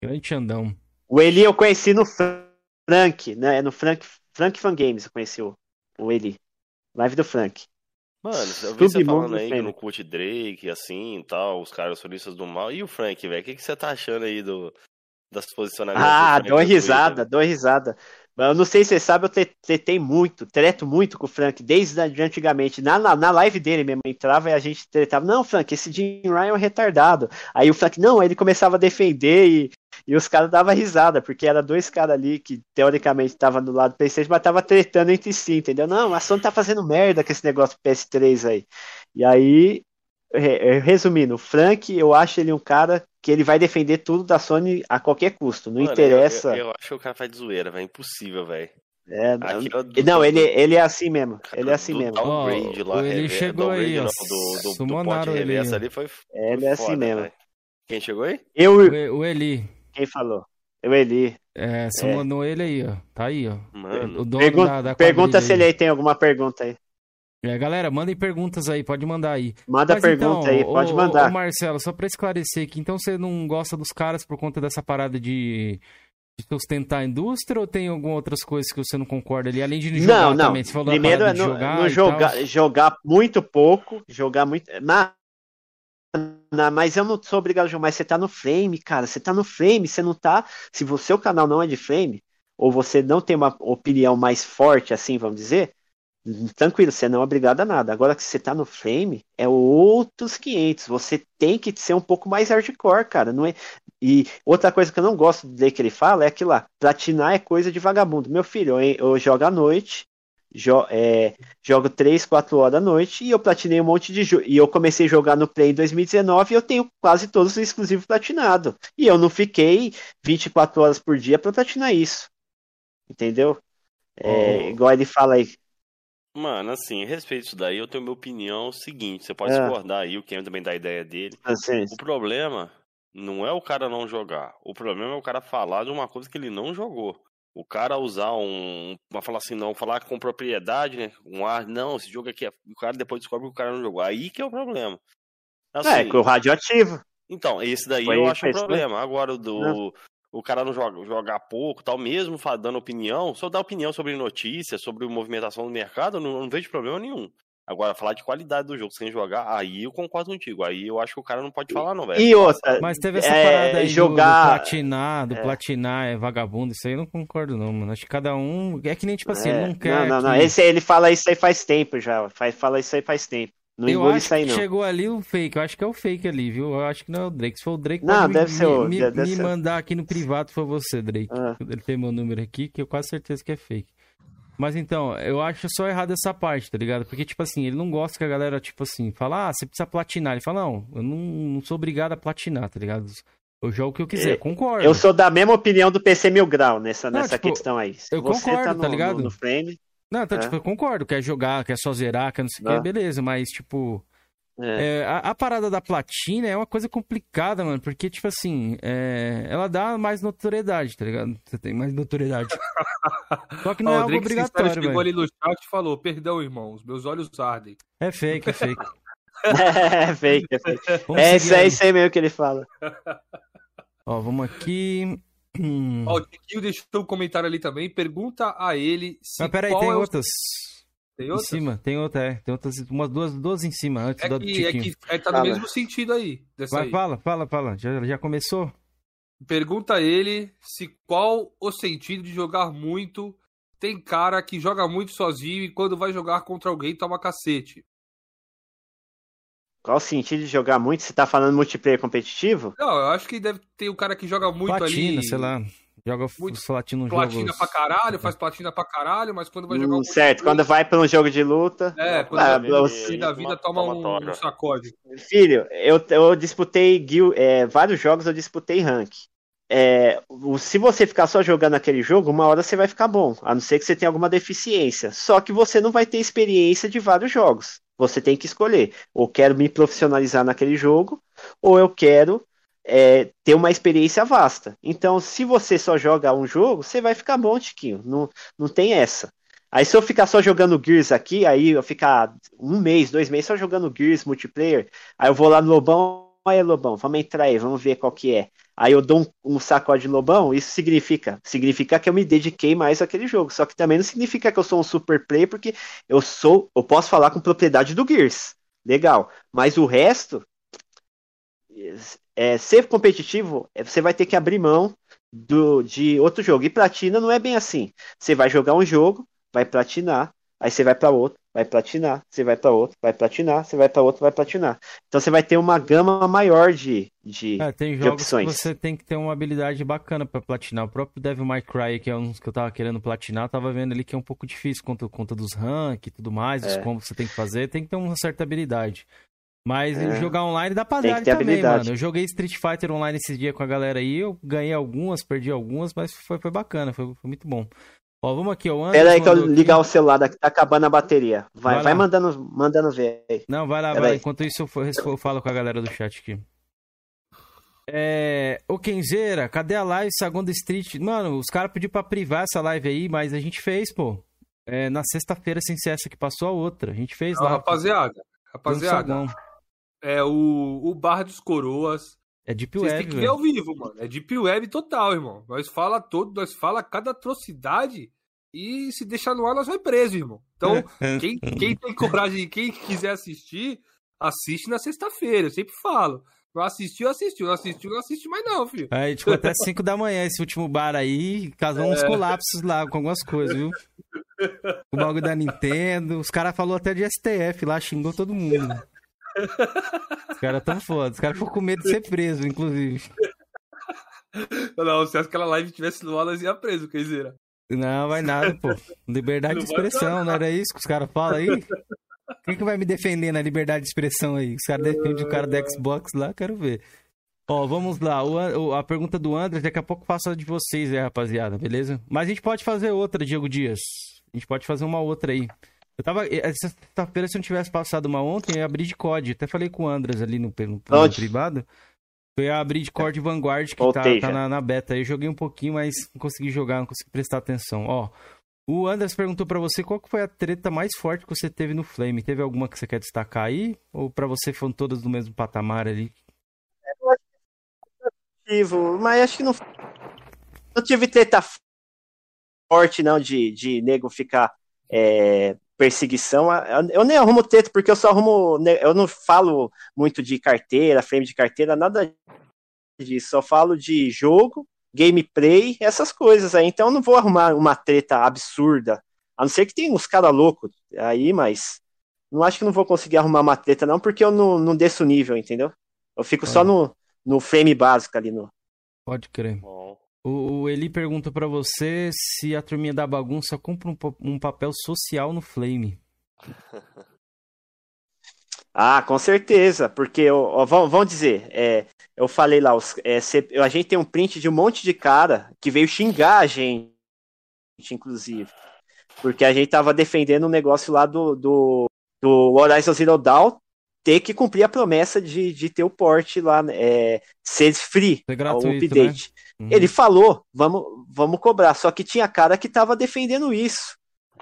Grande Xandão. O Eli eu conheci no Frank, né, no Frank, Frank Fan Games eu conheci o, o Eli. Live do Frank. Mano, eu vi você falando aí que não curte Drake, assim e tal, os caras solistas do mal. E o Frank, velho? O que, que você tá achando aí do, das posicionamentos? Ah, dou risada, dou risada. Eu não sei se você sabe, eu tretei muito, treto muito com o Frank, desde antigamente. Na, na, na, live dele mesmo, entrava e a gente tretava. Não, Frank, esse Jim Ryan é um retardado. Aí o Frank, não, aí ele começava a defender e, e os caras davam risada, porque era dois caras ali que teoricamente estavam do lado do PlayStation, mas tava tretando entre si, entendeu? Não, a Sony tá fazendo merda com esse negócio do PS3 aí. E aí, resumindo, o Frank, eu acho ele um cara que ele vai defender tudo da Sony a qualquer custo. Não Mano, interessa. Eu, eu, eu, acho que o cara faz de zoeira, velho. Impossível, velho. É, do, não, ele, ele é assim mesmo. Ele é assim mesmo. Oh, lá, ele chegou aí, ó. Do, do, Sumonaram do ele. Ali foi, foi ele é assim mesmo. Véio. Quem chegou aí? Eu. O, o Eli. Quem falou? Eu, Eli. É, sumonou é. ele aí, ó. Tá aí, ó. Mano. O dono pergunta, da, da pergunta se ele aí tem alguma pergunta aí. É, galera, mandem perguntas aí, pode mandar aí. Manda Mas, pergunta então, aí, pode ô, mandar. Ô, Marcelo, só para esclarecer aqui, então você não gosta dos caras por conta dessa parada de, de sustentar a indústria ou tem algumas outras coisas que você não concorda ali, além de jogar não, não. também? Você falou Primeiro é no, jogar, no jogar, jogar muito pouco, jogar muito... Na, na, mas eu não sou obrigado a jogar, mas você tá no frame, cara, você tá no frame, você não tá... Se o seu canal não é de frame, ou você não tem uma opinião mais forte, assim, vamos dizer tranquilo, você não é obrigado a nada. Agora que você tá no frame, é outros 500. Você tem que ser um pouco mais hardcore, cara. Não é... E outra coisa que eu não gosto de que ele fala é que lá, platinar é coisa de vagabundo. Meu filho, eu, eu jogo à noite, jo é, jogo 3, 4 horas da noite e eu platinei um monte de jogo. E eu comecei a jogar no Play em 2019 e eu tenho quase todos os exclusivos platinados. E eu não fiquei 24 horas por dia para platinar isso. Entendeu? É, oh. Igual ele fala aí, Mano, assim, a respeito disso daí, eu tenho minha opinião seguinte. Você pode é. discordar aí, o Ken também dá a ideia dele. Assim. O problema não é o cara não jogar. O problema é o cara falar de uma coisa que ele não jogou. O cara usar um. Uma falar assim, não, falar com propriedade, né? Um ar, não, esse jogo aqui é. O cara depois descobre que o cara não jogou. Aí que é o problema. Assim, é, que o radioativo. Então, esse daí Foi eu acho um problema. Agora, do, o cara não joga, joga pouco, tal, mesmo dando opinião, só dar opinião sobre notícias, sobre movimentação do mercado, não, não vejo problema nenhum. Agora, falar de qualidade do jogo sem jogar, aí eu concordo contigo. Aí eu acho que o cara não pode falar, não, velho. E outra. Mas teve essa é, parada aí jogar... do, do platinar, do é. platinar é vagabundo, isso aí eu não concordo, não, mano. Acho que cada um. É que nem, tipo assim, é. não quer. Não, não, que... não. Esse, ele fala isso aí faz tempo já. Faz, fala isso aí faz tempo. Não eu acho isso aí, não. chegou ali o fake. Eu acho que é o fake ali, viu? Eu acho que não é o Drake. Se for o Drake, não, deve me, ser o... me, deve me ser... mandar aqui no privado foi você, Drake. Ah. Ele tem meu número aqui, que eu quase certeza que é fake. Mas então, eu acho só errado essa parte, tá ligado? Porque, tipo assim, ele não gosta que a galera, tipo assim, fala, ah, você precisa platinar. Ele fala, não, eu não, não sou obrigado a platinar, tá ligado? Eu jogo o que eu quiser, é, concordo. Eu sou da mesma opinião do PC Mil Grau nessa, não, nessa tipo, questão aí. Se eu concordo, tá, no, tá ligado? No, no frame. Não, então, é. tipo, eu concordo, quer jogar, quer só zerar, quer não sei o que, beleza, mas, tipo, É. É, a, a, parada da platina é uma coisa complicada, mano, porque, tipo assim, é, ela dá mais notoriedade, tá ligado? Você tem mais notoriedade. Só que não é algo obrigatório, velho. chegou ali no chat e falou, perdão, irmãos, meus olhos ardem. É fake, é fake. é fake, é fake. é isso, é isso aí mesmo que ele fala. Ó, vamos aqui. Ó, o Tiquinho deixou um comentário ali também. Pergunta a ele se. Mas peraí, tem é outras. Tem outras? Em cima, tem outra, é. Tem outras, umas duas, duas em cima, antes é do que, É que é, tá no fala. mesmo sentido aí. Vai, aí. Fala, fala, fala. Já, já começou? Pergunta a ele se qual o sentido de jogar muito. Tem cara que joga muito sozinho e quando vai jogar contra alguém toma cacete. Qual o sentido de jogar muito? Você tá falando multiplayer competitivo? Não, eu acho que deve ter o cara que joga muito Platina, ali. sei lá. Joga muito platina Platina jogos... pra caralho, faz platina pra caralho, mas quando vai jogar um Certo, quando vai pra um jogo de luta. É, quando ah, vai da vida toma um, um sacode. Filho, eu, eu disputei é, vários jogos, eu disputei rank. É, se você ficar só jogando aquele jogo, uma hora você vai ficar bom, a não ser que você tenha alguma deficiência. Só que você não vai ter experiência de vários jogos. Você tem que escolher. Ou quero me profissionalizar naquele jogo, ou eu quero é, ter uma experiência vasta. Então, se você só joga um jogo, você vai ficar bom, Tiquinho. Não, não tem essa. Aí se eu ficar só jogando Gears aqui, aí eu ficar um mês, dois meses só jogando Gears multiplayer, aí eu vou lá no Lobão, aí Lobão, vamos entrar aí, vamos ver qual que é. Aí eu dou um, um sacode Lobão, isso significa? Significa que eu me dediquei mais àquele jogo. Só que também não significa que eu sou um super player, porque eu sou, eu posso falar com propriedade do Gears. Legal. Mas o resto, é, ser competitivo, é, você vai ter que abrir mão do, de outro jogo. E platina não é bem assim. Você vai jogar um jogo, vai platinar, aí você vai para outro, vai platinar, você vai para outro, vai platinar, você vai para outro, vai platinar. Então você vai ter uma gama maior de, de, é, tem de opções. Você tem que ter uma habilidade bacana para platinar. O próprio Devil May Cry, que é um que eu tava querendo platinar, tava vendo ali que é um pouco difícil conta, conta dos rank e tudo mais, é. os combos que você tem que fazer, tem que ter uma certa habilidade. Mas é. jogar online dá pra dar também, habilidade. mano. Eu joguei Street Fighter online esse dia com a galera aí, eu ganhei algumas, perdi algumas, mas foi, foi bacana, foi, foi muito bom. Ó, vamos aqui, ó. Pera aí que eu ligar o celular, daqui tá acabando a bateria. Vai, vai, vai mandando, mandando ver aí. Não, vai lá, vai. Enquanto isso eu, eu falo com a galera do chat aqui. É. Ô Kenzeira, cadê a live Segunda Street? Mano, os caras pediram pra privar essa live aí, mas a gente fez, pô. É, na sexta-feira sem ser essa que passou a outra. A gente fez Não, lá. Rapaziada, rapaziada é o, o Bar dos Coroas. É Deep Web. Vocês têm que ver ao vivo, mano. É Deep Web total, irmão. Nós fala todo, nós fala cada atrocidade e se deixar no ar, nós vai preso, irmão. Então, quem, quem tem coragem, quem quiser assistir, assiste na sexta-feira. Eu sempre falo. Não assistiu, assistiu. Não assistiu, não assiste mais não, filho. É, a gente ficou até 5 da manhã esse último bar aí, casou uns é. colapsos lá com algumas coisas, viu? O bagulho da Nintendo. Os caras falaram até de STF lá, xingou todo mundo. Os caras tão foda. Os caras ficam com medo de ser preso, inclusive. Não, se aquela live tivesse no ar, nós ia preso, Keizeira. Não, vai nada, pô. Liberdade não de expressão, não era isso que os caras falam aí? Quem que vai me defender na liberdade de expressão aí? Os caras defendem o cara do Xbox lá, quero ver. Ó, vamos lá. O, a pergunta do André, daqui a pouco faço a de vocês aí, rapaziada, beleza? Mas a gente pode fazer outra, Diego Dias. A gente pode fazer uma outra aí. Eu tava. Essa sexta-feira, se eu não tivesse passado uma ontem, eu ia abrir de COD. Até falei com o Andras ali no, no, no privado. Foi abrir de COD Vanguard, que tá, tá na, na, beta. Eu joguei um pouquinho, mas não consegui jogar, não consegui prestar atenção. Ó. O Andras perguntou para você qual que foi a treta mais forte que você teve no Flame. Teve alguma que você quer destacar aí? Ou para você foram todas do mesmo patamar ali? Eu acho que mas acho que não. Não tive treta forte, não, de, de nego ficar é, perseguição. Eu nem arrumo teto, porque eu só arrumo. Né, eu não falo muito de carteira, frame de carteira, nada disso. Só falo de jogo, gameplay, essas coisas aí. Então eu não vou arrumar uma treta absurda. A não ser que tenha uns caras loucos aí, mas. Não acho que não vou conseguir arrumar uma treta, não, porque eu não, não desço nível, entendeu? Eu fico só no, no frame básico ali no. Pode crer. Bom. O, Eli pergunta para você se a turminha da bagunça compra um, um papel social no Flame. Ah, com certeza, porque ó, vamos dizer, é, eu falei lá, os, é, a gente tem um print de um monte de cara que veio xingar a gente, inclusive, porque a gente tava defendendo um negócio lá do, do, do Horizon Zero Dawn ter que cumprir a promessa de, de ter o porte lá, é, ser free, é gratuito, o update. Né? Uhum. Ele falou, vamos, vamos cobrar, só que tinha cara que tava defendendo isso.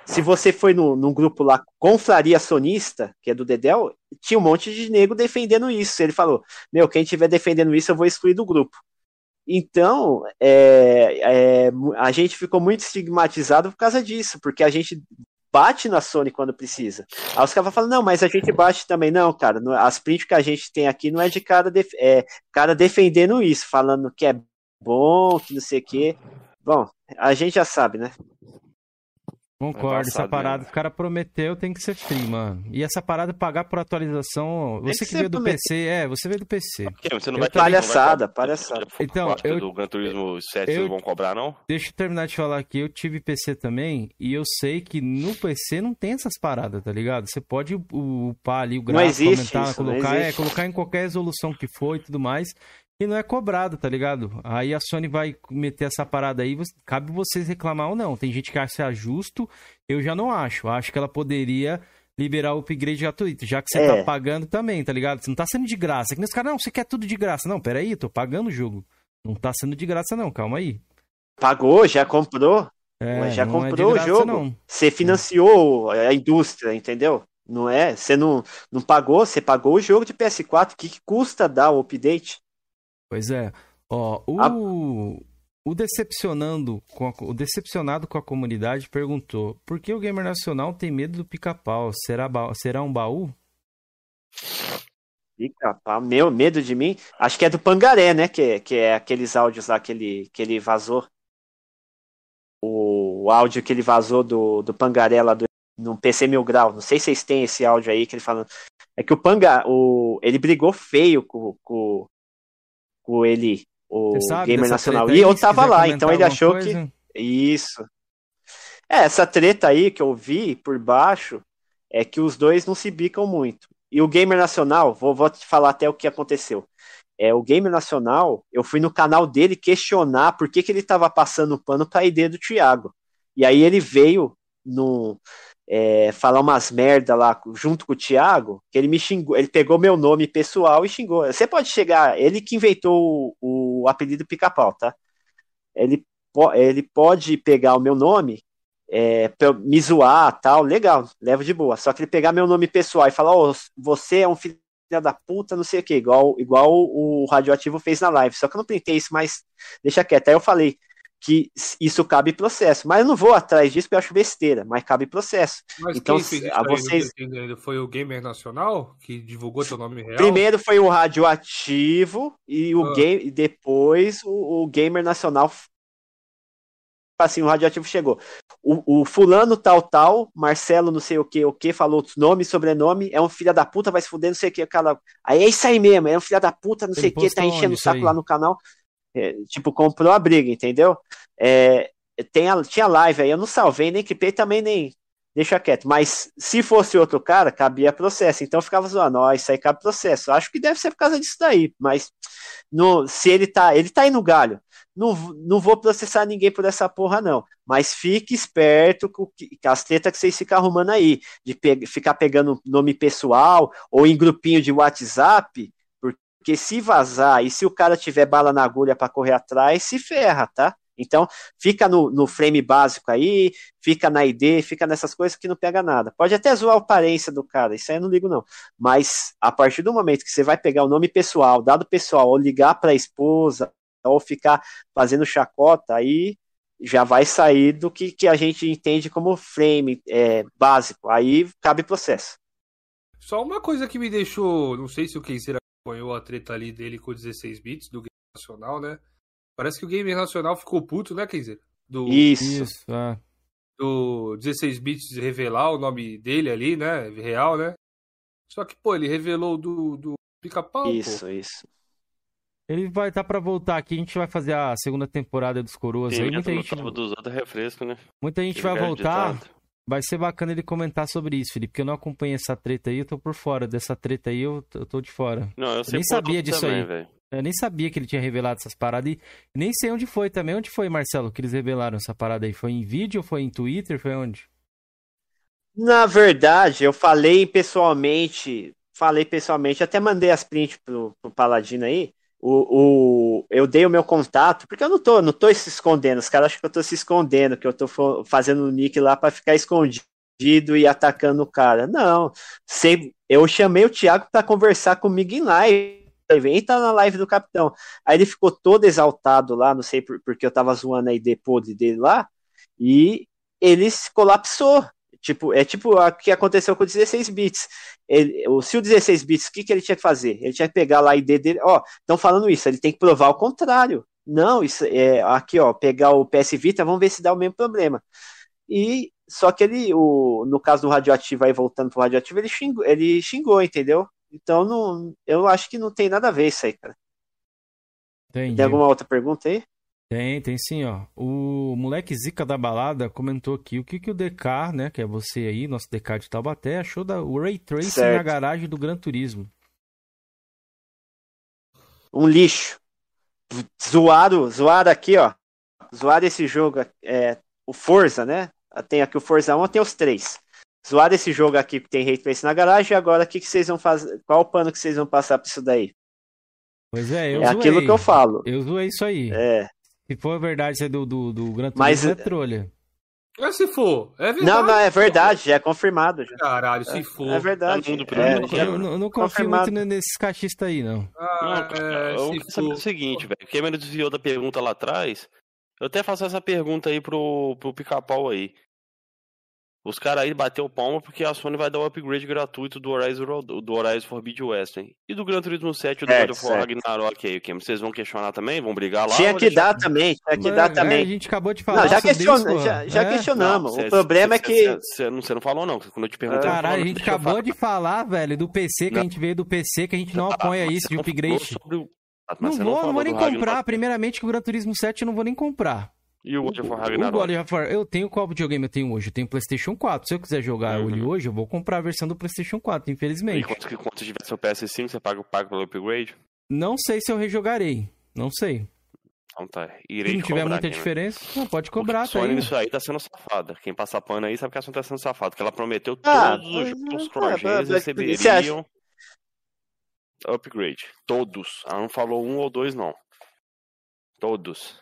Se você foi no, num grupo lá, Confraria Sonista, que é do Dedel, tinha um monte de nego defendendo isso. Ele falou: Meu, quem estiver defendendo isso, eu vou excluir do grupo. Então, é, é, a gente ficou muito estigmatizado por causa disso, porque a gente bate na Sony quando precisa. Aí os caras falam, não, mas a gente bate também. Não, cara, as prints que a gente tem aqui não é de cara, def é, cara defendendo isso, falando que é bom, que não sei o quê. Bom, a gente já sabe, né? Concordo, essa parada, o cara prometeu, tem que ser free, mano. E essa parada pagar por atualização, você que, que veio do PC, é, você veio do PC. Porque você não vai palhaçada, vai... palhaçada. Então, eu do Gran Turismo 7 eu, vão cobrar não? Deixa eu terminar de falar aqui, eu tive PC também e eu sei que no PC não tem essas paradas, tá ligado? Você pode upar ali o gráfico, aumentar, isso, colocar, é, colocar em qualquer resolução que for e tudo mais e não é cobrado, tá ligado? Aí a Sony vai meter essa parada aí, cabe vocês reclamar ou não. Tem gente que acha justo, eu já não acho. Acho que ela poderia liberar o upgrade gratuito, já que você tá é. tá pagando também, tá ligado? Você não tá sendo de graça. Que nesse cara, não, você quer tudo de graça. Não, peraí, tô pagando o jogo. Não tá sendo de graça, não, calma aí. Pagou, já comprou. É, já é comprou é graça, o jogo. Não. Você financiou a indústria, entendeu? Não é? Você não, não pagou, você pagou o jogo de PS4. O que, que custa dar o update? Pois é. Ó, o, a... o decepcionando com a, o decepcionado com a comunidade perguntou: por que o gamer nacional tem medo do pica-pau? Será, ba... será um baú? Pica-pau, meu medo de mim? Acho que é do Pangaré, né? Que, que é aqueles áudios lá que ele, que ele vazou. O, o áudio que ele vazou do, do Pangaré lá do, no PC Mil Grau. Não sei se vocês têm esse áudio aí que ele falando. É que o Panga, o, ele brigou feio com, com, o ele, o gamer nacional. E eu tava lá, então ele achou coisa? que. Isso. É, essa treta aí que eu vi por baixo é que os dois não se bicam muito. E o Gamer Nacional, vou, vou te falar até o que aconteceu. É, o Gamer Nacional, eu fui no canal dele questionar por que, que ele tava passando pano pra ideia do Thiago. E aí ele veio no, é, falar umas merda lá junto com o Thiago, que ele me xingou, ele pegou meu nome pessoal e xingou. Você pode chegar, ele que inventou o, o apelido pica-pau, tá? Ele, ele pode pegar o meu nome, é, me zoar, tal, legal, leva de boa. Só que ele pegar meu nome pessoal e falar, oh, você é um filho da puta, não sei o que, igual, igual o Radioativo fez na live. Só que eu não printei isso, mas deixa quieto. Aí eu falei, que isso cabe processo. Mas eu não vou atrás disso porque eu acho besteira, mas cabe processo. Mas então, a vocês... Foi o Gamer Nacional que divulgou seu nome real? Primeiro foi o Radioativo e o ah. game, depois o, o, Gamer Nacional. Assim, o Radioativo chegou. O, o, fulano tal, tal, Marcelo não sei o que, o que, falou nome, sobrenome, é um filho da puta, vai se fuder, não sei o que, aquela... Aí é isso aí mesmo, é um filho da puta, não Ele sei o que, tá enchendo o saco aí. lá no canal. É, tipo, comprou a briga, entendeu? É, tem a, tinha live aí, eu não salvei, nem clipei também, nem deixa quieto. Mas se fosse outro cara, cabia processo. Então ficava zoando, ó, isso aí cabe processo. Acho que deve ser por causa disso daí, mas no, se ele tá, ele tá aí no galho. Não, não vou processar ninguém por essa porra, não. Mas fique esperto com, com as tretas que vocês ficam arrumando aí. De pe ficar pegando nome pessoal ou em grupinho de WhatsApp porque se vazar e se o cara tiver bala na agulha para correr atrás, se ferra, tá? Então, fica no, no, frame básico aí, fica na ID, fica nessas coisas que não pega nada. Pode até zoar a aparência do cara, isso aí eu não ligo não. Mas a partir do momento que você vai pegar o nome pessoal, dado pessoal, ou ligar para a esposa, ou ficar fazendo chacota, aí já vai sair do que, que a gente entende como frame é, básico. Aí cabe processo. Só uma coisa que me deixou, não sei se o Keiser acompanhou a treta ali dele com 16 bits do Game Nacional, né? Parece que o Game Nacional ficou puto, né, Kenzer? Do, Isso, Isso é. Do 16 bits revelar o nome dele ali, né? Real, né? Só que, pô, ele revelou do, do pica-pau. Isso, pô. isso. Ele vai estar tá para voltar aqui, a gente vai fazer a segunda temporada dos Coroas Sim, aí. Muita gente, outros refresco, né? Muita gente vai voltar. Ditado. Vai ser bacana ele comentar sobre isso, Felipe, porque eu não acompanhei essa treta aí, eu tô por fora dessa treta aí, eu, eu tô de fora. Não, eu, eu nem sabia disso também, aí. Véio. Eu nem sabia que ele tinha revelado essas paradas e nem sei onde foi também. Onde foi, Marcelo, que eles revelaram essa parada aí? Foi em vídeo, foi em Twitter, foi onde? Na verdade, eu falei pessoalmente, falei pessoalmente, até mandei as prints pro, pro Paladino aí. O, o, eu dei o meu contato, porque eu não tô, não tô se escondendo. Os caras acham que eu tô se escondendo, que eu tô fazendo o nick lá para ficar escondido e atacando o cara. Não. Sei, eu chamei o Thiago para conversar comigo em live. Entra na live do capitão. Aí ele ficou todo exaltado lá, não sei por, porque eu tava zoando a ID podre dele lá, e ele colapsou. Tipo, é tipo o que aconteceu com o 16 bits. Ele, o, se o 16 bits, o que, que ele tinha que fazer? Ele tinha que pegar lá a ID dele. Ó, estão falando isso, ele tem que provar o contrário. Não, isso é aqui, ó, pegar o PS Vita, vamos ver se dá o mesmo problema. E só que ele, o, no caso do radioativo, aí voltando pro radioativo, ele xingou, ele xingou, entendeu? Então não, eu acho que não tem nada a ver isso aí, cara. Entendi. Tem alguma outra pergunta aí? Tem, tem sim, ó. O moleque Zica da balada comentou aqui o que, que o DK, né, que é você aí, nosso DK de Taubaté, achou da o Ray Tracing certo. na garagem do Gran Turismo. Um lixo. Zoado, zoado aqui, ó. Zoado esse jogo, é, o Forza, né? Tem aqui o Forza 1, tem os três. Zoado esse jogo aqui que tem Ray Tracing na garagem, agora o que, que vocês vão fazer? Qual o pano que vocês vão passar pra isso daí? Pois é, eu é zoei. aquilo que eu falo. Eu zoei isso aí. É. Se for verdade isso é do, do, do Gran Turismo, Mas, é trolha. É se for, é verdade. Não, não, é verdade, já é confirmado. Já. Caralho, se for. É, verdade. Tá é, já, eu não, não confio muito nesses cachistas aí, não. Ah, não é, eu quero saber o seguinte, velho. Quem me desviou da pergunta lá atrás, eu até faço essa pergunta aí pro, pro pica-pau aí. Os caras aí bateu palma porque a Sony vai dar o um upgrade gratuito do Horizon, do Horizon Forbidden West, hein? E do Gran Turismo 7 do é, God of War Ragnarok aí, que vocês vão questionar também? Vão brigar lá? Tinha que dar também, tinha que dar também. A gente acabou de falar não, já, questiona, isso, já, já é? questionamos. Não, o problema cê, é que... Você não, não falou não, quando eu te perguntei... Caralho, a gente acabou de falar, velho, do PC, que não. a gente veio do PC, que a gente não apoia isso de upgrade. Sobre... Não vou, não vou nem comprar. Primeiramente que o Gran Turismo 7 eu não vou nem comprar. E o God of War Ragnarok? O God of War, eu tenho qual videogame eu tenho hoje? Eu tenho PlayStation 4. Se eu quiser jogar uhum. ele hoje, eu vou comprar a versão do PlayStation 4, infelizmente. E quando, quando tiver seu PS5, você paga, paga pelo upgrade? Não sei se eu rejogarei. Não sei. Então tá. Irei se não tiver muita aqui, né? diferença, né? não, pode cobrar, Porque tá Sony isso aí tá sendo safada. Quem passa pano aí sabe que a Sony tá sendo safada. Porque ela prometeu ah, todos os jogos cross-gens receberiam upgrade. Todos. Ela não falou um ou dois, não. Todos.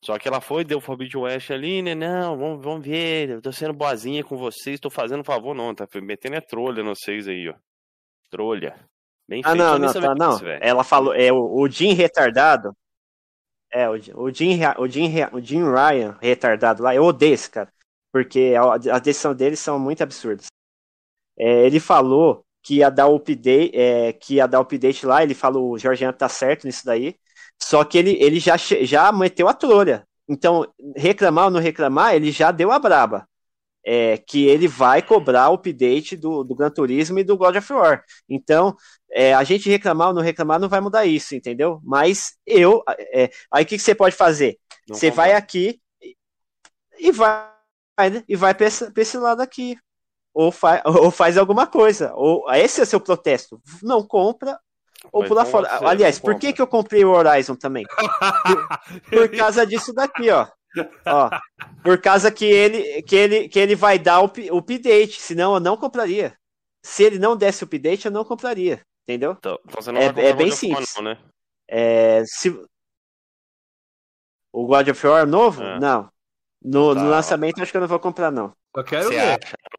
Só que ela foi, deu Forbidden West ali, né? Não, vamos, vamos ver, eu tô sendo boazinha com vocês, tô fazendo favor não, tá metendo é trolha nos vocês aí, ó. Trolha. Bem ah, feito. não, não, tá, não. Isso, ela falou, é o, o Jim retardado. É, o, o, Jim, o, Jim, o Jim Ryan retardado lá, eu odeio esse cara. Porque a, a decisão deles são muito absurdas. É, ele falou que ia dar o update, é, que ia dar update lá, ele falou, o Jorginho tá certo nisso daí. Só que ele, ele já, já meteu a trolha. Então, reclamar ou não reclamar, ele já deu a braba. É, que ele vai cobrar o update do, do Gran Turismo e do God of War. Então, é, a gente reclamar ou não reclamar não vai mudar isso, entendeu? Mas eu. É, aí o que, que, você pode fazer? Não você vai aqui e vai, e vai para esse, esse lado aqui. Ou, fa, ou faz alguma coisa. Ou esse é o seu protesto. Não compra ou pular fora. Aliás, por que, que eu comprei o Horizon também? Por, por causa disso daqui, ó. ó. Por causa que ele, que ele, que ele vai dar o, update, senão eu não compraria. Se ele não desse o update, eu não compraria. Entendeu? Então, então é, é bem simples. Não, né? é, se... O God of War novo? É. Não. No, tá. no lançamento, acho que eu não vou comprar, não. Eu quero Cê ver.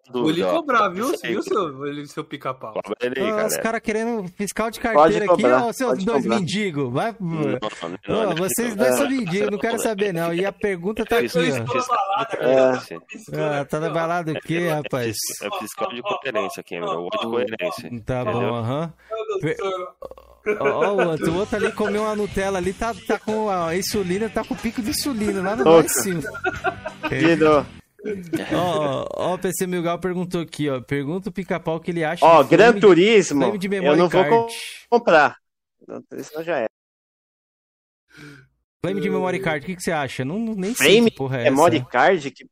Vou lhe cobrar, viu? Viu, seu, seu pica-pau? Ah, os caras querendo fiscal de carteira aqui, ó, seus dois mendigos. Vai. Não, não, não, vocês dois são mendigos, não quero saber, não. E a pergunta tá aqui, ó. É. Ah, tá na balada o quê, rapaz? É fiscal de coerência aqui, meu. de coerência. Tá bom, aham. Ó, o outro, o outro ali comeu uma Nutella ali, tá, tá com a insulina, tá com o pico de insulina lá no mais cima. Vidro. Ó, ó, o PC Milgal perguntou aqui, ó. Pergunta o pica-pau que ele acha. Ó, Gran Turismo, eu não card. vou comprar. Isso já é. Flame de memory card, o que, que você acha? Não, nem sei Flame que porra é memory essa. card? Que,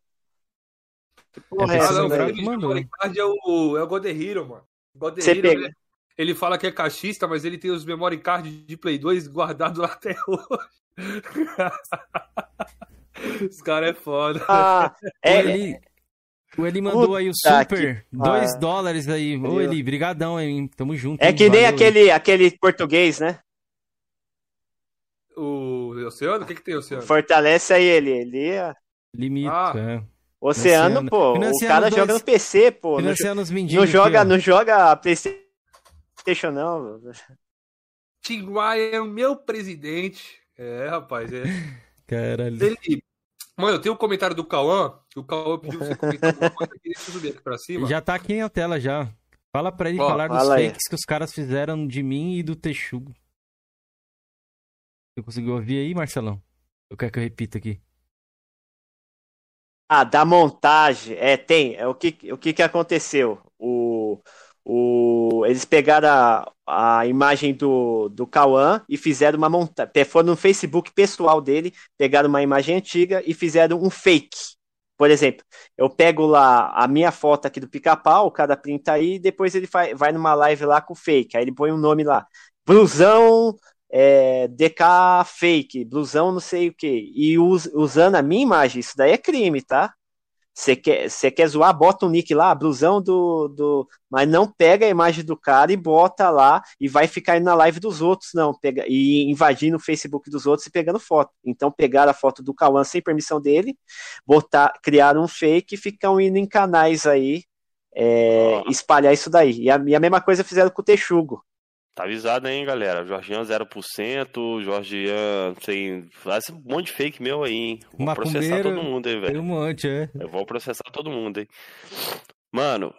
que porra é, é essa? Não, Flame de memory card é o, é o God Hero, mano. God Hero, pega... ele, ele fala que é cachista, mas ele tem os memory card de Play 2 guardados lá até hoje. Os caras é foda. Ah, é, O Eli mandou Puta aí o super, 2 dólares aí. Ô Eli, brigadão, hein? Tamo junto. É que nem aquele, aquele português, né? O Oceano? O que, que tem Oceano? Fortalece aí ele. Ele é... Limita. Ah. É. Oceano, pô. o cara dois... joga no PC, pô. Financiando os Não joga, aqui, não joga PlayStation, não. Tim Ryan, meu presidente. É, rapaz, é. Caralho. Ele... Mano, eu tenho um comentário do Cauã. O Cauã pediu você comentar alguma coisa aqui. Deixa eu subir aqui pra cima. Já tá aqui na tela já. Fala pra ele Ó, falar dos fala fakes aí. que os caras fizeram de mim e do Texugo. Você conseguiu ouvir aí, Marcelão? Eu quero que eu repita aqui. Ah, da montagem. É, tem. É, o que, o que, que aconteceu? O, o, eles pegaram a, a imagem do, do Cauã e fizeram uma montagem. Foram no Facebook pessoal dele, pegaram uma imagem antiga e fizeram um fake. Por exemplo, eu pego lá a minha foto aqui do pica-pau, o cara printa aí, e depois ele vai, vai numa live lá com fake. Aí ele põe um nome lá. Blusão é, DK fake, blusão não sei o que, e us, usando a minha imagem, isso daí é crime, tá? Você quer, quer zoar, bota um nick lá, blusão do, do. Mas não pega a imagem do cara e bota lá e vai ficar indo na live dos outros, não. Pega, e invadindo o Facebook dos outros e pegando foto. Então pegaram a foto do Cauã sem permissão dele, botar, criaram um fake e ficam indo em canais aí é, espalhar isso daí. E a, e a mesma coisa fizeram com o Texugo. Tá avisado, hein, galera? Jorgian 0%, Jorgian tem. Faz um monte de fake meu aí, hein? Vou processar todo mundo, hein, velho? Tem um monte, é. Eu vou processar todo mundo, hein? Mano,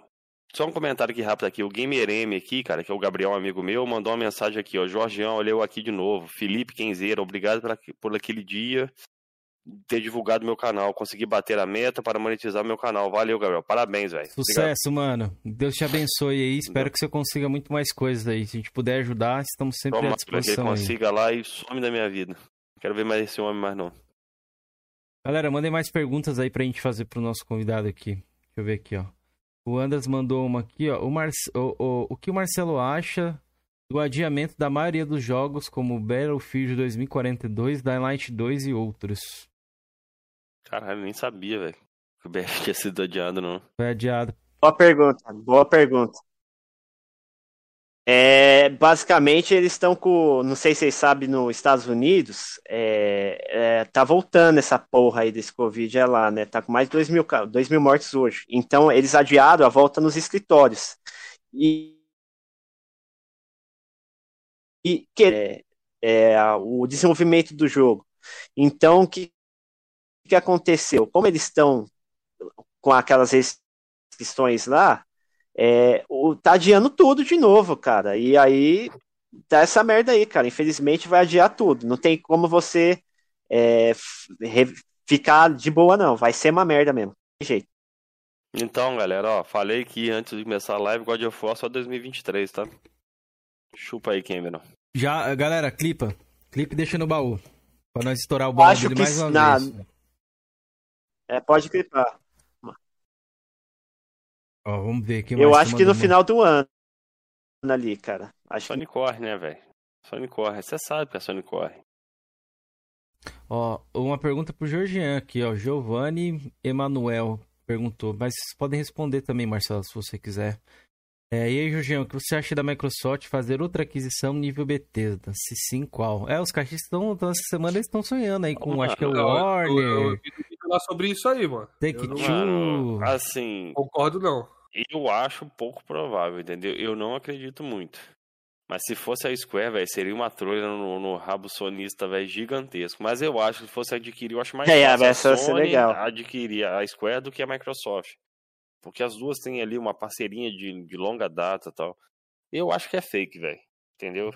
só um comentário aqui rápido aqui. O Gamer M aqui, cara, que é o Gabriel, um amigo meu, mandou uma mensagem aqui, ó. Jorgian, olhou aqui de novo. Felipe Kenzeira, obrigado por, por aquele dia ter divulgado meu canal, conseguir bater a meta para monetizar meu canal. Valeu, Gabriel. Parabéns, velho. Sucesso, Obrigado. mano. Deus te abençoe aí. Espero que você consiga muito mais coisas aí. Se a gente puder ajudar, estamos sempre Toma, à disposição. Que ele consiga aí. lá e some da minha vida. Quero ver mais esse homem mais não. Galera, mandem mais perguntas aí pra gente fazer pro nosso convidado aqui. Deixa eu ver aqui, ó. O Andras mandou uma aqui, ó. O, Mar... o, o, o que o Marcelo acha do adiamento da maioria dos jogos, como Battlefield 2042, Dying Light 2 e outros? Caralho, nem sabia, velho. Que o BF tinha sido adiado, não. Foi adiado. Boa pergunta, boa pergunta. É, basicamente, eles estão com. Não sei se vocês sabem, nos Estados Unidos, é, é, tá voltando essa porra aí desse Covid é lá, né? Tá com mais de 2 mil, 2 mil mortes hoje. Então, eles adiaram a volta nos escritórios. E. E que, é, é, o desenvolvimento do jogo. Então, o que, que aconteceu? Como eles estão com aquelas restrições lá, é, o, tá adiando tudo de novo, cara. E aí tá essa merda aí, cara. Infelizmente vai adiar tudo. Não tem como você é, ficar de boa, não. Vai ser uma merda mesmo. Tem jeito. Então, galera, ó, falei que antes de começar a live, God of War só 2023, tá? Chupa aí, Cameron. Já, galera, clipa. Clipe deixa no baú. Pra nós estourar o baú dele mais uma na, vez. É, pode clipar. Ó, vamos ver aqui. Eu acho que no final do ano ali, cara. Acho Sony que... corre, né, velho? Sony corre. Você sabe que a Sony corre. Ó, uma pergunta pro Georgian aqui, ó. Giovanni Emanuel perguntou, mas vocês podem responder também, Marcelo, se você quiser. É, e aí, Jorginho, o que você acha da Microsoft fazer outra aquisição nível Bethesda? Se sim, qual? É, os caixas estão, essa semana eles estão sonhando aí com, acho que é o Warner. Eu, eu, eu falar sobre isso aí, mano. Take Two. Assim. Concordo, não. Eu acho pouco provável, entendeu? Eu não acredito muito. Mas se fosse a Square, velho, seria uma trolha no, no rabo sonista, velho, gigantesco. Mas eu acho que se fosse adquirir, eu acho mais é, fácil a Sony legal. adquirir a Square do que a Microsoft. Porque as duas têm ali uma parceirinha de, de longa data e tal. Eu acho que é fake, velho. Entendeu?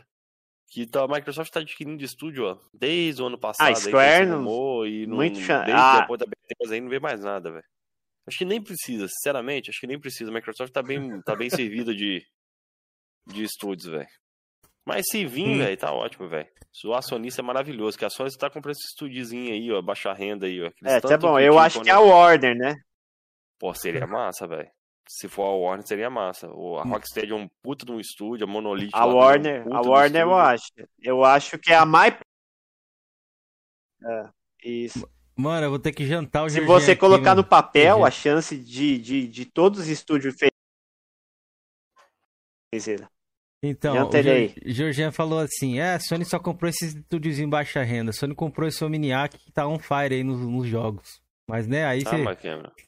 Que tá, a Microsoft tá adquirindo estúdio, ó, desde o ano passado. A Square aí, não... E não, muito desde ah. depois da Bethesda aí não vê mais nada, velho. Acho que nem precisa, sinceramente, acho que nem precisa. A Microsoft tá bem, tá bem servida de, de estúdios, velho. Mas se vir, hum. velho, tá ótimo, velho. O acionista é maravilhoso, que a Sony tá comprando esse estúdiozinho aí, ó, baixa renda aí, ó. É, tá bom, eu acho que é a Warner, né? Pô, seria massa, velho. Se for a Warner, seria massa. a hum. Rocksteady é um puta de um estúdio, a Monolith... A Warner, um a Warner eu acho. Eu acho que é a mais... É, isso. Mano, eu vou ter que jantar o Se você aqui, colocar mano. no papel, a chance de, de, de todos os estúdios feitos. Então, o Jorginho falou assim: é, a Sony só comprou esses estúdios em baixa renda. A Sony comprou esse Omniac que tá on fire aí nos, nos jogos. Mas, né, aí ah, você.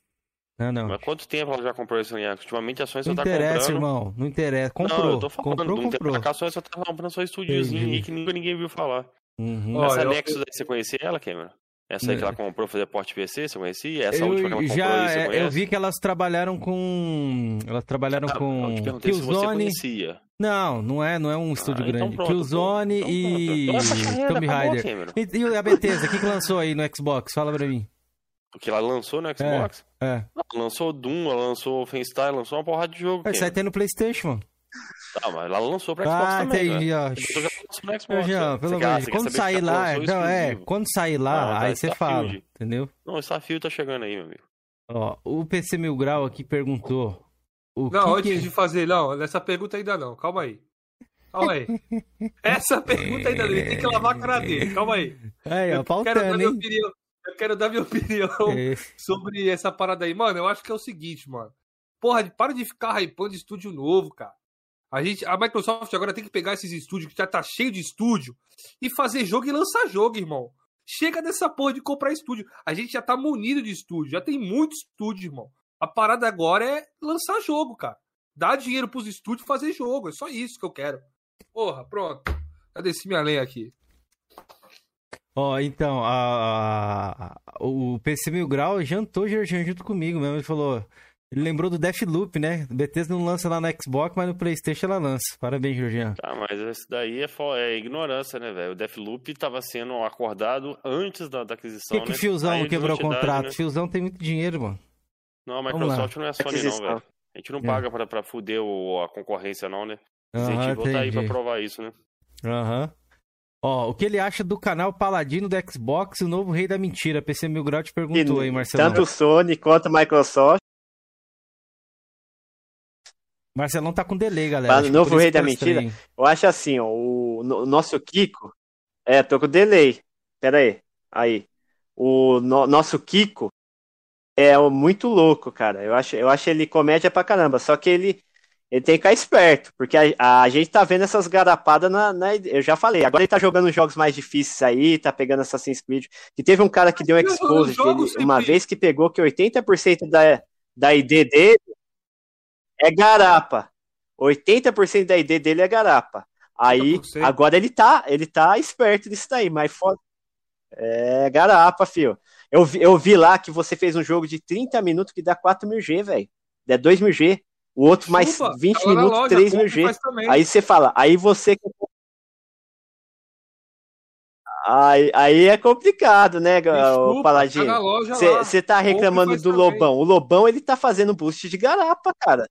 Mas, Cameron. Não, não. Mas quanto tempo ela já comprou esse Omniac? Ultimamente a Sony só não tá comprando. Não interessa, irmão. Não interessa. Comprou. Não, eu tô falando, comprou, não comprou. a Sony só tá comprando só estúdiozinho aí que nunca ninguém viu falar. Uhum. Essa eu... Nexus aí, você conhecia ela, Cameron? Essa aí que ela comprou fazer porte PC, você conhecia? Essa eu, última que ela comprou já, aí, você conhece? Eu vi que elas trabalharam com... Elas trabalharam ah, com... Eu te Killzone... se você conhecia. Não, não é, não é um estúdio ah, então grande. Então pronto, Killzone então, e Tomb Raider. E, e a Bethesda, o que, que lançou aí no Xbox? Fala pra mim. O que ela lançou no Xbox? É, é. Ela lançou Doom, ela lançou Offenstein, lançou uma porrada de jogo. Mas aí tem no Playstation, mano. Tá, mas ela lançou pra Xbox ah, também, entendi, né? ó. Já lançou no Xbox. Já, pelo menos. Quando sair lá, não, é, quando sair lá, não, aí você fala, entendeu? Não, o Starfield tá chegando aí, meu amigo. Ó, o PC Mil Grau aqui perguntou. não, que antes que... de fazer, não, essa pergunta ainda não, calma aí. Calma aí. Essa pergunta ainda não, ele tem que lavar a cara dele, calma aí. Aí, ó, eu, quero dar minha opinião, eu quero dar minha opinião é. sobre essa parada aí. Mano, eu acho que é o seguinte, mano. Porra, para de ficar hypando estúdio novo, cara. A, gente, a Microsoft agora tem que pegar esses estúdios que já tá cheio de estúdio e fazer jogo e lançar jogo, irmão. Chega dessa porra de comprar estúdio. A gente já tá munido de estúdio, já tem muito estúdio, irmão. A parada agora é lançar jogo, cara. Dar dinheiro pros estúdios fazer jogo. É só isso que eu quero. Porra, pronto. Já desci minha lenha aqui. Ó, oh, então, a, a, o PC Mil Grau jantou junto comigo mesmo. Ele falou: ele lembrou do Deathloop, né? Bethesda não lança lá no Xbox, mas no PlayStation ela lança. Parabéns, Jorginho. Tá, mas isso daí é, é ignorância, né, velho? O Deathloop estava sendo acordado antes da, da aquisição. Por que, que o Fiozão quebrou o contrato? Né? Fiozão tem muito dinheiro, mano. Não, a Microsoft não é Sony, não, velho. A gente não paga é. pra, pra fuder o, a concorrência, não, né? A gente volta aí pra provar isso, né? Aham. Uhum. Ó, o que ele acha do canal Paladino do Xbox, o novo rei da mentira? PC Mil Grau te perguntou aí, Marcelo. Tanto Sony quanto Microsoft Marcelão tá com delay, galera. o novo rei da mentira. Eu acho assim, ó, o, o, nosso Kiko. É, tô com delay. Pera aí. Aí. O no, nosso Kiko é muito louco, cara. Eu acho, eu acho ele comédia pra caramba. Só que ele, ele tem que ficar esperto, porque a, a gente tá vendo essas garapadas na, na, Eu já falei, agora ele tá jogando jogos mais difíceis aí, tá pegando Assassin's Creed. E teve um cara que deu um expose dele, uma vez que pegou que 80% da, da ID dele é garapa. 80% da ID dele é garapa. Aí, agora ele tá, ele tá esperto nisso daí, mas foda. É garapa, fio. Eu vi, eu vi lá que você fez um jogo de 30 minutos que dá 4 mil G, velho. É 2 mil G. O outro Chupa, mais 20 minutos, loja, 3 mil G. Aí você fala, aí você. Aí, aí é complicado, né, Desculpa, o Paladino? Você tá reclamando do também. Lobão. O Lobão, ele tá fazendo boost de garapa, cara.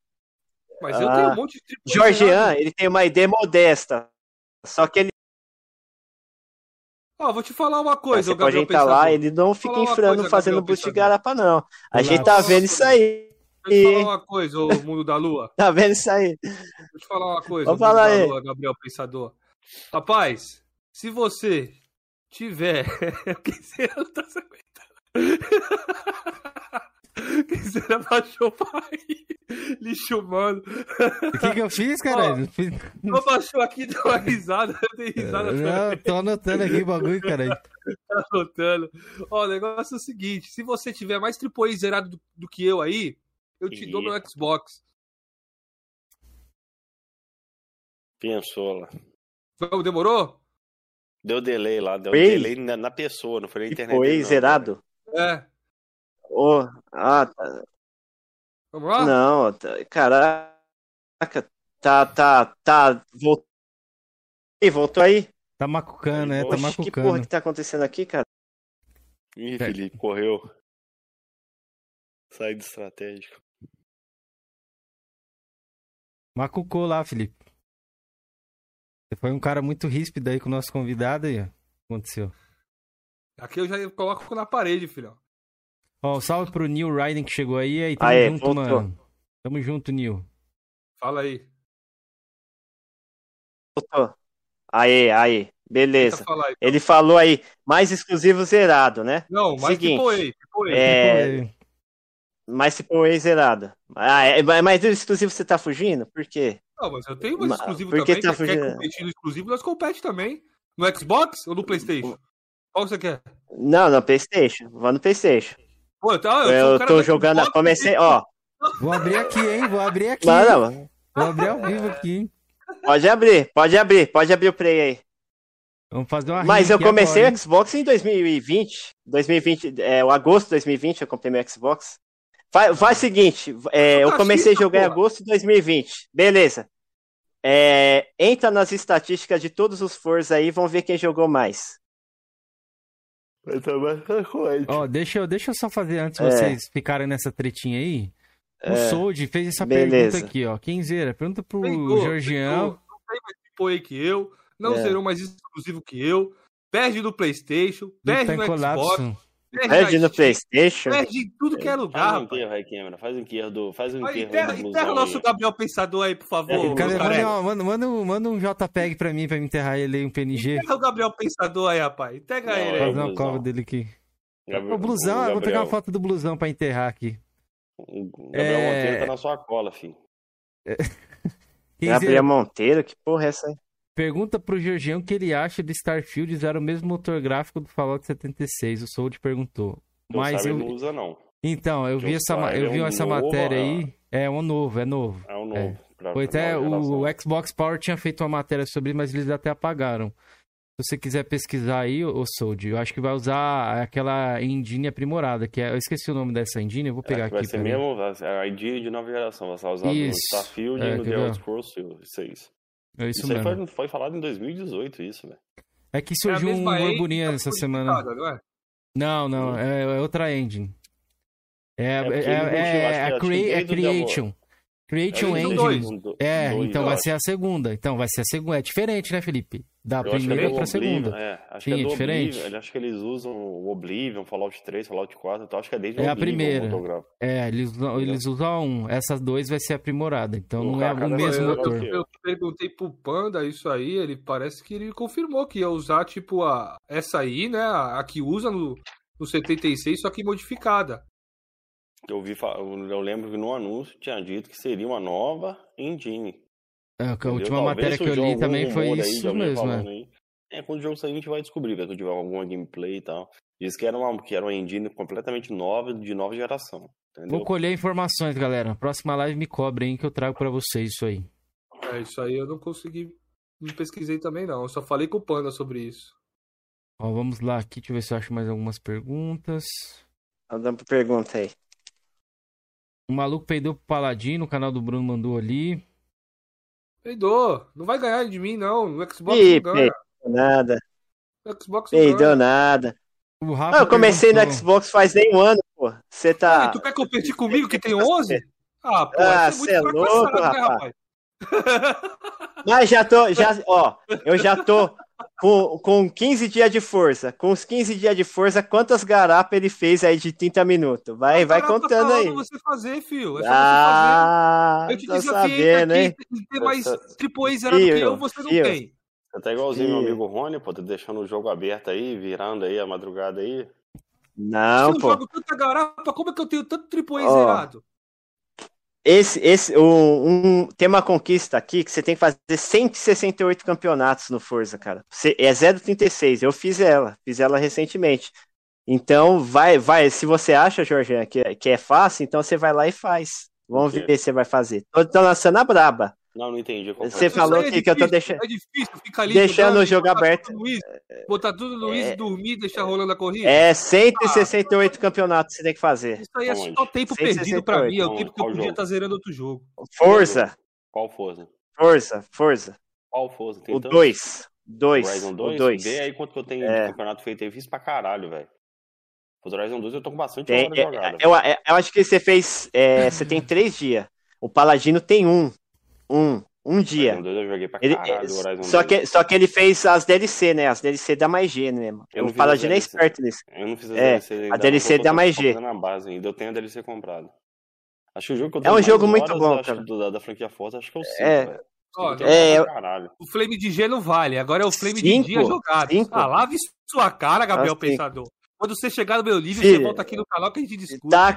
Mas ah, eu tenho um monte de tripulação. Georgian, ele tem uma ideia modesta. Só que ele. Ó, oh, vou te falar uma coisa, Você pode entrar lá, ele não fica infrando fazendo boost de garapa, não. A gente tá vendo isso aí. Deixa eu te falar uma coisa, o mundo da lua. tá vendo isso aí? Deixa eu te falar uma coisa, Vamos falar aí. Lua, Gabriel Pensador. Rapaz, se você tiver. que você não tá se aguentando. que você abaixou o pai. Lixo humano. O que, que eu fiz, cara? Não baixou aqui deu uma risada. Eu dei risada Não, tô anotando aqui o bagulho, cara. tá anotando. Ó, o negócio é o seguinte: se você tiver mais triple zerado do, do, que eu aí, eu te e... dou meu Xbox. Pensou lá. Demorou? Deu delay lá, deu Ei. delay na, na, pessoa, não foi na internet. Foi zerado? É. Oh, ah, tá. Vamos lá? Não, tá, caraca, tá, tá, tá, voltou, voltou aí? Tá macucando, né? Tá macucando. Que porra que tá acontecendo aqui, cara? Ih. Felipe, correu. Sai de estratégico. Macucou lá, Felipe. Você foi um cara muito ríspido aí com o nosso convidado aí, ó. O que aconteceu? Aqui eu já coloco na parede, filhão. Ó, salve pro Neil Ryden que chegou aí. aí tamo Aê, junto, voltou. mano. Tamo junto, Neil. Fala aí. Voltou. Aê, aê. Beleza. Falar, então. Ele falou aí, mais exclusivo zerado, né? Não, mais Seguinte, AAA, AAA. É... Mais AAA zerado. Ah, é, mas do exclusivo você tá fugindo? Por quê? Não, mas eu tenho mais exclusivo Por que também. Tá fugindo? Quer competir no exclusivo, nós compete também. No Xbox ou no Playstation? Qual você quer? Não, no Playstation. Vou no Playstation. Pô, tá, eu, eu tô jogando, Xbox, comecei, ó. Vou abrir aqui, hein? Vou abrir aqui. Mano, Vou abrir ao vivo aqui, hein? Pode abrir, pode abrir, pode abrir o play aí. Vamos fazer uma Mas eu comecei agora, o Xbox em 2020. 2020, é, o agosto de 2020 eu comprei meu Xbox. Faz, faz o seguinte, é, eu comecei a jogar em agosto de 2020. Beleza. É, entra nas estatísticas de todos os Forza aí, vamos ver quem jogou mais. Ó, oh, deixa, eu, deixa eu só fazer antes é. vocês ficarem nessa tretinha aí. O é. Sold fez essa Beleza. pergunta aqui, ó. Quem zera? Pergunta pro Georgião. Georgian. Não tem mais tipo que eu, não é. serão mais exclusivo que eu. Perde no Playstation, perde no Xbox. Perde, no Playstation. Perde em tudo que é lugar. Faz um aí, Cameron. Faz um enterro do. Faz um enterra, do enterra o nosso Gabriel Pensador aí, por favor. É, cara, manda, manda, manda, um JPEG pra mim, pra me enterrar ele aí, um PNG. Enterra o Gabriel Pensador aí, rapaz. Enterra ele aí. Fazer uma cova dele aqui. Gabriel, o blusão, o Gabriel... vou pegar uma foto do blusão pra enterrar aqui. O Gabriel é... Monteiro tá na sua cola, filho. É... Gabriel Monteiro, que porra é essa aí? Pergunta pro Georgião o que ele acha de Starfield usar o mesmo motor gráfico do Fallout 76. O Sold perguntou. Mas eu... não usa, não. Então, eu vi essa, eu vi é um essa novo, matéria aí. É um novo, é novo. É um novo. É. Pra, Foi até o, o Xbox Power tinha feito uma matéria sobre, mas eles até apagaram. Se você quiser pesquisar aí, o Sold, eu acho que vai usar aquela engine aprimorada, que é, eu esqueci o nome dessa engine, eu vou pegar é, aqui. Vai ser mesmo, a engine de nova geração, vai ser usada no Starfield é, e no The Elder Scrolls 6. É isso, isso mesmo. aí foi, foi, falado em 2018, isso, velho. É que surgiu é um burburinho essa semana. Não, é? não, não, é, é, outra engine. É, é, é, é a, crea a Creation. Creation Engine. Dois. É, dois, então vai ser a segunda. Então vai ser a segunda. É diferente, né, Felipe? Da eu primeira é pra segunda. É, acho Sim, que é, é diferente. Oblivion, acho que eles usam o Oblivion, Fallout 3, Fallout 4, então acho que é desde é o Oblivion, a primeira. É, eles, eles usam um. Essas dois vai ser aprimorada, então não é o mesmo eu, motor. Eu, eu perguntei pro Panda isso aí, ele parece que ele confirmou que ia usar, tipo, a, essa aí, né, a, a que usa no, no 76, só que modificada. Eu vi, eu lembro que no anúncio tinha dito que seria uma nova engine. É, a Entendeu? última Talvez matéria que eu li também foi isso mesmo, né? É, quando o jogo sair a gente vai descobrir, quando tiver alguma gameplay e tal. Diz que era uma, que era uma engine completamente nova, de nova geração. Entendeu? Vou colher informações, galera. Próxima live me cobrem que eu trago para vocês isso aí. É, isso aí eu não consegui, não pesquisei também não. Eu só falei com o Panda sobre isso. Ó, vamos lá aqui, deixa eu ver se eu acho mais algumas perguntas. Dando pergunta aí. O maluco peidou pro Paladino, o canal do Bruno mandou ali. Peidou. Não vai ganhar de mim, não. No Xbox Ih, não ganha. nada. No Xbox não peidou nada. O Rafa ah, eu comecei perguntou. no Xbox faz nem um ano, pô. Você tá. tu quer competir comigo que tem 11? Ah, pô, ah, você é, louco, né, rapaz? Mas já tô, já, ó, eu já tô com, com 15 dias de força. Com os 15 dias de força, quantas garapas ele fez aí de 30 minutos? Vai, vai contando aí. você fazer, filho. É ah, você fazer. Eu te desafiei aqui, tem mais triple A zero do que eu, você não tem. Você tá igualzinho meu amigo Rony, pô, tá deixando o jogo aberto aí, virando aí a madrugada aí. Não, Se eu pô. jogo tanta garapa, como é que eu tenho tanto triple A oh. zerado? Esse, esse, um, um, tem uma conquista aqui que você tem que fazer 168 campeonatos no Forza, cara. Você, é 0,36. Eu fiz ela, fiz ela recentemente. Então, vai, vai. Se você acha, Jorge, que, que é fácil, então você vai lá e faz. Vamos ver se você vai fazer. Tô, tô lançando a braba. Não, não entendi. Você é falou é que, que eu tô deixando. É difícil ficar ali deixando jogando, o jogo aberto. Luiz, botar tudo no Luiz, é, dormir, deixar rolando a corrida. É 168 ah, campeonatos que você tem que fazer. Isso aí é só tempo 168. perdido pra mim. É o tempo que eu podia estar tá zerando outro jogo. Força. Qual Forza? Força, Força. Qual Forza? o 2. 2. Horizon 2? Vê aí quanto que eu tenho é. de campeonato feito aí. Fiz pra caralho, velho. O Horizon 2 eu tô com bastante tem, hora jogada. Eu, eu, eu, acho que você fez. É, você tem três dias. O Paladino tem um. Um. Um dia. Horizon 2 eu joguei pra caralho, ele, Horizon só 2. Que, só que ele fez as DLC, né? As DLC da mais G, né? Eu o Paladino é esperto nisso. Eu não fiz as é, DLC. A DLC da mais G. Na base ainda, eu tenho a DLC comprada. Acho que o jogo que eu É um jogo muito bom, cara. Do, da, da franquia Forza, acho que eu sei, é, é, o Flame de G não vale, agora é o Flame cinco, de dia jogado. Cinco. Ah, lave sua cara, Gabriel Pensador. Quando você chegar no meu livro, Filho, você volta aqui no canal que a gente discute. Tá,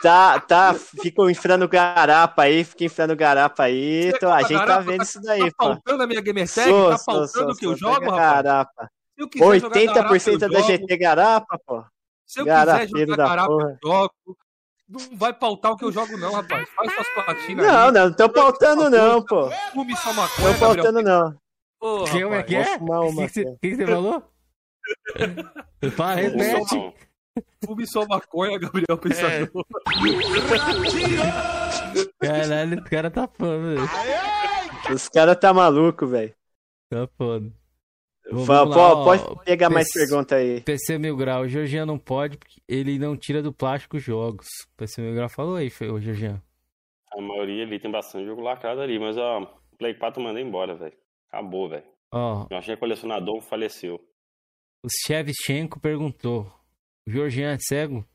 tá, tá, ficam inflando garapa aí, fica inflando garapa aí. Então, a gente tá garapa, tá vendo tá, isso daí, tá pô. Tá faltando a minha Gamer Tag? Sou, tá faltando o que eu jogo, rapaz? Garapa. 80% garapa, da GT garapa, pô. Se eu quiser jogar garapa, eu jogo. Não vai pautar o que eu jogo, não, rapaz. Faz suas platinas. Não, aí. não, não tô pautando, não, pô. Fume só maconha. Não tô pautando, não. Porra, que é que é? O que, você falou? Para, repete. Fume só maconha, Gabriel Pensador. É. Caralho, esse cara tá foda, velho. Os caras tá maluco, velho. Tá foda. Vamos lá, pode pegar PC, mais pergunta aí. PC Mil Grau, o Georgian não pode porque ele não tira do plástico jogos. PC Mil Grau falou aí, o Georgian. A maioria ali tem bastante jogo lacrado ali, mas ó, Play 4 mandei embora, velho. Acabou, velho. Ó. Eu achei colecionador, faleceu. O Shevchenko perguntou: o Georgian é cego?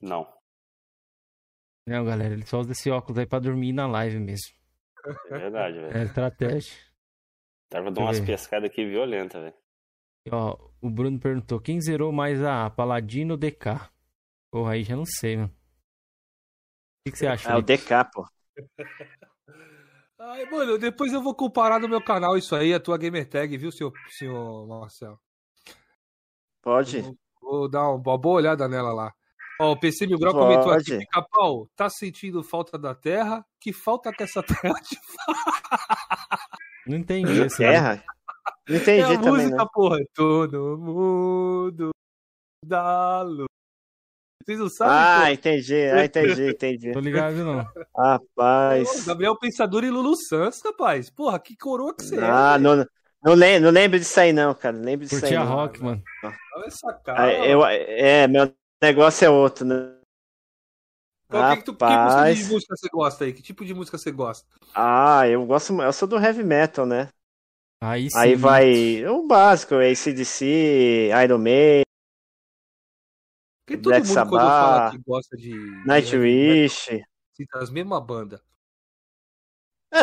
Não. Não, galera, ele só usa esse óculos aí pra dormir na live mesmo. É verdade, velho. É estratégia. Tava dando umas pescadas aqui violentas, velho. Ó, o Bruno perguntou: quem zerou mais a Paladino ou DK? Porra, aí já não sei, mano. O que, que você acha? É o DK, pô. Ai, mano, depois eu vou comparar no meu canal isso aí, a tua gamer tag, viu, senhor, senhor Marcelo? Pode. Vou, vou dar uma boa olhada nela lá. Ó, o PC Mil Grau comentou aqui, tá sentindo falta da terra? Que falta que essa terra te faz? Não entendi isso. Terra? Não entendi é a também, música, não. porra. Todo mundo da luz. Vocês não sabem? Ah, pô? entendi. Ah, entendi, entendi. Tô ligado, não. Rapaz. Gabriel Pensador e Lulu Santos, rapaz. Porra, que coroa que você ah, é. Não, não, lembro, não lembro disso aí, não, cara. Não lembro disso Curtia aí. rock, mano. Olha essa cara. Ah, eu, é, meu negócio é outro, né? Qual, que, tu, que música de música você gosta aí? Que tipo de música você gosta? Ah, eu gosto. Eu sou do heavy metal, né? Aí, sim. aí vai o básico, ACDC, Iron Maiden. Porque todo Black mundo Sabbath, quando fala que gosta de. Nightwish. Cita as mesmas bandas. É,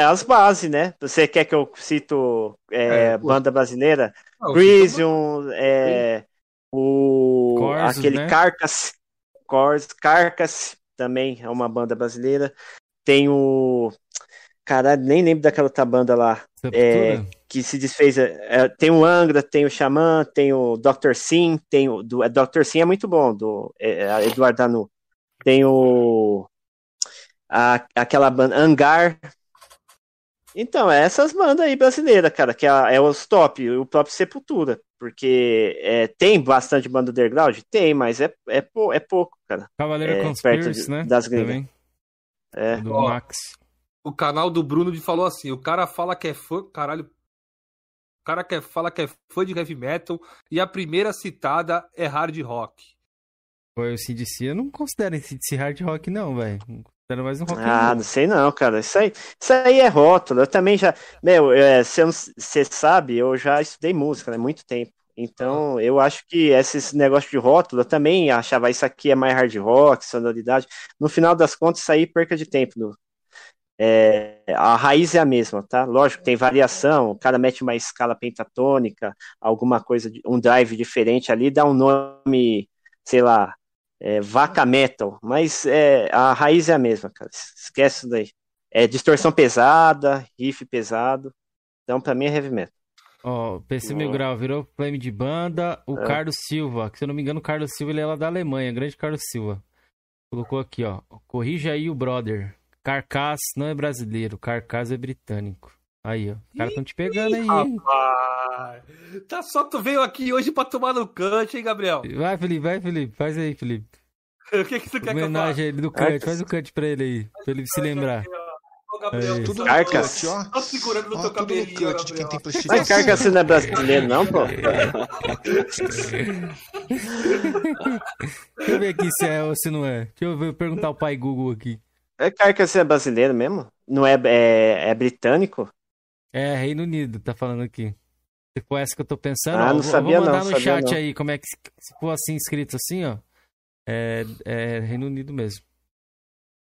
é, as bases, né? Você quer que eu cito é, é, banda brasileira? Crisium, é, o Corsos, aquele né? Carcass, Carcass também é uma banda brasileira. Tem o. Caralho, nem lembro daquela outra banda lá. É, que se desfez. É, é, tem o Angra, tem o Xamã, tem o Dr. Sim, tem o. Do, é, Dr. Sim é muito bom, do é, é Eduardo Danu. Tem o. A, aquela banda Angar. Então, é essas bandas aí brasileiras, cara, que é, é os top, o próprio Sepultura. Porque é, tem bastante banda underground? Tem, mas é, é, é pouco, cara. Cavaleiro é, Conspiracy, né? Das gringas. É. Do Max. O canal do Bruno falou assim: o cara fala que é fã. Caralho. O cara que fala que é fã de heavy metal e a primeira citada é hard rock. Foi o CDC, eu não considero esse hard rock, não, velho. Considero mais um rock. Ah, não sei não, cara. Isso aí, isso aí é rótulo. Eu também já. Meu, é, você sabe, eu já estudei música, né? Muito tempo. Então, eu acho que esses negócios de rótulo, eu também achava isso aqui é mais hard rock, sonoridade. No final das contas, isso aí perca de tempo. É, a raiz é a mesma, tá? Lógico, tem variação, o cara mete uma escala pentatônica, alguma coisa, um drive diferente ali, dá um nome, sei lá, é, vaca metal, mas é, a raiz é a mesma, cara. Esquece isso daí. É distorção pesada, riff pesado. Então, pra mim é heavy metal. Ó, oh, PC Mil Grau virou flame de banda. O é. Carlos Silva, que se eu não me engano, o Carlos Silva ele é lá da Alemanha, grande Carlos Silva. Colocou aqui, ó. Corrija aí o brother. Carcass não é brasileiro, Carcass é britânico. Aí, ó. Os caras estão te pegando aí. Rapaz. Tá só tu veio aqui hoje pra tomar no cante, hein, Gabriel? Vai, Felipe, vai, Felipe. Faz aí, Felipe. o que, que tu quer Homenagem que eu ele do cante. Faz o cante pra ele aí. Pra ele se lembrar. Gabriel, tudo Carcas. Tô segurando no teu cabelinho, cut, quem tem Mas Carcas não é brasileiro, não, pô? Deixa eu ver aqui se é ou se não é. Deixa eu ver, perguntar ao pai Google aqui. É Carcas é brasileiro mesmo? Não é, é, é britânico? É, Reino Unido, tá falando aqui. Se for essa que eu tô pensando, ah, não sabia vou mandar não, no chat não. aí como é que, se for assim escrito assim, ó. É, é Reino Unido mesmo.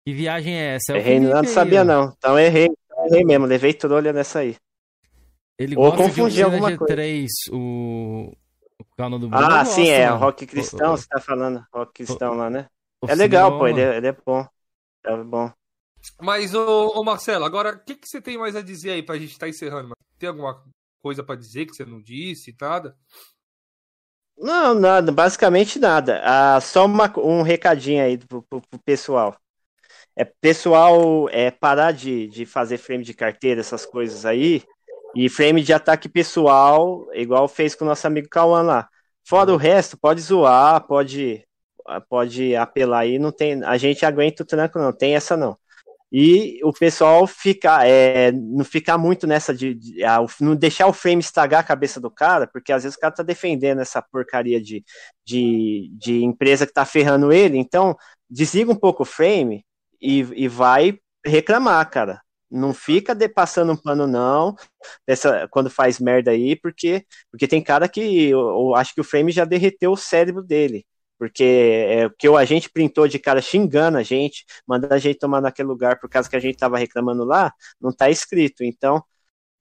Que viagem é essa? É errei, não sabia não. Então errei, errei mesmo, levei trolha nessa aí. Ele Ou confundi alguma coisa. 3, o... o canal do Bruno. Ah, sim, é. Rock Cristão, o, você tá falando. Rock Cristão o, lá, né? É legal, pô, ele é, ele é bom. É bom. Mas, ô, ô Marcelo, agora, o que, que você tem mais a dizer aí pra gente estar tá encerrando? Mano? Tem alguma coisa para dizer que você não disse, nada? Não, nada, basicamente nada. Ah, só uma, um recadinho aí pro, pro, pro, pessoal. É pessoal é parar de, de fazer frame de carteira, essas coisas aí, e frame de ataque pessoal, igual fez com o nosso amigo Cauã lá. Fora o resto, pode zoar, pode pode apelar aí, não tem, a gente aguenta o tranco não, tem essa não e o pessoal fica, é, não ficar muito nessa de, de, de, não deixar o frame estragar a cabeça do cara, porque às vezes o cara tá defendendo essa porcaria de, de, de empresa que tá ferrando ele, então desliga um pouco o frame e, e vai reclamar, cara. Não fica de, passando um pano, não, essa, quando faz merda aí, porque, porque tem cara que eu, eu acho que o frame já derreteu o cérebro dele porque é, o que a gente printou de cara xingando a gente, mandando a gente tomar naquele lugar por causa que a gente estava reclamando lá, não está escrito. Então,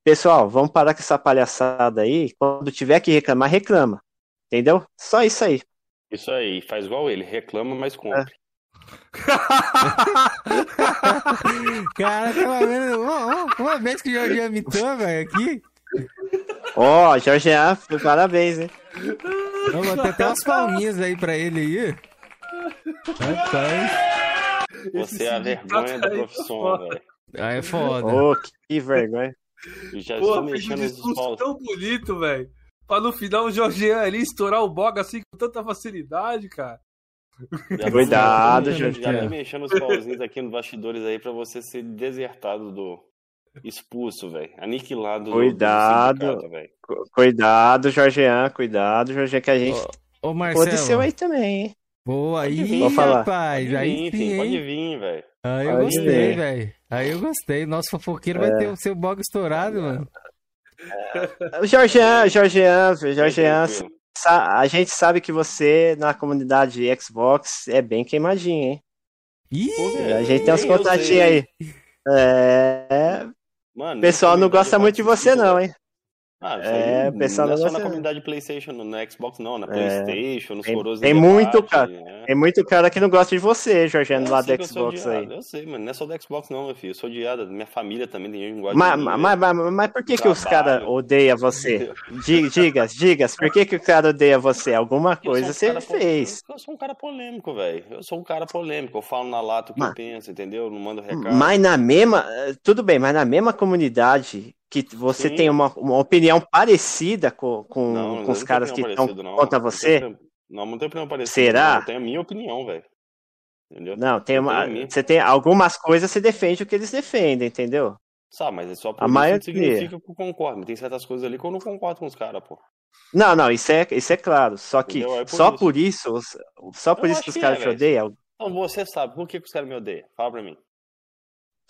pessoal, vamos parar com essa palhaçada aí. Quando tiver que reclamar, reclama. Entendeu? Só isso aí. Isso aí, faz igual ele, reclama, mas compre. É. Cara, uma vez, uma, uma vez que o Jorge imitou, velho, aqui. Ó, oh, Jorge parabéns, hein? Vou botar até umas palminhas aí pra ele aí. Rapaz. Você é a vergonha da profissão, velho. Ah, é foda. Ô, oh, que vergonha. Eu já Pô, estou mexendo nos paus. tão bonito, velho. Pra no final o Jorge ali estourar o bog assim com tanta facilidade, cara. Já Cuidado, Jorge. Já mexendo os pauzinhos aqui nos bastidores aí pra você ser desertado do, expulso, velho. Aniquilado. Cuidado. Do cuidado, Jorgean. Cuidado, Jorgean, que a gente. Ô, ô Marcelo. Pode ser aí também, hein? Boa, aí, vir, rapaz. Pode aí vir, sim, pode vir, velho. Aí eu pode gostei, velho. Aí eu gostei. Nosso fofoqueiro é. vai ter o seu bog estourado, mano. O Jorgean, Jorgean, Jorgean, a gente sabe que você na comunidade Xbox é bem queimadinho, hein? Ih, a gente tem uns contatinhos aí. É, Mano, o pessoal não gosta muito de você, não, hein? Ah, é, o pessoal não, é só na comunidade PlayStation, no Xbox não, na é. PlayStation, nos coroas Tem muito, cara. Né? Tem muito cara que não gosta de você, Jorgiano, lá do Xbox aí. Eu sei, mano, não é só do Xbox não, meu filho. Eu sou odiado, minha família também tem gente que gosta mas, de. Mas, mas, mas, por que, que os caras odeiam você? Diga, diga, por que, que o cara odeia você? Alguma coisa um você fez. Eu sou um cara polêmico, velho. Eu sou um cara polêmico. Eu falo na lata o que mas, eu penso, entendeu? não mando recado. Mas na mesma. Tudo bem, mas na mesma comunidade que você Sim. tem uma, uma opinião parecida com, com, não, com os caras que estão contra você? Não, não tem opinião parecida. Será? Eu tenho a minha opinião, velho. Entendeu? Não, tem uma. Você tem algumas coisas você defende o que eles defendem, entendeu? Sabe, mas é só por a maioria... significa que eu concordo. Tem certas coisas ali que eu não concordo com os caras, pô. Não, não, isso é, isso é claro. Só que é por só isso. por isso, só por eu isso que os caras é, te odeiam. Então você sabe, por que, que os caras me odeiam? Fala pra mim.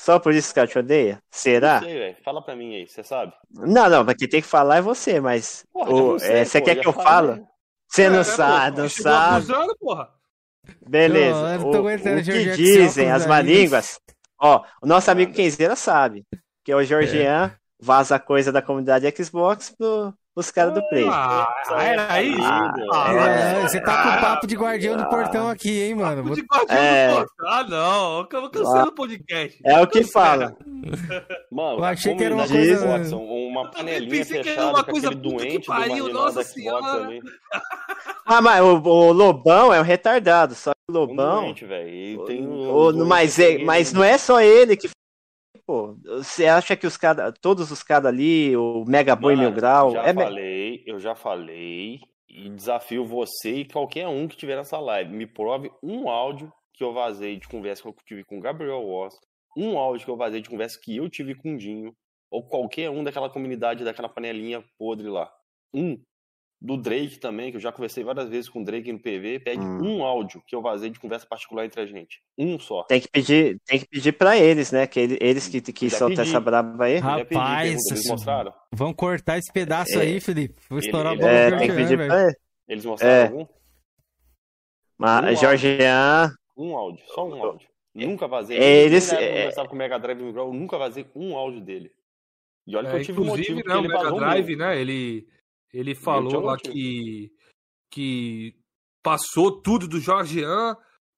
Só por isso que ela te odeia? Será? Não sei, velho. Fala pra mim aí, você sabe? Não, não, mas quem tem que falar é você, mas. Porra, o, sei, é, você pô, quer que eu fale? Você não é, sabe, não sabe. Abusando, porra. Beleza. Não, o, o que dizem as má línguas? Ó, o nosso amigo Kenzeira sabe que é o Georgian é. vaza coisa da comunidade Xbox pro, os caras do Play. Ah, era isso? Ah, é, você tá com papo de guardião do portão aqui, hein, mano? Papo de guardião é... do portão? Ah, não. Eu cansei do podcast. É o que fala. Mano, eu achei que era uma coisa... uma panelinha fechada uma coisa com aquele doente pariu, do nossa senhora. ali. Ah, mas o, o, Lobão é um retardado, só que o Lobão... Um doente, velho. Tem um, o, mas, é, mas não é só ele que pô, você acha que os cara, todos os caras ali, o Mega Boy Mil Grau. Já é falei, eu já falei, e desafio você e qualquer um que tiver nessa live. Me prove um áudio que eu vazei de conversa que eu tive com o Gabriel Ross, um áudio que eu vazei de conversa que eu tive com o Dinho, ou qualquer um daquela comunidade, daquela panelinha podre lá. Um do Drake também, que eu já conversei várias vezes com o Drake no PV, pede hum. um áudio que eu vazei de conversa particular entre a gente. Um só. Tem que pedir, tem que pedir para eles, né? Que eles que, que soltam essa braba aí. Rapaz, eles mostraram. Vão cortar esse pedaço é. aí, Felipe. Vou estourar ele, a bola é, tem que pedir pra ele. Eles mostraram é. algum? Mas, um Jorgean. Um áudio, só um áudio. Nunca vazei. É, eles, é... conversava com o Mega Drive eu nunca vazei um áudio dele. E olha que eu tive um motivo né, o Mega Drive, né? Ele, ele falou lá que, que passou tudo do Jorgean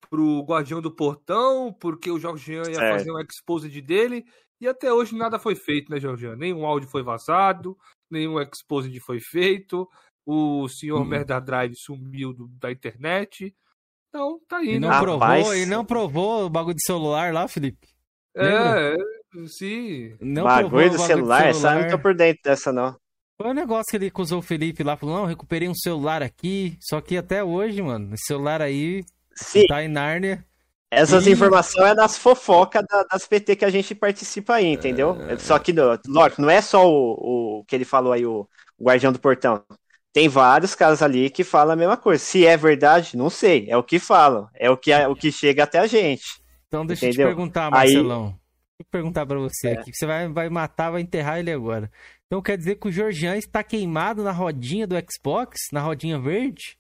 pro Guardião do Portão, porque o Jorgean ia fazer um exposed dele, e até hoje nada foi feito, né, Jorgean? Nenhum áudio foi vazado, nenhum exposed foi feito, o senhor hum. Mega Drive sumiu do, da internet. Então, tá aí, e né? Não provou, e não provou o bagulho de celular lá, Felipe? É, sim. Não bagulho do celular, essa não tô por dentro dessa, não. Foi um negócio que ele acusou o Felipe lá, falou, não, recuperei um celular aqui, só que até hoje, mano, esse celular aí Sim. tá em Nárnia. Essas e... informações é das fofocas da, das PT que a gente participa aí, entendeu? É... Só que, lógico, não é só o, o que ele falou aí, o, o Guardião do Portão. Tem vários casos ali que falam a mesma coisa. Se é verdade, não sei. É o que falam. É o que, é, o que chega até a gente. Então deixa entendeu? eu te perguntar, Marcelão. Aí... Deixa eu perguntar pra você é. aqui. Você vai, vai matar, vai enterrar ele agora. Então quer dizer que o Georgian está queimado na rodinha do Xbox? Na rodinha verde?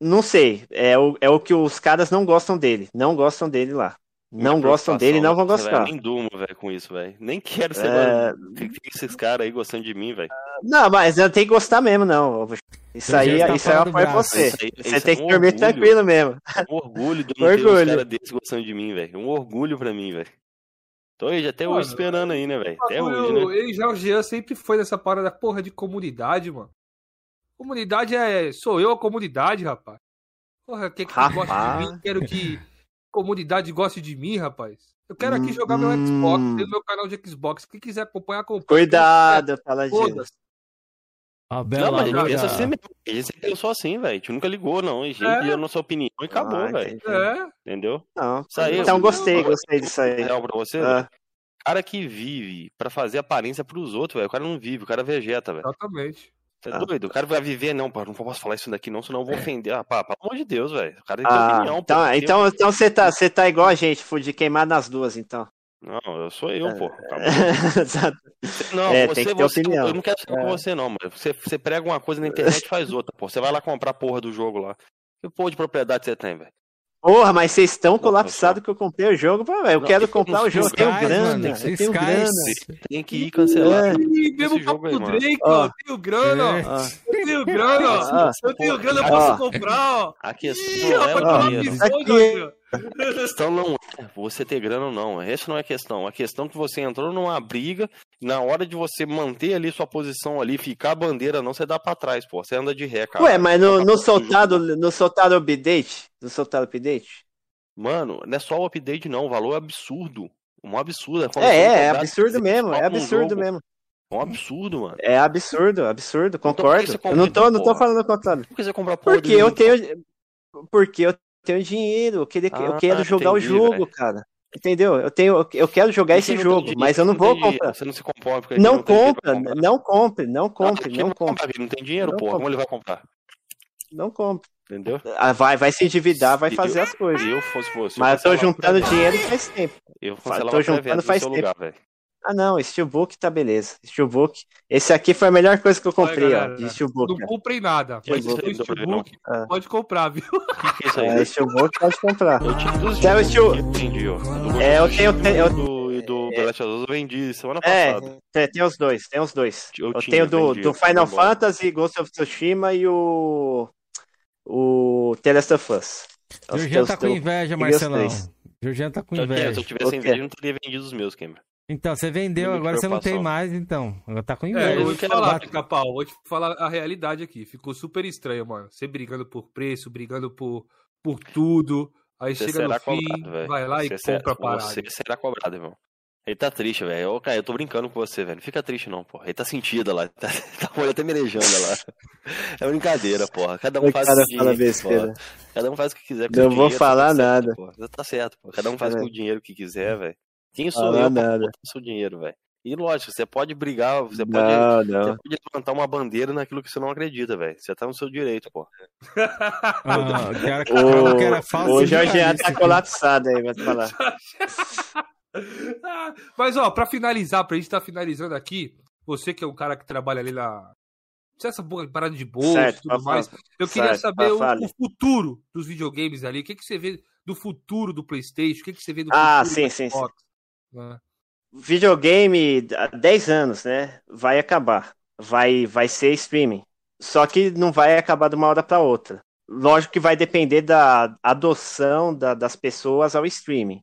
Não sei. É o, é o que os caras não gostam dele. Não gostam dele lá. Não gostam dele e não vão gostar. nem durmo, velho, com isso, velho. Nem quero ser. É... Tem esses caras aí gostando de mim, velho. Não, mas eu tenho que gostar mesmo, não. Isso aí, tá isso aí é uma pra você. Isso aí, você tem é um que dormir orgulho, tranquilo mesmo. Um orgulho de não orgulho. ter uns caras desses gostando de mim, velho. Um orgulho pra mim, velho. Tô aí, até mano, hoje esperando aí, né, velho? Até hoje, né? Ele já o Jean sempre foi nessa parada da porra de comunidade, mano. Comunidade é. Sou eu a comunidade, rapaz. Porra, quer que rapaz. gosta de mim? Quero que comunidade goste de mim, rapaz. Eu quero aqui jogar meu Xbox, hum. ter meu canal de Xbox. Quem quiser acompanhar, acompanha. Cuidado, fala disso. A Bela não, mas ele pensa assim mesmo. Ele sempre pensou assim, velho. A gente nunca ligou, não. A gente é. deu a nossa opinião e acabou, ah, velho. É. Entendeu? Não. Aí, então gostei, gostei disso aí. Real pra você? Ah. cara que vive pra fazer aparência pros outros, velho. O cara não vive, o cara vegeta, velho. Exatamente. Você é ah. doido? O cara vai viver, não, pá, não posso falar isso daqui, não, senão eu vou ofender. Ah, pá, pelo amor de Deus, velho. O cara tem ah, opinião. Então, pô, então, então você tá, você tá igual a gente, de queimar nas duas, então. Não, eu sou eu, é. pô. não, é, você, você, opinião. eu não quero ser é. com você, não, mas você, você prega uma coisa na internet e faz outra, pô. Você vai lá comprar a porra do jogo lá. Que porra de propriedade você tem, velho? Porra, mas vocês estão colapsados que eu comprei o jogo. Pô, eu não, quero comprar o jogo, eu tenho grana. Eu tenho grana. Tem que ir cancelar. É. Mesmo papo do Drake, ó. Eu tenho grana, ó. Eu tenho grana, ó. Eu tenho grana, eu posso comprar, ó. A questão não é o dinheiro. A questão não é você ter grana ou não. Essa não é a questão. A questão é que você entrou numa briga, na hora de você manter ali sua posição ali, ficar a bandeira, não, você dá pra trás, pô. Você anda de ré, cara. Ué, mas no, no soltado, no soltado update? No soltado update? Mano, não é só o update, não. O valor é absurdo. Um absurdo. É, é, é absurdo mesmo. É absurdo mesmo. É um absurdo, mano. É absurdo, absurdo, então, concordo. Então, eu não tô, não tô falando contrário. Por que você comprar Porque eu tenho. Porque eu tenho dinheiro, eu quero, ah, eu quero jogar entendi, o jogo, cara. Entendeu? Eu tenho, eu quero jogar esse jogo, mas eu não vou comprar. Você não se comporta porque não, não compra, não compre, não compre, não, não compre. Não tem dinheiro, porra. Como ele vai comprar? Não compre. Entendeu? Ah, vai, vai se endividar, vai fazer eu, as coisas. Eu fosse você. Mas eu tô juntando dinheiro faz tempo. Eu tô juntando faz tempo. Lugar, ah, não, Steelbook tá beleza. Steelbook. Esse aqui foi a melhor coisa que eu comprei, Olha, galera, ó, de Steelbook. Não comprei nada. Mas Steelbook, Steelbook ah. pode comprar, viu? Que que é isso aí? É, Steelbook pode comprar. Eu tive duas Steel... Steel... Entendi, ó. É, eu tenho... Eu... Do, e do The Last of Us eu vendi semana é, passada. É, tem os dois, tem os dois. Eu, eu tenho do, do Final Fantasy, Ghost of Tsushima e o... O The Last of Us. Jorginho tá com inveja, Marcelão. Jorginho tá com inveja. Se eu tivesse inveja, eu não teria vendido os meus, Cameron. Então, você vendeu, agora você não tem mais, então. Agora tá com inveja. É, eu vou te falar, Capau, vou te falar a realidade aqui. Ficou super estranho, mano. Você brigando por preço, brigando por, por tudo. Aí você chega no fim, cobrado, vai lá você e será, compra a parada. Você será cobrado, irmão. Ele tá triste, velho. Ô, cara, eu tô brincando com você, velho. Não fica triste, não, pô. Ele tá sentido lá. Tá, tá olhando até merejando lá. É brincadeira, porra. Cada um faz o que quiser. Cada um faz o que quiser. Não vou falar tá nada. Certo, tá certo, pô. Cada um faz com o dinheiro que quiser, velho. Quem sou ah, eu para botar seu dinheiro, velho? E lógico, você pode brigar, você pode, não, não. Você pode levantar uma bandeira naquilo que você não acredita, velho. Você tá no seu direito, pô. ah, cara, o, que era falso, o Jorge tá colapsado aí, vai falar. Mas, ó, pra finalizar, pra gente tá finalizando aqui, você que é um cara que trabalha ali na. Essa parada de bolsa e tudo mais. Eu queria certo, saber o, o, futuro dos videogames ali. O que, que você vê do futuro do PlayStation? O que, que você vê do ah, futuro sim, do sim, Xbox? sim. Ah. Videogame há 10 anos, né? Vai acabar. Vai, vai ser streaming. Só que não vai acabar de uma hora para outra. Lógico que vai depender da adoção da, das pessoas ao streaming.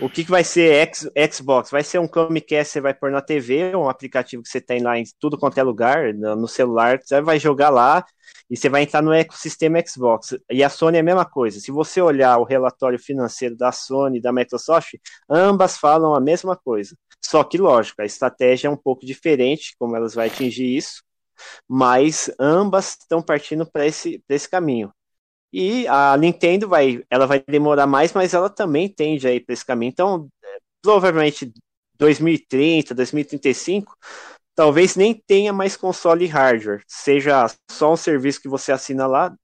O que, que vai ser X, Xbox? Vai ser um Chromecast que você vai pôr na TV, um aplicativo que você tem lá em tudo quanto é lugar, no celular, você vai jogar lá e você vai entrar no ecossistema Xbox. E a Sony é a mesma coisa. Se você olhar o relatório financeiro da Sony e da Microsoft, ambas falam a mesma coisa. Só que, lógico, a estratégia é um pouco diferente, como elas vão atingir isso, mas ambas estão partindo para esse, esse caminho. E a Nintendo vai, ela vai demorar mais, mas ela também tende a ir para esse caminho. Então, é, provavelmente 2030, 2035, talvez nem tenha mais console hardware, seja só um serviço que você assina lá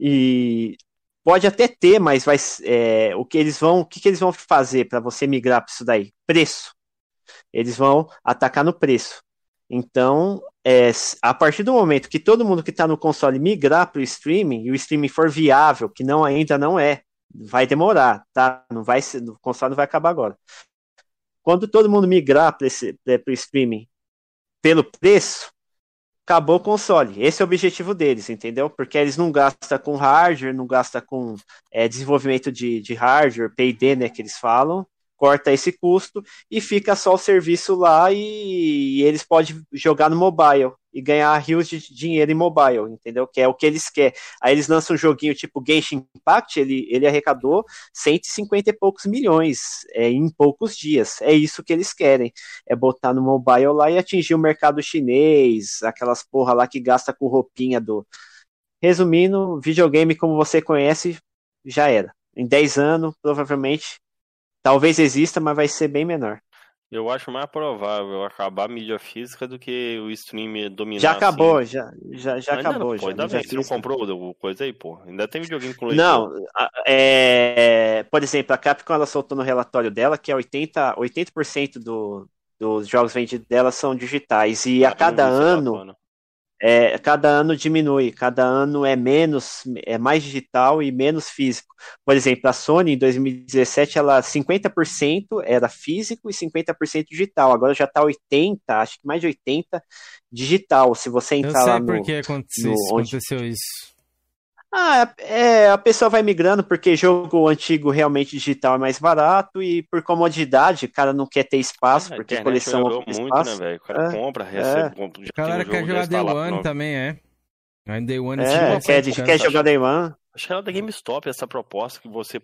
e pode até ter, mas vai é, o que eles vão, o que, que eles vão fazer para você migrar para isso daí? Preço. Eles vão atacar no preço. Então, é, a partir do momento que todo mundo que está no console migrar para o streaming e o streaming for viável, que não ainda não é, vai demorar, tá? Não vai ser, o console não vai acabar agora. Quando todo mundo migrar para o streaming pelo preço, acabou o console. Esse é o objetivo deles, entendeu? Porque eles não gastam com hardware, não gastam com é, desenvolvimento de, de hardware, P&D, né, que eles falam, corta esse custo e fica só o serviço lá e, e eles podem jogar no mobile e ganhar rios de dinheiro em mobile, entendeu? Que é o que eles querem. Aí eles lançam um joguinho tipo Genshin Impact, ele, ele arrecadou 150 e poucos milhões é, em poucos dias. É isso que eles querem, é botar no mobile lá e atingir o mercado chinês, aquelas porra lá que gasta com roupinha do... Resumindo, videogame como você conhece, já era. Em 10 anos, provavelmente, Talvez exista, mas vai ser bem menor. Eu acho mais provável acabar a mídia física do que o stream dominar. Já acabou, assim. já, já, já acabou. Não, pô, ainda bem, você não comprou coisa aí, pô. Ainda tem videogame com leitor. Não, é, por exemplo, a Capcom ela soltou no relatório dela que é 80%, 80 do, dos jogos vendidos dela são digitais. E a cada ano é, cada ano diminui, cada ano é menos, é mais digital e menos físico. Por exemplo, a Sony em 2017 ela 50% era físico e 50% digital. Agora já está 80, acho que mais de 80 digital. Se você entrar lá no, por que aconteceu, no, onde... aconteceu isso. Ah, é, a pessoa vai migrando porque jogo antigo realmente digital é mais barato e por comodidade, o cara não quer ter espaço, é, porque a coleção muito, né, espaço. né, velho? O cara é, compra, recebe, é. compra. O cara quer jogar Day One também, é. Aí Day One é, é quer, quer, quer jogar Day One. Acho que era da GameStop essa proposta que você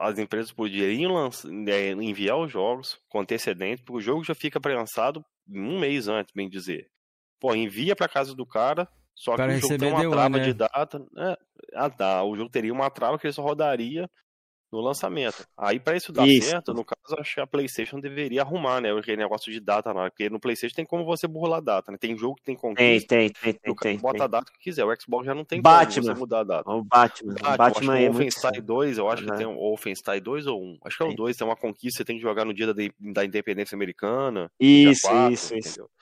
as empresas poderiam lançar, é, enviar os jogos com antecedente, porque o jogo já fica pré-lançado um mês antes, bem dizer. Pô, envia para casa do cara, só que o jogo tem uma trava né? de data. É, ah, tá. O jogo teria uma trava que ele só rodaria no lançamento. Aí, para isso dar isso. certo, no caso, acho que a PlayStation deveria arrumar, né? Aquele negócio de data lá. Porque no PlayStation tem como você burlar a data, né? Tem jogo que tem conquista. Tem, tem, tem. tem, bota tem. a data que quiser. O Xbox já não tem Batman. como você mudar a data. O Batman. Batman, o Batman é o Wolfenstein 2, eu acho uhum. que tem o Wolfenstein 2 ou 1. Acho que é o 2, tem uma conquista, você tem que jogar no dia da, da independência americana. Isso, 4, isso, entendeu? isso.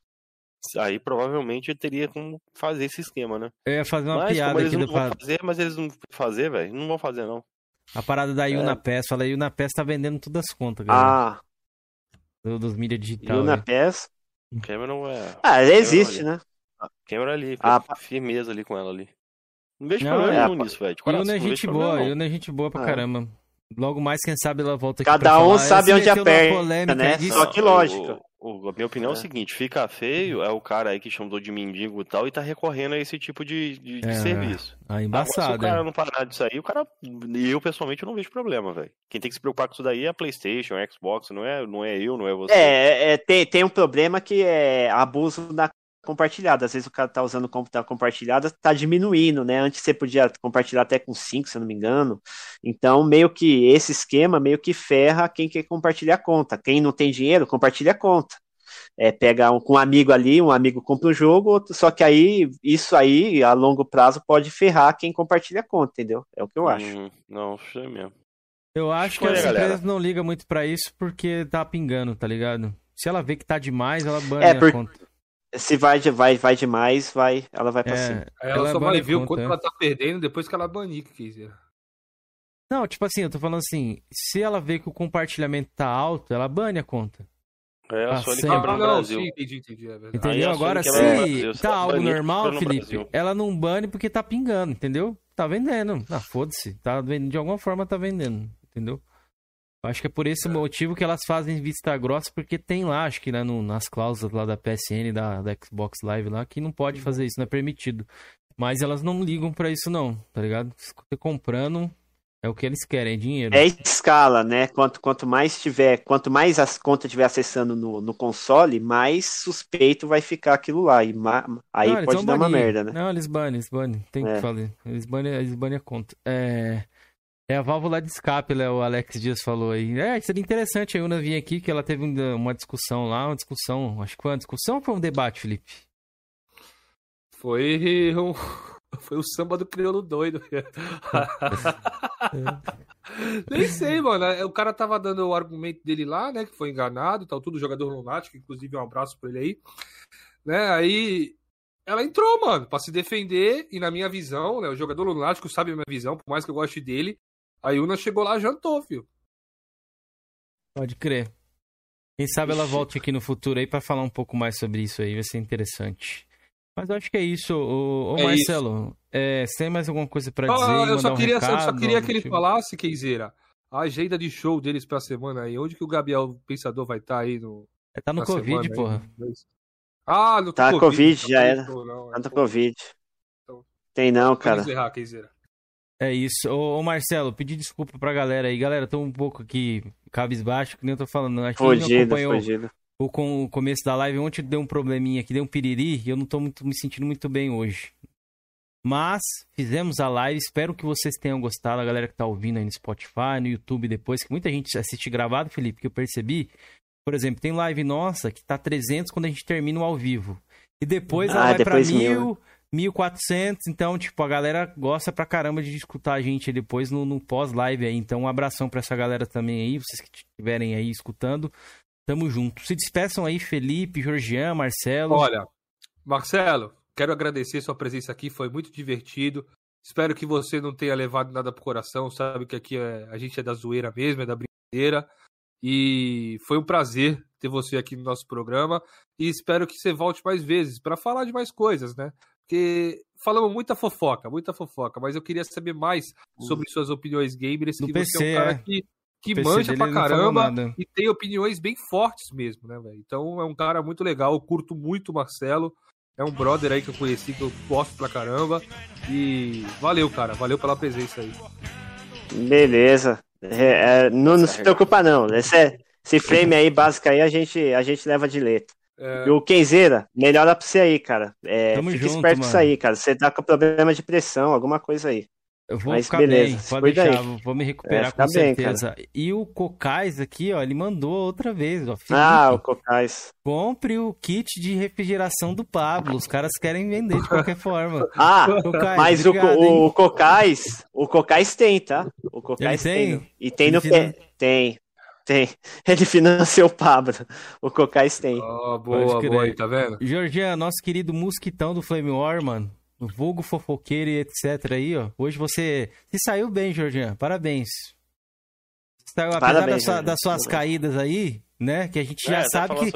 Aí provavelmente teria como fazer esse esquema, né? Eu ia fazer uma mas, piada eles aqui não do vão fazer, mas eles não vão fazer, velho. Não vão fazer, não. A parada da Yuna é. Pass, fala, Yuna Pass tá vendendo todas as contas, galera. Ah. Do, dos mídias digitais. Yuna Pass. Cameron é. Ah, existe, né? Cameron ali, ah, firmeza ali com ela ali. Não vejo não, problema é, nisso, velho. Yuna é gente boa, Yuna é gente boa pra ah. caramba. Logo mais, quem sabe ela volta aqui Cada um falar. sabe onde aperta, né? Disso. Só que lógica. O, a minha opinião é. é. o seguinte, fica feio é o cara aí que chamou de mendigo e tal e tá recorrendo a esse tipo de, de, de é, serviço. Ah, embaçado. Agora, se o cara não parar disso aí, o cara. Eu, pessoalmente, não vejo problema, velho. Quem tem que se preocupar com isso daí é a Playstation, a Xbox, não é, não é eu, não é você. É, é tem, tem um problema que é abuso da compartilhado. Às vezes o cara tá usando computador compartilhado, tá diminuindo, né? Antes você podia compartilhar até com 5, se eu não me engano. Então, meio que esse esquema meio que ferra quem quer compartilhar a conta. Quem não tem dinheiro, compartilha a conta. É, pega um, com um amigo ali, um amigo compra o um jogo, outro, só que aí, isso aí, a longo prazo, pode ferrar quem compartilha a conta, entendeu? É o que eu acho. Hum, não, sei mesmo. Eu acho que as empresas não ligam muito para isso porque tá pingando, tá ligado? Se ela vê que tá demais, ela banha é, por... a conta se vai, vai, vai demais, vai, ela vai pra é, cima. Ela, ela só vai ver o quanto é. ela tá perdendo depois que ela banir, que quiser. Não, tipo assim, eu tô falando assim, se ela vê que o compartilhamento tá alto, ela bane a conta. É, a Sony ah, no Brasil. Sim, entendi, entendi, é entendeu? Agora, se Brasil, tá algo normal, Felipe, Brasil. ela não bane porque tá pingando, entendeu? Tá vendendo. Ah, foda-se. Tá vendendo, de alguma forma tá vendendo, entendeu? Acho que é por esse é. motivo que elas fazem vista grossa, porque tem lá, acho que né, no, nas cláusulas lá da PSN, da, da Xbox Live lá, que não pode fazer isso, não é permitido. Mas elas não ligam para isso não, tá ligado? Você comprando, é o que eles querem, é dinheiro. É escala, né? Quanto, quanto mais tiver, quanto mais as contas tiver acessando no, no console, mais suspeito vai ficar aquilo lá. E ma, aí não, pode dar banir. uma merda, né? Não, eles banem, eles banem. Tem é. que falar. Eles banem, eles banem a conta. É. É a válvula de escape, né, o Alex Dias falou aí. É, seria interessante a Una vir aqui, que ela teve uma discussão lá, uma discussão, acho que foi uma discussão ou foi um debate, Felipe? Foi um, Foi o samba do crioulo doido. Nem sei, mano. É, o cara tava dando o argumento dele lá, né? Que foi enganado, tal, tudo, jogador lunático, inclusive um abraço pra ele aí. Né? Aí ela entrou, mano, pra se defender, e na minha visão, né? O jogador lunático sabe a minha visão, por mais que eu goste dele. A Yuna chegou lá e jantou, filho. Pode crer. Quem sabe ela volte aqui no futuro aí para falar um pouco mais sobre isso aí, vai ser interessante. Mas acho que é isso, ô, ô é Marcelo. Isso. É, você tem mais alguma coisa para dizer? Ah, eu, só queria, um recado, eu só queria que ele tipo... falasse, Keizeira, a agenda de show deles pra semana aí. Onde que o Gabriel Pensador vai estar tá aí no. É, tá no Covid, porra. Aí. Ah, no tá Covid, COVID já era. Não, tá no Covid. Então, tem não, cara. Encerrar, é isso. Ô, ô, Marcelo, pedi desculpa pra galera aí. Galera, tô um pouco aqui cabisbaixo, que nem eu tô falando. Acho fugido, que não acompanhou fugido o, com o começo da live. Ontem deu um probleminha aqui, deu um piriri e eu não tô muito, me sentindo muito bem hoje. Mas fizemos a live, espero que vocês tenham gostado, a galera que tá ouvindo aí no Spotify, no YouTube depois, que muita gente assiste gravado, Felipe, que eu percebi. Por exemplo, tem live nossa que tá 300 quando a gente termina o ao vivo. E depois ah, ela vai depois pra mil, mil 1400, então, tipo, a galera gosta pra caramba de escutar a gente depois no, no pós-live aí. Então, um abração pra essa galera também aí, vocês que estiverem aí escutando. Tamo junto. Se despeçam aí, Felipe, Georgian, Marcelo. Olha, Marcelo, quero agradecer sua presença aqui, foi muito divertido. Espero que você não tenha levado nada pro coração, sabe que aqui é, a gente é da zoeira mesmo, é da brincadeira. E foi um prazer ter você aqui no nosso programa e espero que você volte mais vezes para falar de mais coisas, né? Porque falamos muita fofoca, muita fofoca, mas eu queria saber mais sobre suas opiniões gamers, que PC, você é um cara é. que que manja pra caramba e tem opiniões bem fortes mesmo, né, velho? Então é um cara muito legal, eu curto muito o Marcelo. É um brother aí que eu conheci, que eu gosto pra caramba. E valeu, cara. Valeu pela presença aí. Beleza. É, é, não, não, se preocupa, não. Esse, esse frame aí básico aí a gente, a gente leva de letra. É... E o Kenzeira, melhora pra você aí, cara. É, Tamo fica junto, esperto com isso aí, cara. Você tá com problema de pressão, alguma coisa aí. Eu vou Mas ficar beleza, bem, pode deixar, aí. vou me recuperar é, com bem, certeza. Cara. E o Cocais aqui, ó, ele mandou outra vez, ó. Felipe, ah, o Cocais. Compre o kit de refrigeração do Pablo, os caras querem vender de qualquer forma. ah, Cocais, mas obrigado, o, o Cocais, o Cocais tem, tá? O Cocais tem? tem. E tem no tem, tem. Ele financiou o Pablo. O Cocais tem. Oh, boa, boa aí, tá vendo? Jorginho, nosso querido mosquitão do Flame War, mano vulgo fofoqueiro e etc aí, ó. Hoje você se saiu bem, Jorginho. Parabéns. Saiu, apesar Parabéns, da sua, das suas caídas aí, né? Que a gente já é, sabe que.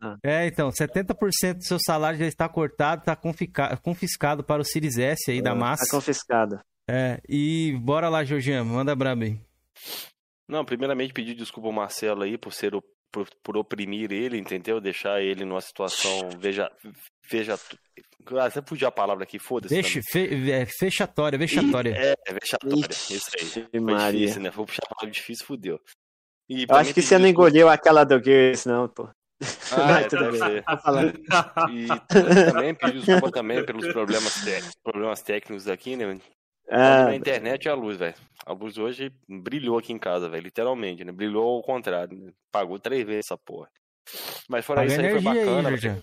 Ah. É, então, 70% do seu salário já está cortado, está confiscado para o Series S aí é, da massa. Está confiscado. É, e bora lá, Jorginho, manda brabo aí. Não, primeiramente pedir desculpa ao Marcelo aí por ser o por, por, oprimir ele, entendeu? Deixar ele numa situação veja veja ah, você fugiu a palavra aqui, foda-se. Deixa, fe, é, fechatória, vexatória. É, é vexatória, Ixi, isso aí. Foi Maria. difícil, né? Vou puxar a palavra difícil, fudeu. E, Eu acho que você não engoliu aquela do Gears, não, pô. Ah, é, deve ser. Tá e também pedir desculpa também pelos problemas, problemas técnicos aqui, né? Ah, a internet e a luz, velho. A luz hoje brilhou aqui em casa, velho. Literalmente, né? Brilhou ao contrário. Né? Pagou três vezes essa porra. Mas fora isso aí, foi bacana. Aí,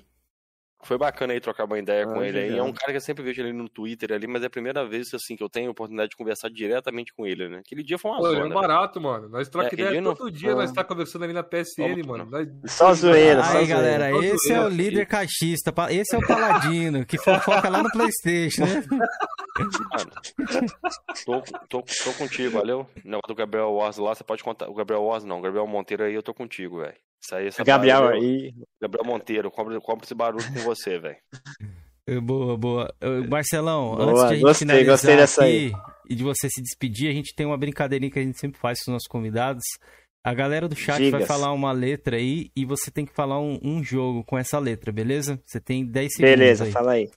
foi bacana aí trocar uma ideia ah, com ele aí. É um cara que eu sempre vejo ele no Twitter ali, mas é a primeira vez assim que eu tenho a oportunidade de conversar diretamente com ele, né? Aquele dia foi uma Pô, zona, é barato, né? mano. Nós trocamos é, ideia todo não... dia, nós tá conversando ali na PSN, mano. Nós... Só zoeira, Aí, galera, esse é o líder caixista, esse é o paladino, que fofoca lá no Playstation, né? Mano, tô, tô, tô contigo, valeu? O negócio do Gabriel Wars lá, você pode contar. O Gabriel Wars não, o Gabriel Monteiro aí eu tô contigo, velho. Isso aí, essa Gabriel aí. Gabriel Monteiro, compra, compra esse barulho com você, velho. Boa, boa. Marcelão, boa, antes de a gente gostei, finalizar gostei dessa aqui aí. e de você se despedir, a gente tem uma brincadeirinha que a gente sempre faz com os nossos convidados. A galera do chat Digas. vai falar uma letra aí e você tem que falar um, um, jogo com essa letra, beleza? Você tem 10 segundos. Beleza, aí. fala aí.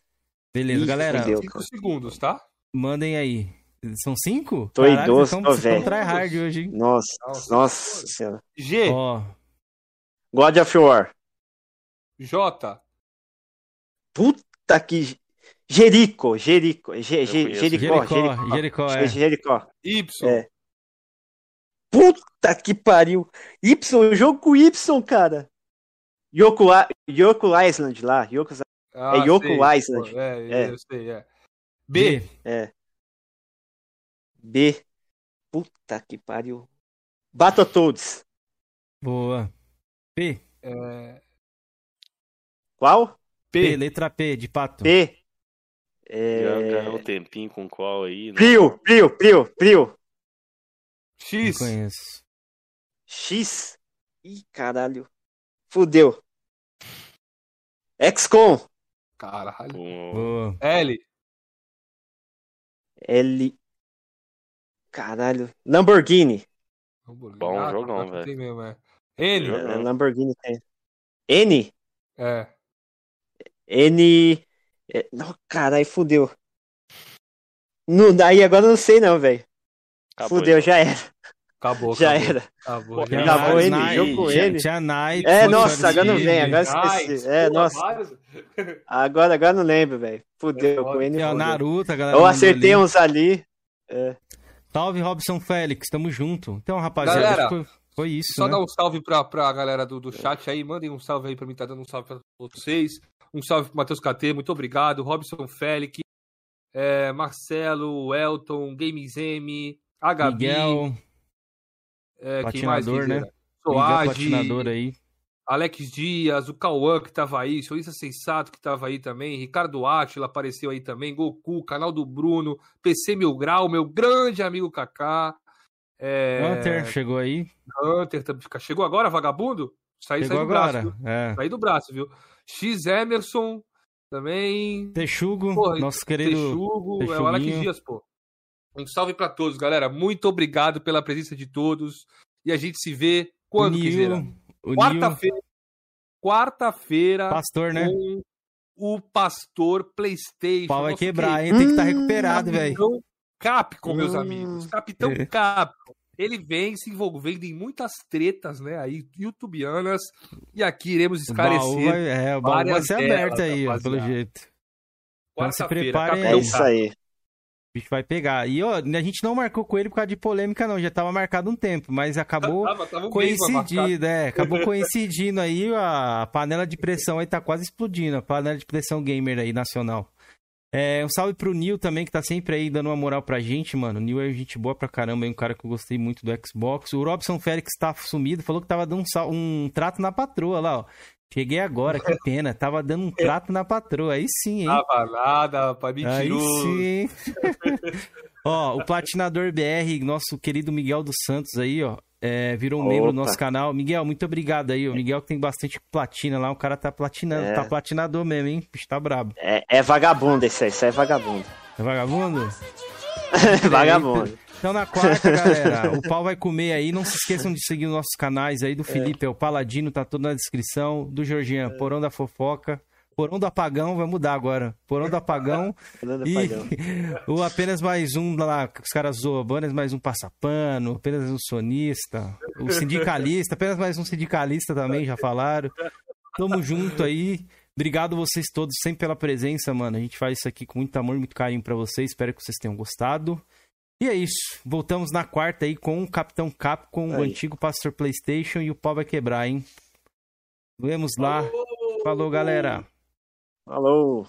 Beleza, galera. 5 segundos, tá? Mandem aí. São 5? Tô Caralho, idoso, tô velho. tryhard hoje, hein? Nossa, nossa, nossa senhora. G. Ó. God of War. J. Puta que. Jerico, Jerico, Jericó, Jericó, Jericó, é. Jericó. Y. É. Puta que pariu. Y, jogo com Y, cara. Yoko, Yoko Island lá. Yoko, ah, é Yoko sei, Island. É, é, eu sei, é. B. É. B. Puta que pariu. Battletoads. Boa. P. É... Qual? P. P. letra P, de pato. P. É... Já ganhou um tempinho com qual aí? Né? Frio, frio, frio, frio. X. Não conheço. X. Ih, caralho. Fudeu. XCOM. Caralho. Boa. L. L. Caralho. Lamborghini. Lamborghini. Bom ah, jogão, tá, velho. Mesmo, é. N. É, Lamborghini tem. N? É. N. É... Não, caralho, fudeu. Não, daí agora eu não sei não, velho. Fudeu, já era. Acabou, já acabou. era. Acabou, já acabou N, Night, jogo com N. Tinha Night. É, nossa, agora não vem, agora esqueci. É, nossa. Agora, agora não lembro, velho. Fudeu, é, com N. É, Naruto, a galera. Eu acertei ali. uns ali. É. Salve, Robson Félix, tamo junto. Então, rapaziada, galera, foi, foi, isso. Só né? dar um salve pra, pra galera do, do chat aí. Mandem um salve aí pra mim, tá dando um salve pra vocês. Um salve pro Matheus KT, muito obrigado. Robson Félix, é, Marcelo, Elton, Games M, a Gabi. Miguel. É, patinador, né? Soad, patinador aí. Alex Dias, o Cauã que tava aí, Sorriso Sensato que tava aí também, Ricardo Átila apareceu aí também, Goku, canal do Bruno, PC Mil Grau, meu grande amigo Kaká. É... Hunter chegou aí. Hunter chegou agora, vagabundo? Saiu, chegou saiu do agora. braço. É. Saiu do braço, viu? X Emerson também. Texugo, Porra, nosso querido. Texugo, é o Alex Dias, pô. Um salve para todos, galera. Muito obrigado pela presença de todos. E a gente se vê quando quiser. Quarta-feira. Quarta-feira. Pastor, né? Com o Pastor PlayStation. O pau vai quebrar, hein? Tem que estar tá recuperado, velho. Capcom, meus hum. amigos. Capitão é. Capcom. Ele vem se envolvendo em muitas tretas, né? Aí, youtubianas. E aqui iremos esclarecer. O baú vai, é, o baú vai ser aberto aí, ó, pelo jeito. Então se preparem aí. É isso aí bicho vai pegar. E ó, a gente não marcou com ele por causa de polêmica, não. Já tava marcado um tempo, mas acabou tava, tava coincidindo, é. Acabou coincidindo aí, a panela de pressão aí tá quase explodindo. A panela de pressão gamer aí, nacional. É, um salve pro Nil também, que tá sempre aí dando uma moral pra gente, mano. O Nil é gente boa pra caramba, é um cara que eu gostei muito do Xbox. O Robson Félix tá sumido, falou que tava dando um, um trato na patroa lá, ó. Cheguei agora, que pena. Tava dando um trato na patroa. Aí sim, hein? Tava nada, rapaz, mentiroso. Aí sim. ó, o Platinador BR, nosso querido Miguel dos Santos aí, ó. É, virou um Opa. membro do nosso canal. Miguel, muito obrigado aí. O Miguel que tem bastante platina lá. O cara tá platinando, é. tá platinador mesmo, hein? Bicho tá brabo. É, é vagabundo esse aí, isso aí é vagabundo. É vagabundo? vagabundo. Então na quarta, galera, o pau vai comer aí. Não se esqueçam de seguir os nossos canais aí. Do é. Felipe é, é o Paladino, tá tudo na descrição. Do Jorginho, é. Porão da Fofoca. Porão do Apagão, vai mudar agora. Porão do Apagão. e o apenas mais um lá, os caras zoam, apenas mais um passapano, apenas um sonista, o sindicalista, apenas mais um sindicalista também, já falaram. Tamo junto aí. Obrigado vocês todos sempre pela presença, mano. A gente faz isso aqui com muito amor, muito carinho para vocês. Espero que vocês tenham gostado. E é isso. Voltamos na quarta aí com o Capitão Capcom, aí. o antigo Pastor PlayStation e o pau vai quebrar, hein? Vemos lá. Falou, galera. Falou.